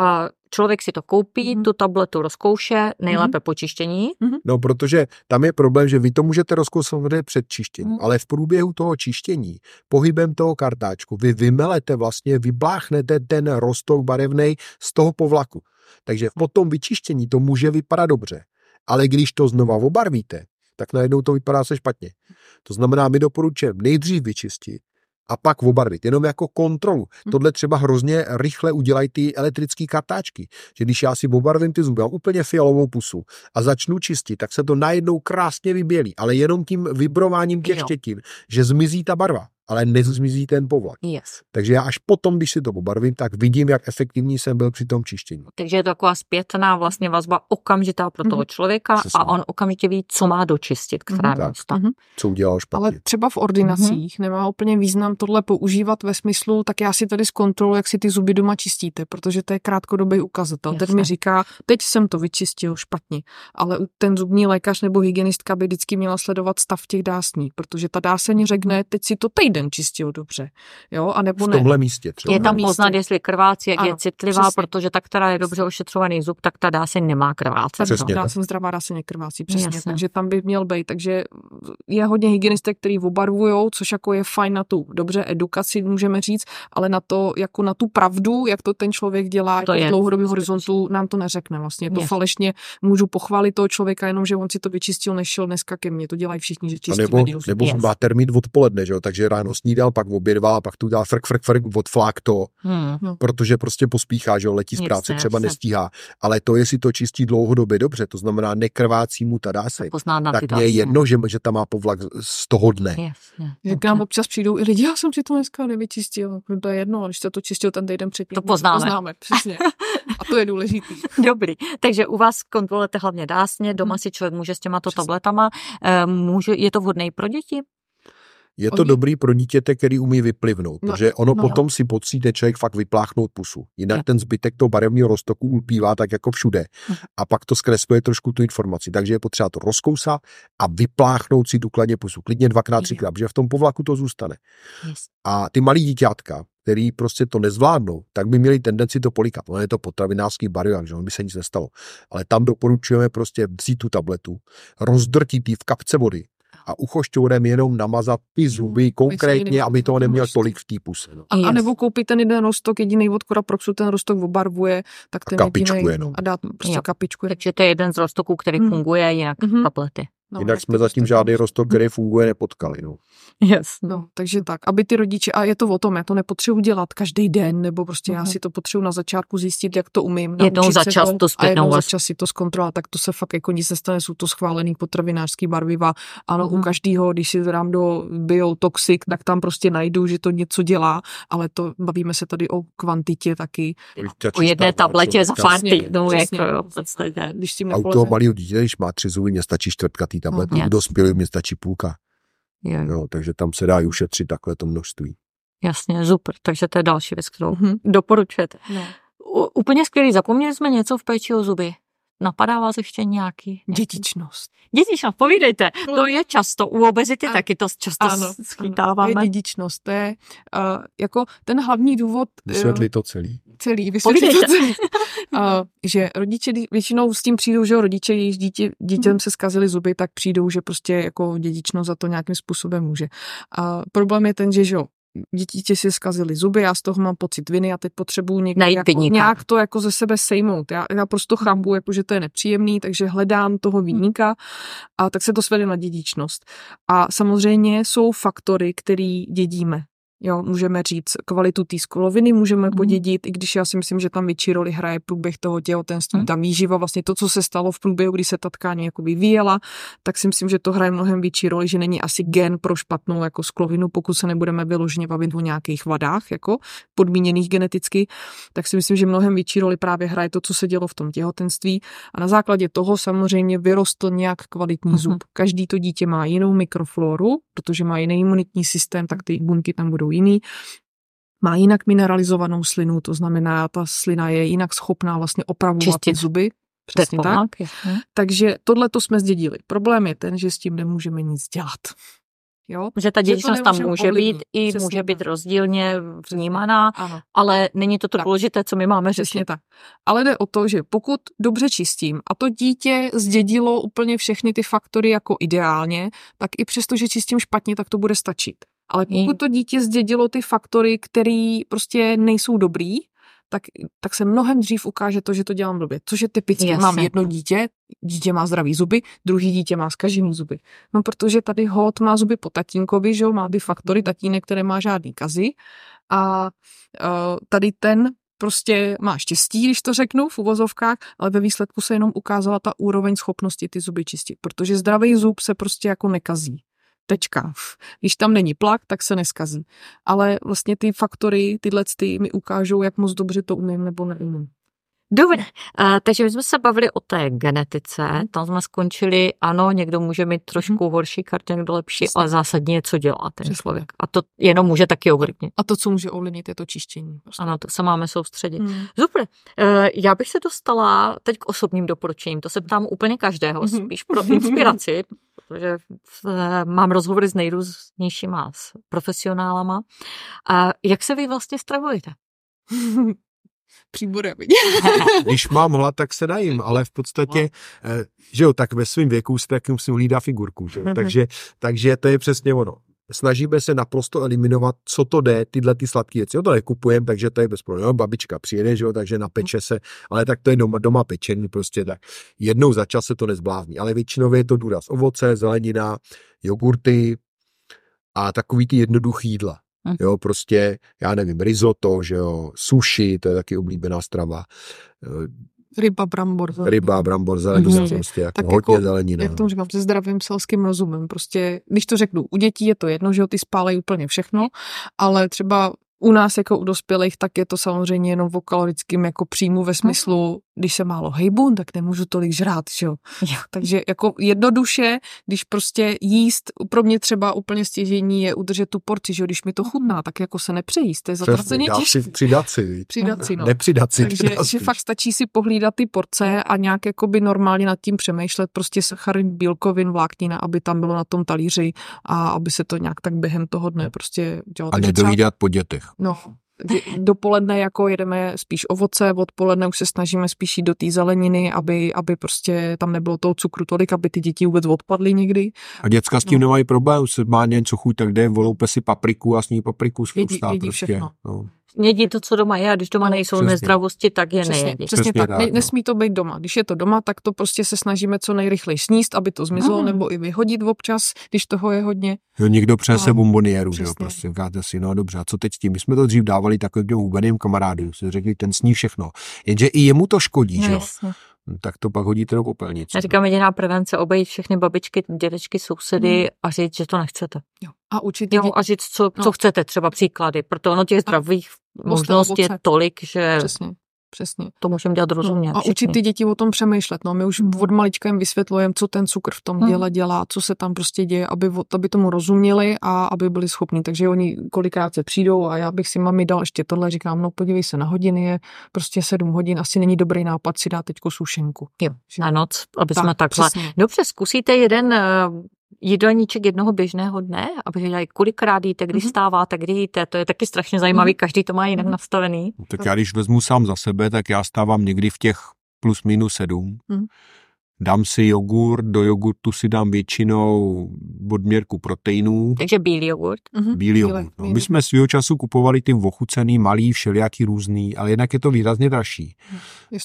S2: Člověk si to koupí,
S3: Mhm.
S2: tu tabletu rozkouše, nejlépe počištění.
S1: No, protože tam je problém, že vy to můžete rozkousat samozřejmě před čištěním,
S2: Mhm.
S1: ale v průběhu toho čištění, pohybem toho kartáčku, vy vymelete vlastně, vybláchnete ten rostok barevný z toho povlaku. Takže po tom vyčištění to může vypadat dobře, ale když to znova obarvíte, tak najednou to vypadá se špatně. To znamená, my doporučujeme nejdřív vyčistit a pak obarvit, jenom jako kontrolu. Tohle třeba hrozně rychle udělají ty elektrické kartáčky, že když já si obarvím ty zuby, mám úplně fialovou pusu a začnu čistit, tak se to najednou krásně vybělí, ale jenom tím vibrováním těch
S2: Jo.
S1: štětin, že zmizí ta barva, ale nezmizí ten povlak.
S2: Yes.
S1: Takže já až potom, když si to obarvím, tak vidím, jak efektivní jsem byl při tom čištění.
S2: Takže je to taková zpětná vlastně vazba okamžitá pro toho
S3: Mhm.
S2: člověka
S1: Přesně.
S2: a on okamžitě ví, co má dočistit, která
S3: Mhm.
S1: Tak.
S2: místa.
S3: Mhm.
S1: Co udělal špatně.
S3: Ale třeba v ordinacích nemá úplně význam tohle používat ve smyslu, tak já si tady zkontroluji, jak si ty zuby doma čistíte, protože to je krátkodobý ukazatel. Ten
S2: Jasně.
S3: mi říká, teď jsem to vyčistil špatně, ale ten zubní lékař nebo hygienistka by vždycky měla sledovat stav těch dásní, protože ta dáseň řekne, teď si to týden čistil dobře, jo, a nebo
S1: v
S3: ne.
S1: tomhle místě třeba.
S2: Je tam
S3: místě.
S2: poznat, jestli krvácí, jak je
S3: Ano,
S2: citlivá,
S3: přesně.
S2: protože ta, která je dobře ošetřovaný zub, tak ta dá se nemá krvácet.
S1: Přesně.
S3: Dá
S1: tak.
S3: jsem zdravá, dá se nekrvácí, přesně.
S2: Jasně.
S3: Takže tam by měl být. Takže je hodně hygienistek, který obarvujou, což jako je fajn na tu dobře edukaci, můžeme říct, ale na to, jako na tu pravdu, jak to ten člověk dělá
S2: To
S3: jako
S2: je.
S3: v dlouhodobém horizontu, nám to neřekne vlastně. Je to
S2: Jasně.
S3: falešně, můžu pochválit toho člověka, jenom že on si to vyčistil, nešel dneska ke mně. To dělají všichni, že
S1: A
S3: čistí
S1: nebo,
S3: medílu.
S1: nebo
S2: Yes.
S1: má termín odpoledne, že jo? takže ráno snídal, pak obědval, a pak tu dá frk, frk, frk, odflák to,
S2: Hmm.
S1: protože prostě pospíchá, že jo? letí z práce, třeba
S2: jasně.
S1: nestíhá. Ale to, jestli to čistí dlouhodobě dobře, to znamená nekrvácí mu ta dáseň,
S2: Poznat na ty
S1: tak mně je
S2: další.
S1: jedno, že, že tam má povlak z toho dne.
S2: Jasně.
S3: Jak nám občas přijdou i lidi, já jsem si to dneska nevyčistil. No to je jedno, ale když jste to čistil ten týden předtím.
S2: To poznáme.
S3: poznáme přesně. A to je důležitý.
S2: Dobrý, takže u vás kontrolujete hlavně dásně, doma si člověk může s těmato
S3: Přesně.
S2: tabletama, eh, může, je to vhodné pro děti?
S1: Je to
S3: Oni-
S1: dobrý pro dítěte, který umí vyplivnout,
S3: No,
S1: protože ono
S3: no.
S1: potom si pocítí člověk fakt vypláchnout pusu. Jinak
S2: Jo.
S1: ten zbytek toho barevného roztoku ulpívá tak jako všude
S2: Mhm.
S1: a pak to zkresluje trošku tu informaci. Takže je potřeba to rozkousat a vypláchnout si důkladně pusu. Klidně dvakrát, třikrát, protože v tom povlaku to zůstane.
S2: Yes.
S1: A ty malí dítětka, který prostě to nezvládnou, tak by měli tendenci to polikat. Ono je to potravinářský bariér, že ono by se nic nestalo. Ale tam doporučujeme prostě vzít tu tabletu, rozdrtit ji v kapce vody a uchošťourem jenom namazat ty zuby konkrétně, aby toho neměl tolik v té puse. No.
S3: A, a nebo koupit ten jeden rostok jediný od Koraproxu, ten rostok obarvuje, tak ten
S1: kapičku
S3: jedinej
S1: jenom.
S3: a dát prostě
S2: Jo.
S3: kapičku.
S2: Takže to je jeden z roztoků, který
S3: Mhm.
S2: funguje, jinak
S3: Mhm.
S2: tablety.
S3: No,
S1: Jinak jsme
S3: to
S1: zatím
S3: prostě-
S1: žádný rostok, který funguje, nepotkali. No.
S2: Yes.
S3: No, takže tak, aby ty rodiče, a je to o tom, já to nepotřebuji dělat každý den, nebo prostě já
S2: Mhm.
S3: si to potřebuji na začátku zjistit, jak to umím.
S2: Jednou za čas to
S3: a
S2: zpětnou
S3: jednou za
S2: vazbu.
S3: čas si to zkontrolovat, tak to se fakt jako nic nestane, jsou to schválený potravinářský barviva. Ano,
S2: Mhm.
S3: u každého, když si dám do biotoxik, tak tam prostě najdu, že to něco dělá, ale to bavíme se tady o kvantitě taky.
S2: O jedné tabletě za pár týdnů, jako.
S3: Když s tím
S1: A u toho malého dítěte, když má tři zuby, mě stačí čtvrtka té tablety, u dospělých mě stačí půlka.
S2: Jo,
S1: Jo, takže tam se dá i ušetřit takhle to množství.
S2: jasně, super. Takže to je další věc, kterou
S3: Mhm.
S2: doporučujete.
S3: No.
S2: U, úplně skvělý, zapomněli jsme něco v péči o zuby. Napadá vás ještě nějaký?
S3: Dětičnost.
S2: Dětičnost, povídejte. To je často, u obezity
S3: A-
S2: taky to často
S3: Ano, To
S2: schytáváme.
S3: je dědičnost, to je uh, jako ten hlavní důvod uh,
S1: Vysvětli to celý.
S3: celý,
S2: Povídejte.
S3: to celý. uh, že rodiče většinou s tím přijdou, že rodiče, jejichž dítě, dítěm se zkazily zuby, tak přijdou, že prostě jako dědičnost za to nějakým způsobem může. A problém je ten, že, že jo, dítě si zkazily zuby, já z toho mám pocit viny a teď potřebuji někde
S2: Najít
S3: jako, nějak to jako ze sebe sejmout. Já, já prostě chápu, jako, že to je nepříjemný, takže hledám toho viníka a tak se to svede na dědičnost. A samozřejmě jsou faktory, který dědíme. Jo, můžeme říct kvalitu té skloviny, můžeme
S2: Mhm.
S3: podědit, i když já si myslím, že tam větší roli hraje průběh toho těhotenství,
S2: Mhm.
S3: ta výživa, vlastně to, co se stalo v průběhu, kdy se ta tkáň jako vyvíjela, tak si myslím, že to hraje mnohem větší roli, že není asi gen pro špatnou jako sklovinu, pokud se nebudeme vyloženě bavit o nějakých vadách, jako podmíněných geneticky, tak si myslím, že mnohem větší roli právě hraje to, co se dělo v tom těhotenství a na základě toho samozřejmě vyrostl nějak kvalitní
S2: Mhm.
S3: zub. Každý to dítě má jinou mikrofloru, protože má jiný imunitní systém, tak ty buňky tam budou jiný. Má jinak mineralizovanou slinu, to znamená, ta slina je jinak schopná vlastně opravovat
S2: Čistit.
S3: zuby. Přesně tak.
S2: Pomák, jasně.
S3: Takže tohle to jsme zdědili. Problém je ten, že s tím nemůžeme nic dělat. Jo?
S2: Že ta dědičnost tam může být i
S3: Přesně
S2: může být
S3: tak.
S2: rozdílně vnímaná,
S3: Ano.
S2: ale není to to
S3: Tak.
S2: důležité, co my máme
S3: Přesně
S2: řešit.
S3: tak. Ale jde o to, že pokud dobře čistím a to dítě zdědilo úplně všechny ty faktory jako ideálně, tak i přesto, že čistím špatně, tak to bude stačit. Ale pokud to dítě zdědilo ty faktory, které prostě nejsou dobrý, tak, tak se mnohem dřív ukáže to, že to dělám blbě. Což je typicky.
S2: Jasně.
S3: Mám jedno dítě, dítě má zdravý zuby, druhý dítě má zkažený zuby. No protože tady hod má zuby po tatínkovi, že jo, má ty faktory tatínek, které má žádný kazy. A uh, tady ten prostě má štěstí, když to řeknu v uvozovkách, ale ve výsledku se jenom ukázala ta úroveň schopnosti ty zuby čistit, protože zdravý zub se prostě jako nekazí. Tečka. Když tam není plak, tak se neskazí. Ale vlastně ty faktory, tyhle ty mi ukážou, jak moc dobře to umím nebo neumím.
S2: Dobře, takže my jsme se bavili o té genetice, tam jsme skončili, ano, někdo může mít trošku horší kartu, někdo lepší,
S3: Přesně.
S2: ale zásadně je, co dělá ten
S3: Přesně
S2: člověk. A to jenom může taky ovlivnit.
S3: A to, co může ovlivnit, je to čištění. Prostě.
S2: Ano, to se máme soustředit.
S3: Hmm.
S2: Super. Eh, Já bych se dostala teď k osobním doporučením. To se ptám úplně každého,
S3: Mhm.
S2: spíš pro inspiraci, protože eh, mám rozhovory s nejrůznějšíma s profesionálama. A jak se vy vlastně stravujete?
S3: Příbory, aby
S1: Když mám hlad, tak se najím, ale v podstatě, eh, že jo, tak ve svém věku si taky musím hlídat figurku, že?
S2: Mhm.
S1: takže, takže to je přesně ono. Snažíme se naprosto eliminovat, co to jde, tyhle ty sladké věci. Jo, to nekupujeme, takže to je bez problémů. Babička přijede, že jo, takže napeče se, ale tak to je doma, doma pečený, prostě tak. Jednou za čas se to nezblázní, ale většinou je to důraz ovoce, zelenina, jogurty a takový ty jednoduchý jídla.
S2: Mhm.
S1: Jo, prostě, já nevím, risotto, že jo, sushi, to je taky oblíbená strava, Eh,
S3: ryba, brambor.
S1: ryba, brambor, zelenina,
S2: Mhm.
S1: prostě jako
S3: Tak
S1: hodně
S3: jako,
S1: zelenina.
S3: Jak tomu říkám, se zdravým selským rozumem. Prostě, když to řeknu, u dětí je to jedno, že jo, ty spálejí úplně všechno, ale třeba u nás jako u dospělých, tak je to samozřejmě jenom o kalorickém jako příjmu ve smyslu když se málo hejbu, tak nemůžu tolik žrát, že jo. Takže jako jednoduše, když prostě jíst, pro mě třeba úplně stěžení je udržet tu porci, že jo, když mi to chutná, tak jako se nepřejíst, to je zatraceně těžké.
S4: si přidat si.
S3: Přidat si, no.
S4: Nepřidat si.
S3: Takže
S4: přidat
S3: že fakt stačí si pohlídat ty porce a nějak jakoby normálně nad tím přemýšlet, prostě sacharin, bílkovin, vláknina, aby tam bylo na tom talíři a aby se to nějak tak během toho dne prostě dělalo.
S1: A nedojídat po dětech.
S3: No, dopoledne jako jedeme spíš ovoce, odpoledne už se snažíme spíš jít do té zeleniny, aby, aby prostě tam nebylo toho cukru tolik, aby ty děti vůbec odpadly někdy.
S1: A děcka s tím
S3: No.
S1: nemají problém, se má něco chuť, tak jde, voloupe si papriku a sní papriku z
S3: Jedí-
S1: prostě.
S3: všechno.
S1: No.
S2: Jedí to, co doma je a když doma
S3: No,
S2: nejsou
S1: přesně.
S2: nezdravosti, tak je
S3: Přesně,
S2: nejedí.
S3: přesně,
S1: Přesně
S3: tak. Ne,
S1: no.
S3: nesmí to být doma. Když je to doma, tak to prostě se snažíme co nejrychleji sníst, aby to zmizlo,
S2: Mm.
S3: nebo i vyhodit občas, když toho je hodně.
S1: Jo, někdo přese
S3: No,
S1: bombonieru, že jo, prostě říkáte si, no dobře, a co teď s tím? My jsme to dřív dávali takovým těm hubeným kamarádům, si řekli, ten sní všechno. Jenže i jemu to škodí, že jo,
S3: jasně.
S1: No, tak to pak hodíte do popelnice.
S2: Já říkám, jediná prevence, obejít všechny babičky, dědečky, sousedy
S3: Mm.
S2: a říct, že to nechcete.
S3: Jo. A určitě
S2: Jo, a říct, co, co
S3: No.
S2: chcete, třeba příklady, proto ono těch zdravých možností je tolik, že
S3: přesně, přesně.
S2: to můžeme dělat rozumně.
S3: No, a učit ty děti o tom přemýšlet. No. My už od malička jim vysvětlujeme, co ten cukr v tom
S2: Hmm.
S3: děle dělá, co se tam prostě děje, aby, aby tomu rozuměli a aby byli schopní. Takže oni kolikrát se přijdou a já bych si mami dal ještě tohle, říkám, no podívej se na hodiny, je prostě sedm hodin, asi není dobrý nápad si dát teďko sušenku.
S2: Jo, na noc, aby
S3: Tak,
S2: jsme takhle.
S3: přesně.
S2: Dobře, zkusíte jeden eh, jídelníček jednoho běžného dne, aby dělali, kolikrát jíte, kdy
S3: Mhm.
S2: stáváte, kdy jíte, to je taky strašně zajímavý,
S3: Mhm.
S2: každý to má jinak
S3: Mhm.
S2: nastavený.
S1: Tak já když vezmu sám za sebe, tak já stávám někdy v těch plus minus sedm.
S3: Hmm.
S1: Dám si jogurt, do jogurtu si dám většinou odměrku proteinů,
S2: Takže bílý jogurt.
S3: Mhm,
S1: bílý jogurt. No. My jsme svýho času kupovali ty ochucený, malý, všelijaký různý, ale jednak je to výrazně dražší.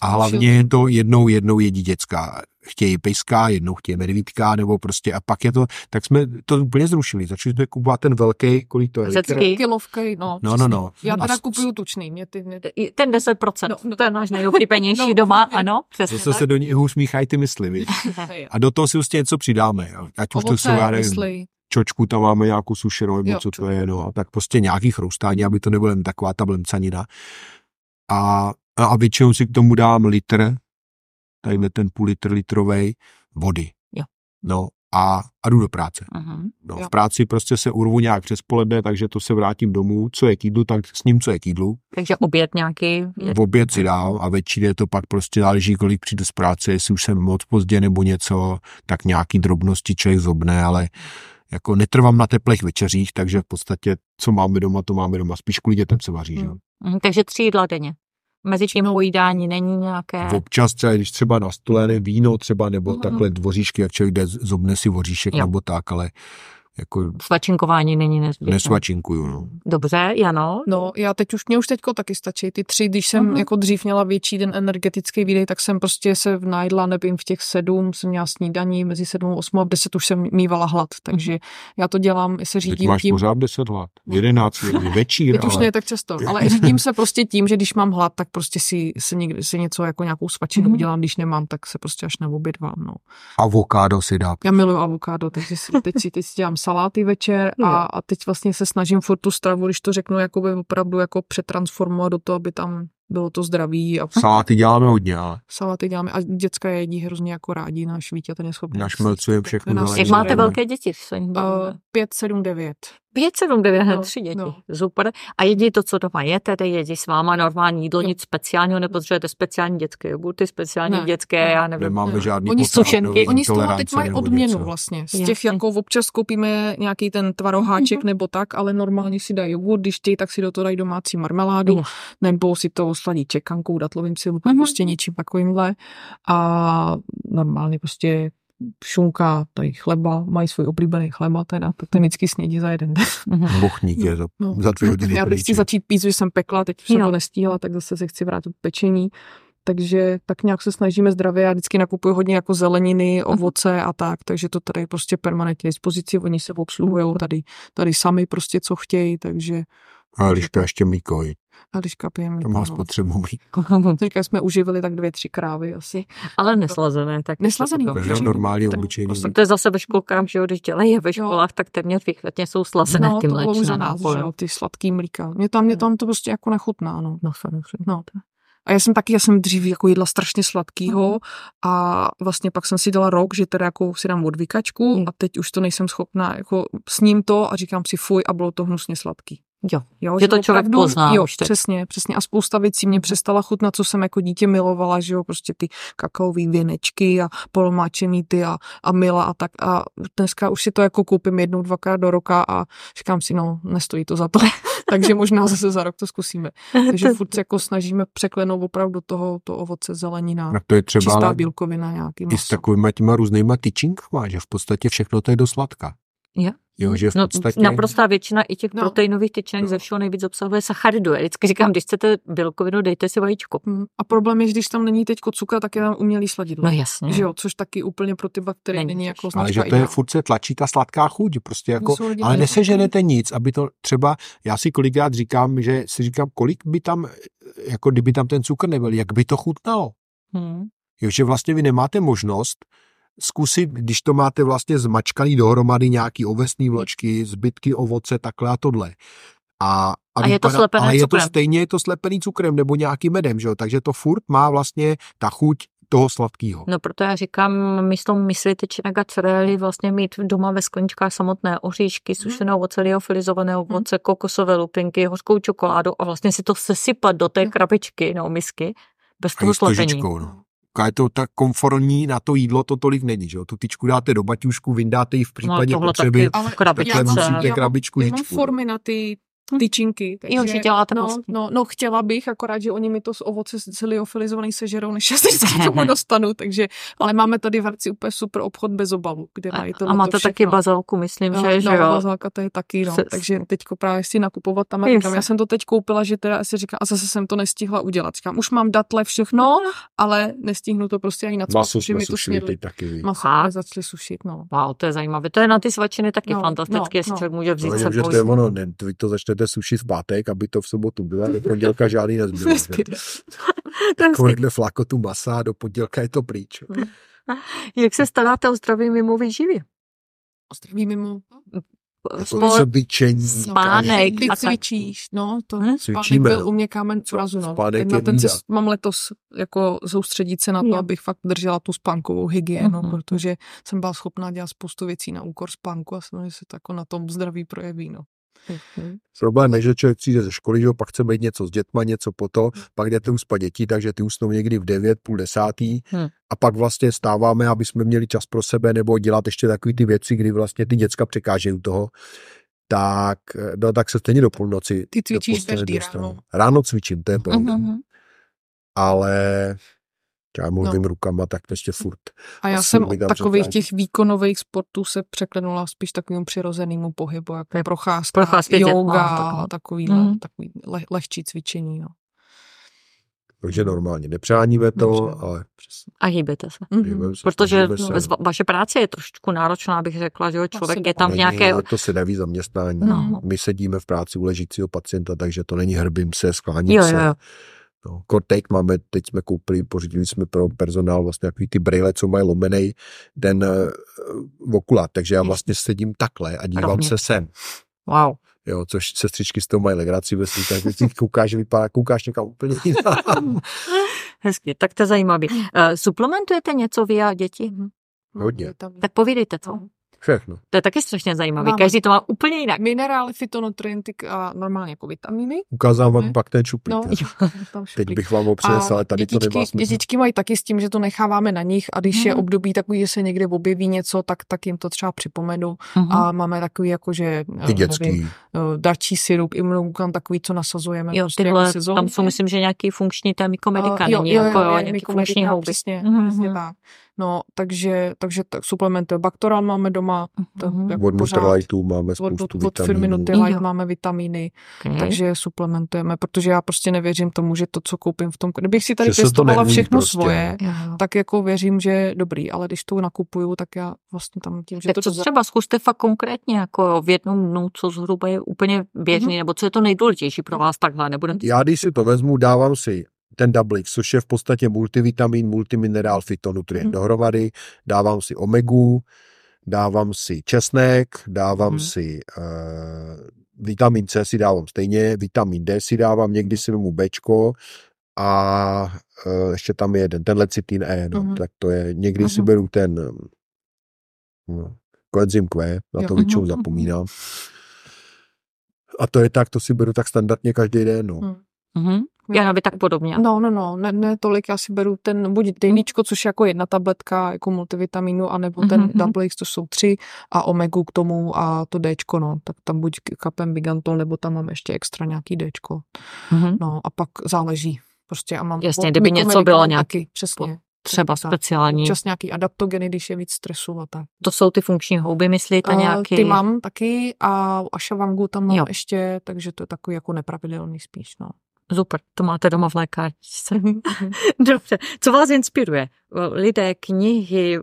S1: A
S3: už
S1: hlavně je to jednou, jednou jedí děcka. Chtějí pejská, jednou chtějí medvídka, nebo prostě a pak je to, tak jsme to úplně zrušili. Začali jsme kupovat ten velký, kolik to je?
S2: Řecký.
S3: Kilovky, no.
S1: No, no, no.
S3: Já
S1: A
S3: teda
S1: s-
S3: kupuju tučný. Mě ty, mě...
S2: Ten 10%,
S3: No,
S2: no, to je náš nejoblíbenější
S3: No,
S2: doma,
S3: no,
S2: ano, přesně
S1: Zase se do něho usmíchají ty mysli, viď? A do toho si prostě něco přidáme. Jo. Ať už to jsou, já nevím,
S3: mysli.
S1: čočku tam máme nějakou sušenou, nebo co to je, no. A tak prostě nějaký chroustání, aby to nebylo jen taková ta blemcanina. A, a většinou si k tomu dám litr, tadyhle ten půl litr litrovej vody.
S2: Jo.
S1: No a, a jdu do práce.
S2: Mhm.
S1: No,
S3: Jo.
S1: v práci prostě se urvu nějak přes poledne, takže to se vrátím domů, co je k jídlu, tak s ním, co je k jídlu.
S2: Takže oběd nějaký. Je,
S1: V oběd si dám a večer je to pak prostě záleží, kolik přijdu z práce, jestli už jsem moc pozdě nebo něco, tak nějaký drobnosti člověk zobne, ale jako netrvám na teplých večeřích, takže v podstatě, co máme doma, to máme doma. Spíš kvůli dětem se vaří, že? jo.
S2: Mhm, takže tři jídla denně. Mezi tím pojídání není nějaké.
S1: Občas třeba, když třeba na stole víno třeba, nebo
S3: Mhm.
S1: takhle dvoříšky, jak člověk jde, zobne si voříšek
S2: Jo.
S1: nebo tak, ale jako
S2: Svačinkování není nezbytné.
S1: nesvačinkuju, no.
S2: Dobře, Jano.
S3: No, já teď už, mě už teďko taky stačí. Ty tři, když jsem
S2: Mhm.
S3: jako dřív měla větší den energetický výdej, tak jsem prostě se najedla, nevím, v těch sedm jsem měla snídaní, mezi sedm, osm a v deset už jsem mývala hlad, takže já to dělám, se
S1: Teď
S3: řídím
S1: máš
S3: tím,
S1: pořád 10 hlad. 11 někdy, večír,
S3: Teď už
S1: ale...
S3: ne tak často, ale řídím se prostě tím, že když mám hlad, tak prostě si, si, někdy, si něco jako nějakou svačinu
S2: Mhm.
S3: udělám, když nemám, tak se prostě až neobědvám, no.
S1: Avokádo si dá.
S3: Já miluji avokádo, takže si, teď, si, teď si dělám saláty večer a, a teď vlastně se snažím furt tu stravu, když to řeknu, jakoby opravdu jako přetransformovat do toho, aby tam bylo to zdraví a
S1: Saláty děláme hodně, ale
S3: saláty děláme a děcka je jedí hrozně jako rádi, náš Vítě ten je schopný.
S1: našmelcujeme všechno.
S3: Nás-
S1: zelený.
S2: Jak máte
S3: Zelenina.
S2: velké děti?
S3: Uh,
S2: bavíme?
S3: 5, 7, 9.
S2: 5, 7, 9, hned
S3: no,
S2: tři děti.
S3: no.
S2: Super. A jedí to, co doma je, tedy jedí s váma normální jídlo,
S3: Jo.
S2: nic speciálního, nepotřebujete speciální dětské jogurty, speciální
S3: Ne,
S2: dětské,
S3: ne.
S2: já nevím.
S1: Nemáme
S3: Ne.
S1: žádný
S3: Oni
S2: sušenky.
S3: Oni z toho teď mají odměnu
S1: něco.
S3: vlastně. Z
S2: Jasně.
S3: těch jako občas koupíme nějaký ten tvaroháček
S2: Mhm.
S3: nebo tak, ale normálně si dají jogurt, když chtějí, tak si do toho dají domácí marmeládu,
S2: Jo.
S3: nebo si to sladí čekankou, datlovým silupem,
S2: Mhm.
S3: prostě něčím takovýmhle. A normálně prostě šunka, tady chleba, mají svůj oblíbený chleba, teda, to ten vždycky snědí za jeden den.
S2: Mhm.
S1: Bochník je za,
S3: No.
S1: za dvě hodiny.
S3: Já teď chci začít pít, že jsem pekla, teď už jsem
S2: Jo.
S3: to nestíhala, tak zase se chci vrátit k pečení. Takže tak nějak se snažíme zdravě. Já vždycky nakupuju hodně jako zeleniny, ovoce a tak, takže to tady je prostě permanentně dispozici. Oni se obsluhují tady, tady sami prostě, co chtějí, takže
S1: A Liška ještě mlíko, viď?
S3: A když kapijeme.
S1: to má spotřebu mlíko.
S3: Teďka jsme uživili tak dvě, tři krávy asi.
S2: Ale neslazené. Tak
S3: Neslazený,
S2: to-
S1: normální,
S3: Tak
S1: obyčejný.
S2: To je zase ve školkách, že jo, když dělají je ve školách, tak téměř výchvatně jsou slazené
S3: No,
S2: ty
S3: to
S2: mléčné
S3: za nás, že jo, ty sladký mlíka. Mě tam, mě tam to prostě jako nechutná, no.
S2: No, samozřejmě.
S3: No, A já jsem taky, já jsem dřív jako jedla strašně sladkýho
S2: Mhm.
S3: a vlastně pak jsem si dala rok, že teda jako si dám odvykačku
S2: Mhm.
S3: a teď už to nejsem schopná, jako sním to a říkám si fuj a bylo to hnusně sladký.
S2: Jo.
S3: Jo,
S2: Že to člověk pozná
S3: Jo,
S2: už teď.
S3: přesně, přesně. A spousta věcí mě přestala chutnat, co jsem jako dítě milovala, že jo, prostě ty kakaový věnečky a polmáčený ty a, a mila a tak. A dneska už si to jako koupím jednou, dvakrát do roka a říkám si, no, nestojí to za to. Takže možná zase za rok to zkusíme. Takže furt se jako snažíme překlenout opravdu do toho to ovoce, zelenina,
S1: No to je třeba
S3: čistá bílkovina, nějaký
S1: i s
S3: maso.
S1: takovýma těma různýma tyčinkama, že v podstatě všechno to je do sladka.
S2: Jo.
S1: Jo, že v
S2: No,
S1: podstatě...
S2: naprostá většina i těch
S3: No.
S2: proteinových tyčinek ze všeho nejvíc obsahuje sacharidu. Já vždycky říkám, když chcete bílkovinu, dejte si vajíčko.
S3: Hm, A problém je, že když tam není teď cukr, tak je tam umělý sladidlo.
S2: No jasně.
S3: Že jo, což taky úplně pro ty bakterie
S2: Není
S3: není, jako
S1: ale že to je furt se tlačí ta sladká chuť, prostě jako, ale neseženete nic, aby to třeba, já si kolikrát říkám, že si říkám, kolik by tam, jako kdyby tam ten cukr nebyl, jak by to chutnalo.
S2: Hmm.
S1: Jo, že vlastně vy nemáte možnost zkusit, když to máte vlastně zmačkaný dohromady nějaký ovesný vločky, zbytky ovoce, takhle a tohle. A,
S2: A je to slepené
S1: ale je to stejně je to slepený cukrem nebo nějakým medem, že jo? takže to furt má vlastně ta chuť toho sladkého.
S2: No proto já říkám, místo mysli tyčinek a cereály vlastně mít doma ve skleničkách samotné oříšky, sušené ovoce, liofilizované ovoce, kokosové lupinky, hořkou čokoládu a vlastně si to sesypat do té
S3: Jo.
S2: krabičky nebo misky bez
S1: A
S2: toho
S1: s
S2: slepení.
S1: lžičkou, no. A je to tak komfortní na to jídlo, to tolik není, že jo? Tu tyčku dáte do baťušku, vyndáte ji v případě
S2: No, tohle
S1: potřeby,
S2: taky
S3: Ale
S1: takhle
S3: Já mám-
S1: musíte
S3: já mám-
S1: krabičku
S3: Já mám
S1: žičku.
S3: formy na ty tyčinky. Takže,
S2: Jo, že děláte
S3: no,
S2: vlastně.
S3: no, no, chtěla bych, akorát, že oni mi to z ovoce liofilizovaný sežerou, než já se vždycky k tomu dostanu, takže, ale máme tady v Hradci úplně super obchod bez obalu, kde
S2: A,
S3: mají to
S2: a máte taky bazalku, myslím,
S3: no,
S2: že, že
S3: no,
S2: jo.
S3: bazálka to je taky, no.
S2: Se-
S3: takže teďko právě si nakupovat tam a
S2: Jasně.
S3: říkám, já jsem to teď koupila, že teda si říkám, a zase jsem to nestihla udělat. Říkám, už mám datle všechno, ale nestihnu to prostě ani na
S4: Maso
S3: protože
S4: jsme
S3: mi to
S4: teď taky.
S3: Maso jsme začali sušit, no.
S2: Wow, to je zajímavé. To je na ty svačiny taky
S3: No,
S2: fantastické,
S3: no,
S2: jestli
S3: no.
S2: člověk může vzít
S4: No,
S2: se
S4: že to je ono, ne, vy to začnete sušit v pátek, aby to v sobotu bylo, do pondělka žádný nezbylo. Takovýhle flakotu masa a do pondělka je to pryč.
S2: Jak se staráte o zdraví mimo výživě?
S3: Zdraví mimo.
S4: Jako
S2: Sport,
S4: cvičení,
S2: spánek
S3: Ty cvičíš, no, to
S2: Hm?
S3: spánek
S4: Cvičíme,
S3: byl
S4: no.
S3: u mě kámen úrazu, no.
S4: Spánek
S3: Na
S4: je
S3: ten se,
S4: bída.
S3: mám letos jako soustředit se na to,
S2: Jo.
S3: abych fakt držela tu spánkovou hygienu,
S2: Mhm.
S3: protože jsem byla schopná dělat spoustu věcí na úkor spánku a samozřejmě se to jako na tom zdraví projeví, no.
S2: Mhm.
S4: Problém je, že člověk přijde ze školy, že pak chce být něco s dětma, něco po to, pak jdete uspat děti, takže ty usnou někdy v 9, půl desátý
S2: Hmm.
S4: a pak vlastně stáváme, aby jsme měli čas pro sebe nebo dělat ještě takové ty věci, kdy vlastně ty děcka překážejí u toho, tak, no, tak se stejně do půlnoci
S3: Ty cvičíš každý ráno.
S4: Ráno cvičím, to je pravda,
S2: Mhm.
S4: ale já mluvím no. rukama, tak ještě furt.
S3: A já
S4: Asi
S3: jsem od takových těch výkonových sportů se překlenula spíš takovému přirozenému pohybu, jako procházka,
S2: procházky s dětma,
S3: yoga, takový,
S2: Mhm.
S3: mm. takový le, lehčí cvičení, no.
S4: Takže normálně nepřáníme to,
S3: Dobře.
S4: ale přesně.
S2: A hýbete se.
S3: Mhm.
S4: žijeme se,
S2: Protože
S4: se.
S2: va- vaše práce je trošičku náročná, bych řekla, že jo, člověk
S3: Asi
S2: je tam v
S4: Není,
S2: nějaké...
S4: ale to se neví zaměstnání.
S2: No.
S4: My sedíme v práci u ležícího pacienta, takže to není hrbím se, skláním
S2: Jo,
S4: se.
S2: jo, jo.
S4: No, teď máme, teď jsme koupili, pořídili jsme pro personál vlastně takový ty brýle, co mají lomenej ten uh, okulat, takže já vlastně sedím takhle a dívám
S2: Rovně.
S4: se sem.
S2: Wow.
S4: Jo, což sestřičky z toho mají legraci, ve tak ty koukáš, že vypadá, koukáš někam úplně jinam.
S2: Hezky, tak to je zajímavý. Uh, suplementujete něco vy a děti? Hm.
S4: Hodně.
S2: Tak povídejte to.
S4: Všechno.
S2: To je taky strašně zajímavý.
S3: Máme.
S2: Každý to má úplně jinak.
S3: Minerály, fitonutrienty a normálně jako vitamíny.
S4: Ukázám vám pak ten šuplík.
S3: No, tam
S4: Teď bych vám ho přinesl, ale tady to
S3: dětičky,
S4: nemá smysl.
S3: dětičky mají taky s tím, že to necháváme na nich a když je
S2: Mhm.
S3: období takový, že se někde objeví něco, tak, tak jim to třeba připomenu.
S2: Mhm.
S3: A máme takový jako, že
S4: Ty
S3: eh,
S4: dětský.
S3: nevím, eh, darčí syrup, imunoglukan, takový, co nasazujeme.
S2: Jo,
S3: prostě
S2: tyhle,
S3: jako
S2: tam jsou, myslím, že nějaký funkční, to je mykomedika,
S3: A jo,
S2: není
S3: jo,
S2: jako
S3: jo,
S2: jo,
S3: je
S2: nějaký
S3: mykomedika,
S2: funkční houby.
S3: Přesně,
S2: Mhm.
S3: přesně tak. No, takže, takže tak suplementy. Baktoral máme doma, to
S2: Mhm.
S3: jako
S4: Od
S3: pořád.
S4: Nutrilightu máme
S3: Od,
S4: spoustu
S3: od, od firmy
S4: vitaminů.
S3: Nutrilite máme vitamíny,
S2: Okay.
S3: takže je suplementujeme, protože já prostě nevěřím tomu, že to, co koupím v tom, kdybych si tady
S4: Že
S3: pěstovala všechno
S4: prostě.
S3: svoje,
S2: Jo.
S3: tak jako věřím, že je dobrý, ale když to nakupuju, tak já vlastně tam tím, že
S2: Tak
S3: to
S2: co třeba zkuste fakt konkrétně, jako v jednom dnu, co zhruba je úplně běžný,
S3: Mhm.
S2: nebo co je to nejdůležitější pro vás takhle, nebudem
S4: Já když si to vezmu, dávám si ten Doublix, což je v podstatě multivitamin, multiminerál, fitonutrient
S3: Mhm.
S4: dohromady, dávám si omegu, dávám si česnek, dávám
S2: Mhm.
S4: si uh, vitamin C si dávám stejně, vitamin D si dávám, někdy si vemu Bčko
S1: a uh, ještě tam je jeden, ten lecitin E, no,
S3: Mhm.
S1: tak to je, někdy si
S3: Mhm.
S1: beru ten no, coenzym Q, na to většinou zapomínám. A to je tak, to si beru tak standardně každý den, no.
S3: Mhm.
S2: Mhm. Já by tak podobně.
S3: No, no, no, ne, ne tolik, já si beru ten buď dejlíčko, což je jako jedna tabletka jako multivitamínu, anebo ten
S2: Mhm, mhm.
S3: double X, to jsou tři a omegu k tomu a to Dčko, no, tak tam buď kapem Bigantol, nebo tam mám ještě extra nějaký Dčko,
S2: Mhm.
S3: no a pak záleží. Prostě a mám
S2: Jasně, kdyby něco bylo nějak-
S3: taky, přesně.
S2: Třeba
S3: Tak.
S2: speciální.
S3: Občas nějaký adaptogeny, když je víc stresu a tak.
S2: To jsou ty funkční houby, myslíte
S3: A
S2: nějaký?
S3: Ty mám taky a ašavangu tam mám
S2: Jo.
S3: ještě, takže to je takový jako nepravidelný spíš, no.
S2: Super, to máte doma v lékárničce. Dobře. Co vás inspiruje? Lidé, knihy, eh,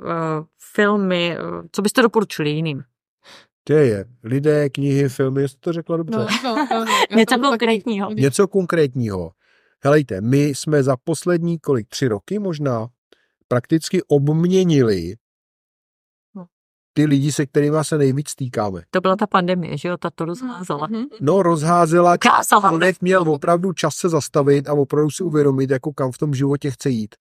S2: filmy, eh, co byste doporučili jiným?
S1: To je lidé, knihy, filmy, jste to řekla dobře.
S3: no, no, no. Já
S2: Něco konkrétního.
S1: Něco konkrétního. Helejte, my jsme za poslední kolik, tři roky možná, prakticky obměnili
S3: No.
S1: Ty lidi, se kterými se nejvíc stýkáme.
S2: To byla ta pandemie, že jo? Ta to rozházela.
S3: Mhm.
S1: No, rozházela, člověk měl opravdu čas se zastavit a opravdu si uvědomit, jako kam v tom životě chce jít.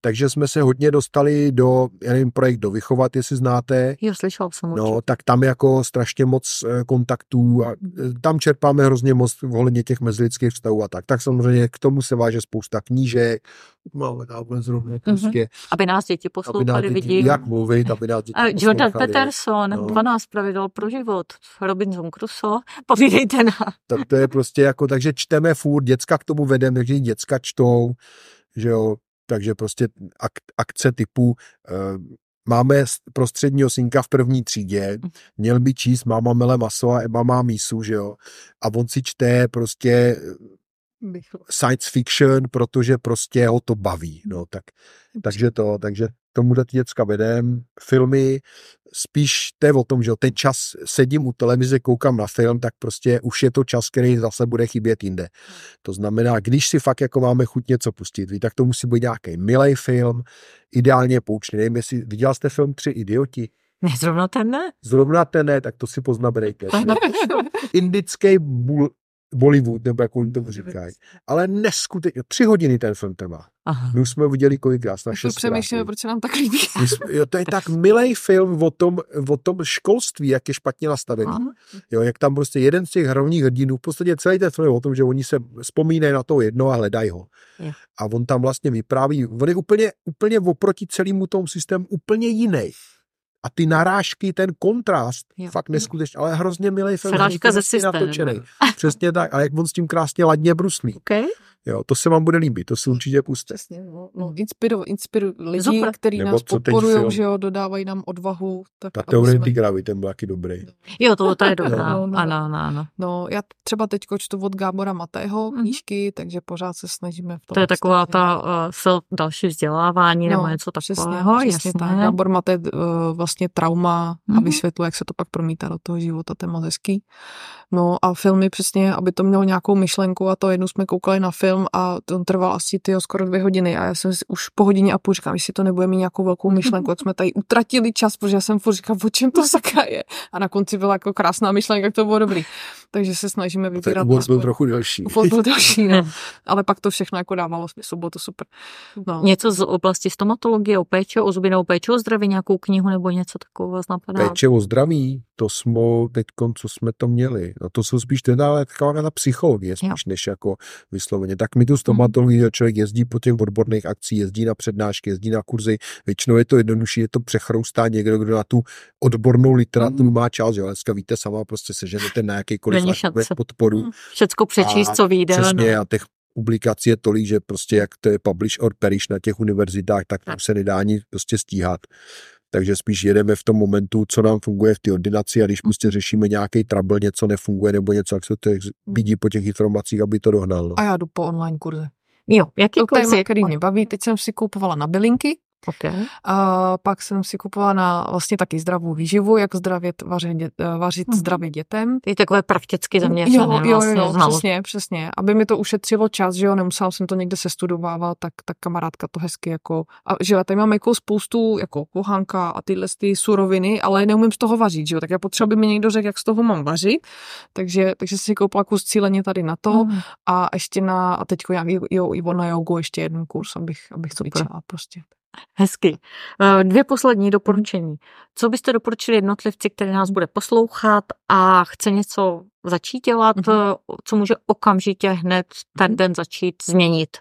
S1: Takže jsme se hodně dostali do, já nevím, projekt do Vychovat, jestli znáte,
S2: Jo, slyšel jsem určitě.
S1: No, tak tam jako strašně moc eh, kontaktů a eh, tam čerpáme hrozně moc ohledně těch mezilidských vztahů a tak. Tak samozřejmě k tomu se váže spousta knížek, máme tam zrovna prostě,
S2: Aby nás děti poslouchali, vidí.
S1: jak mluvit, aby nás děti
S2: Jordan
S1: poslouchali.
S2: Peterson,
S1: No.
S2: 12 pravidel pro život, Robinson Crusoe, povídejte nám.
S1: Tak to je prostě jako, takže čteme furt, děcka k tomu vedem, takže děcka čtou, že jo, takže prostě ak, akce typu uh, máme prostředního synka v první třídě, měl by číst máma mele maso a Eba má mísu, že jo, a on si čte prostě science fiction, protože prostě ho to baví, no, tak, takže to, takže tomu ty děcka vedem, filmy, spíš to je o tom, že ten čas sedím u televize, koukám na film, tak prostě už je to čas, který zase bude chybět jinde. To znamená, když si fakt jako máme chuť něco pustit, tak to musí být nějaký milý film, ideálně poučný. Nevím, jestli viděl jste film Tři idioti?
S2: Ne, zrovna ten ne.
S1: Zrovna ten ne, tak to si poznamenejte. Indický bul, Bollywood, nebo jak oni tomu říkají. Ale neskutečně, tři hodiny ten film trvá.
S2: Aha.
S1: My už jsme ho viděli kolikrát, na šest
S3: přemýšlíme, proč se nám tak líbí.
S1: jsme, jo, to je tak milý film o tom, o tom školství, jak je špatně nastavený.
S2: Aha.
S1: Jo, jak tam prostě jeden z těch hlavních hrdinů, v podstatě celý ten film je o tom, že oni se vzpomínají na to jedno a hledají ho.
S2: Jo.
S1: A on tam vlastně vypráví, on je úplně, úplně oproti celému tomu systému úplně jiný. A ty narážky, ten kontrast,
S2: Jo.
S1: fakt neskutečný, ale hrozně milý film.
S2: Srážka ze systému.
S1: natočený. Přesně tak, a jak on s tím krásně ladně bruslí.
S2: Okay.
S1: Jo, to se vám bude líbit, to si určitě puste.
S3: Přesně, no, no inspiru, inspiru lidi, kteří
S1: Nebo
S3: nás podporují, že jo, dodávají nám odvahu. Tak
S1: Ta teorie
S3: jsme-
S1: ty gravy, ten byl taky dobrý.
S2: Jo, to, to je dobrá.
S3: No, no.
S2: Ano, ano, ano.
S3: No, já třeba teď čtu od Gábora Matého
S2: Mhm.
S3: knížky, takže pořád se snažíme v tom.
S2: To je taková ta uh, self, další vzdělávání nebo něco
S3: No, Přesně,
S2: takového.
S3: přesně tak. Gábor Mate uh, vlastně trauma a
S2: Mhm.
S3: vysvětluje, jak se to pak promítá do toho života, to je moc hezký. No a filmy přesně, aby to mělo nějakou myšlenku a to jednou jsme koukali na film a on trval asi tyjo, skoro dvě hodiny a já jsem si už po hodině a půl říkám, jestli to nebude mít nějakou velkou myšlenku, jak jsme tady utratili čas, protože já jsem furt říkal, o čem to sakra je. A na konci byla jako krásná myšlenka, jak to bylo dobrý. Takže se snažíme
S1: Ten
S3: vybírat.
S1: úvod byl trochu delší.
S3: Úvod byl další, no. Ale pak to všechno jako dávalo smysl, bylo to super. No.
S2: Něco z oblasti stomatologie, o péči, o zubinou péči, o zdraví, nějakou knihu nebo něco takového vás napadá?
S1: Péče o zdraví, to jsme teď, co jsme to měli. No to jsou spíš teda ale taková ta psychologie, spíš než jako vysloveně. Tak my tu stomatologii, mm. člověk jezdí po těch odborných akcích, jezdí na přednášky, jezdí na kurzy. Většinou je to jednodušší, je to přechroustá někdo, kdo na tu odbornou literaturu má čas. Jo, dneska víte sama, prostě seženete na jakýkoliv
S2: Není šance.
S1: podporu.
S2: Všecko přečíst,
S1: A
S2: co vyjde.
S1: Přesně,
S2: no.
S1: a těch publikací je tolik, že prostě jak to je publish or perish na těch univerzitách, tak tam se nedá ani prostě stíhat. Takže spíš jedeme v tom momentu, co nám funguje v té ordinaci a když prostě řešíme nějaký trouble, něco nefunguje nebo něco, jak se to vidí po těch informacích, aby to dohnal. No.
S3: A já jdu po online kurze.
S2: Jo, jaký
S3: To téma, který mě baví. Teď jsem si koupovala na bylinky,
S2: Okay.
S3: A pak jsem si kupovala na vlastně taky zdravou výživu, jak zdravě vařit, eh, vařit
S2: Mhm.
S3: zdravě dětem.
S2: Je takové prakticky zaměřené.
S3: Jo, jo,
S2: vlastně,
S3: jo, přesně, přesně. Aby mi to ušetřilo čas, že jo, nemusela jsem to někde sestudovávat, tak, tak kamarádka to hezky jako, a že jo, tady mám jako spoustu jako kuchanka a tyhle ty suroviny, ale neumím z toho vařit, že jo, tak já potřebuji, aby mi někdo řekl, jak z toho mám vařit, takže, takže si koupila kus cíleně tady na to
S2: Mhm.
S3: a ještě na, a teďko já jo, i na jogu ještě jeden kurz, abych, abych cvičila prostě.
S2: Hezky. Eh, Dvě poslední doporučení. Co byste doporučili jednotlivci, který nás bude poslouchat a chce něco začít dělat,
S3: Mhm.
S2: eh, co může okamžitě hned ten den začít změnit?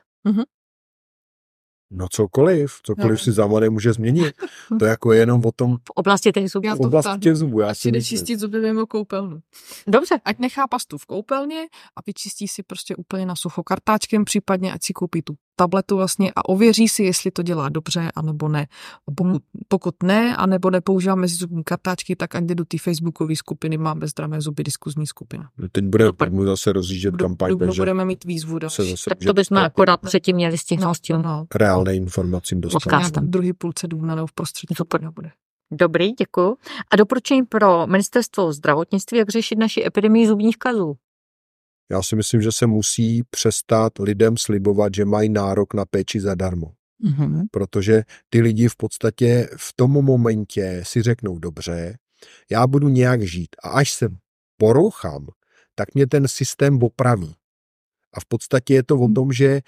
S1: No cokoliv, cokoliv
S3: Jo.
S1: si za mladé může změnit. To jako je jenom o tom
S2: V oblasti těch zubů.
S3: Já
S1: v
S3: to
S1: oblasti těch zubů. Já
S3: Ať
S1: si
S3: čistit zuby mimo koupelnu.
S2: Dobře.
S3: Ať nechá pastu v koupelně a vyčistí si prostě úplně na sucho kartáčkem, případně ať si koupí tu tabletu vlastně a ověří si, jestli to dělá dobře, anebo ne. Pokud, pokud ne, anebo nepoužívá mezizubní kartáčky, tak ať jde do té facebookové skupiny Máme zdravé zuby, diskuzní skupina.
S1: Teď bude mu zase rozjíždět
S3: Budu,
S1: kampaň,
S3: budu,
S1: takže
S3: budeme mít výzvu další.
S1: zase
S2: Tak to bychom akorát předtím měli stihnout
S3: No,
S2: s tím
S3: no,
S1: reálné informacím dostat.
S3: V druhý půlce dubna nebo v prostředí.
S2: Super.
S3: bude.
S2: Dobrý, děkuji. A doporučení pro ministerstvo zdravotnictví, jak řešit naši epidemii zubních kazů.
S1: Já si myslím, že se musí přestat lidem slibovat, že mají nárok na péči zadarmo.
S2: Mm-hmm.
S1: Protože ty lidi v podstatě v tom momentě si řeknou, dobře, já budu nějak žít a až se porouchám, tak mě ten systém opraví. A v podstatě je to o tom, že eh,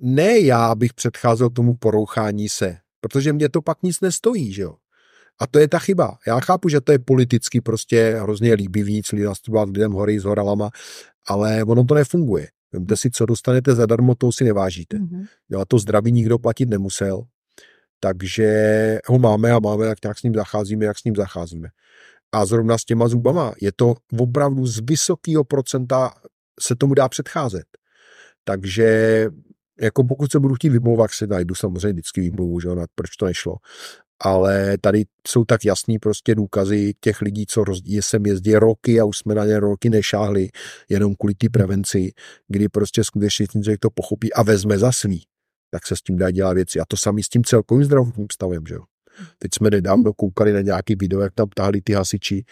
S1: ne já bych předcházel tomu porouchání se, protože mě to pak nic nestojí, že jo. A to je ta chyba. Já chápu, že to je politicky prostě hrozně líbivý, celý nastupovat lidem hory s horalama, ale ono to nefunguje. Vemte si, co dostanete zadarmo, to si nevážíte.
S2: Mm-hmm.
S1: Jo, a to zdraví nikdo platit nemusel, takže ho máme a máme, jak nějak s ním zacházíme, jak s ním zacházíme. A zrovna s těma zubama je to opravdu z vysokého procenta se tomu dá předcházet. Takže jako pokud se budu chtít vymlouvat, si najdu samozřejmě vždycky výmluvu, že jo, na proč to nešlo. Ale tady jsou tak jasný prostě důkazy těch lidí, co roz, je sem jezdí roky a už jsme na ně roky nešáhli, jenom kvůli té prevenci, kdy prostě skutečně ten člověk to pochopí a vezme za svý, tak se s tím dá dělat věci. A to samý s tím celkovým zdravotním stavem, že jo. Teď jsme nedávno koukali na nějaký video, jak tam tahli ty hasiči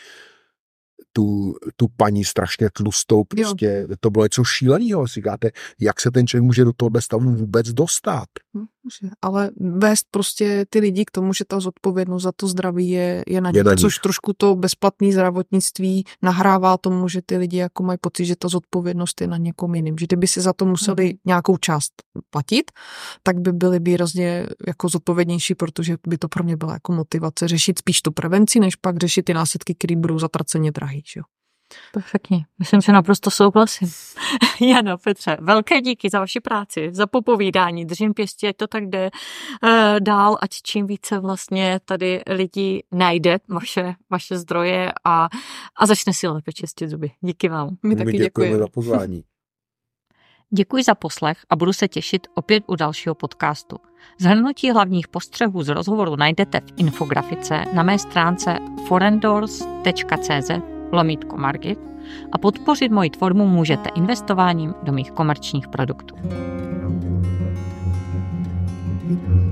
S1: tu, tu paní strašně tlustou, prostě jo. to bylo něco šíleného. Si říkáte, jak se ten člověk může do tohohle stavu vůbec dostat?
S3: Může, ale vést prostě ty lidi k tomu, že ta zodpovědnost za to zdraví je, je na
S1: Je
S3: nich,
S1: na nich.
S3: což trošku to bezplatné zdravotnictví nahrává tomu, že ty lidi jako mají pocit, že ta zodpovědnost je na někom jiným. Že kdyby si za to museli nějakou část platit, tak by byli výrazně jako zodpovědnější, protože by to pro ně byla jako motivace řešit spíš tu prevenci, než pak řešit ty následky, které budou zatraceně drahý. Že? jo.
S2: Perfektně. Myslím, že naprosto souhlasím. Jano, Petře, velké díky za vaši práci, za popovídání. Držím pěstí, ať to tak jde uh, dál, ať čím více vlastně tady lidí najde vaše, vaše zdroje a, a začne si lépe čistit zuby. Díky vám.
S3: My taky děkujeme.
S1: za pozvání.
S2: Děkuji za poslech a budu se těšit opět u dalšího podcastu. Zhrnutí hlavních postřehů z rozhovoru najdete v infografice na mé stránce forendors.cz lomítko Margit a podpořit moji tvorbu můžete investováním do mých komerčních produktů.
S1: Thank you.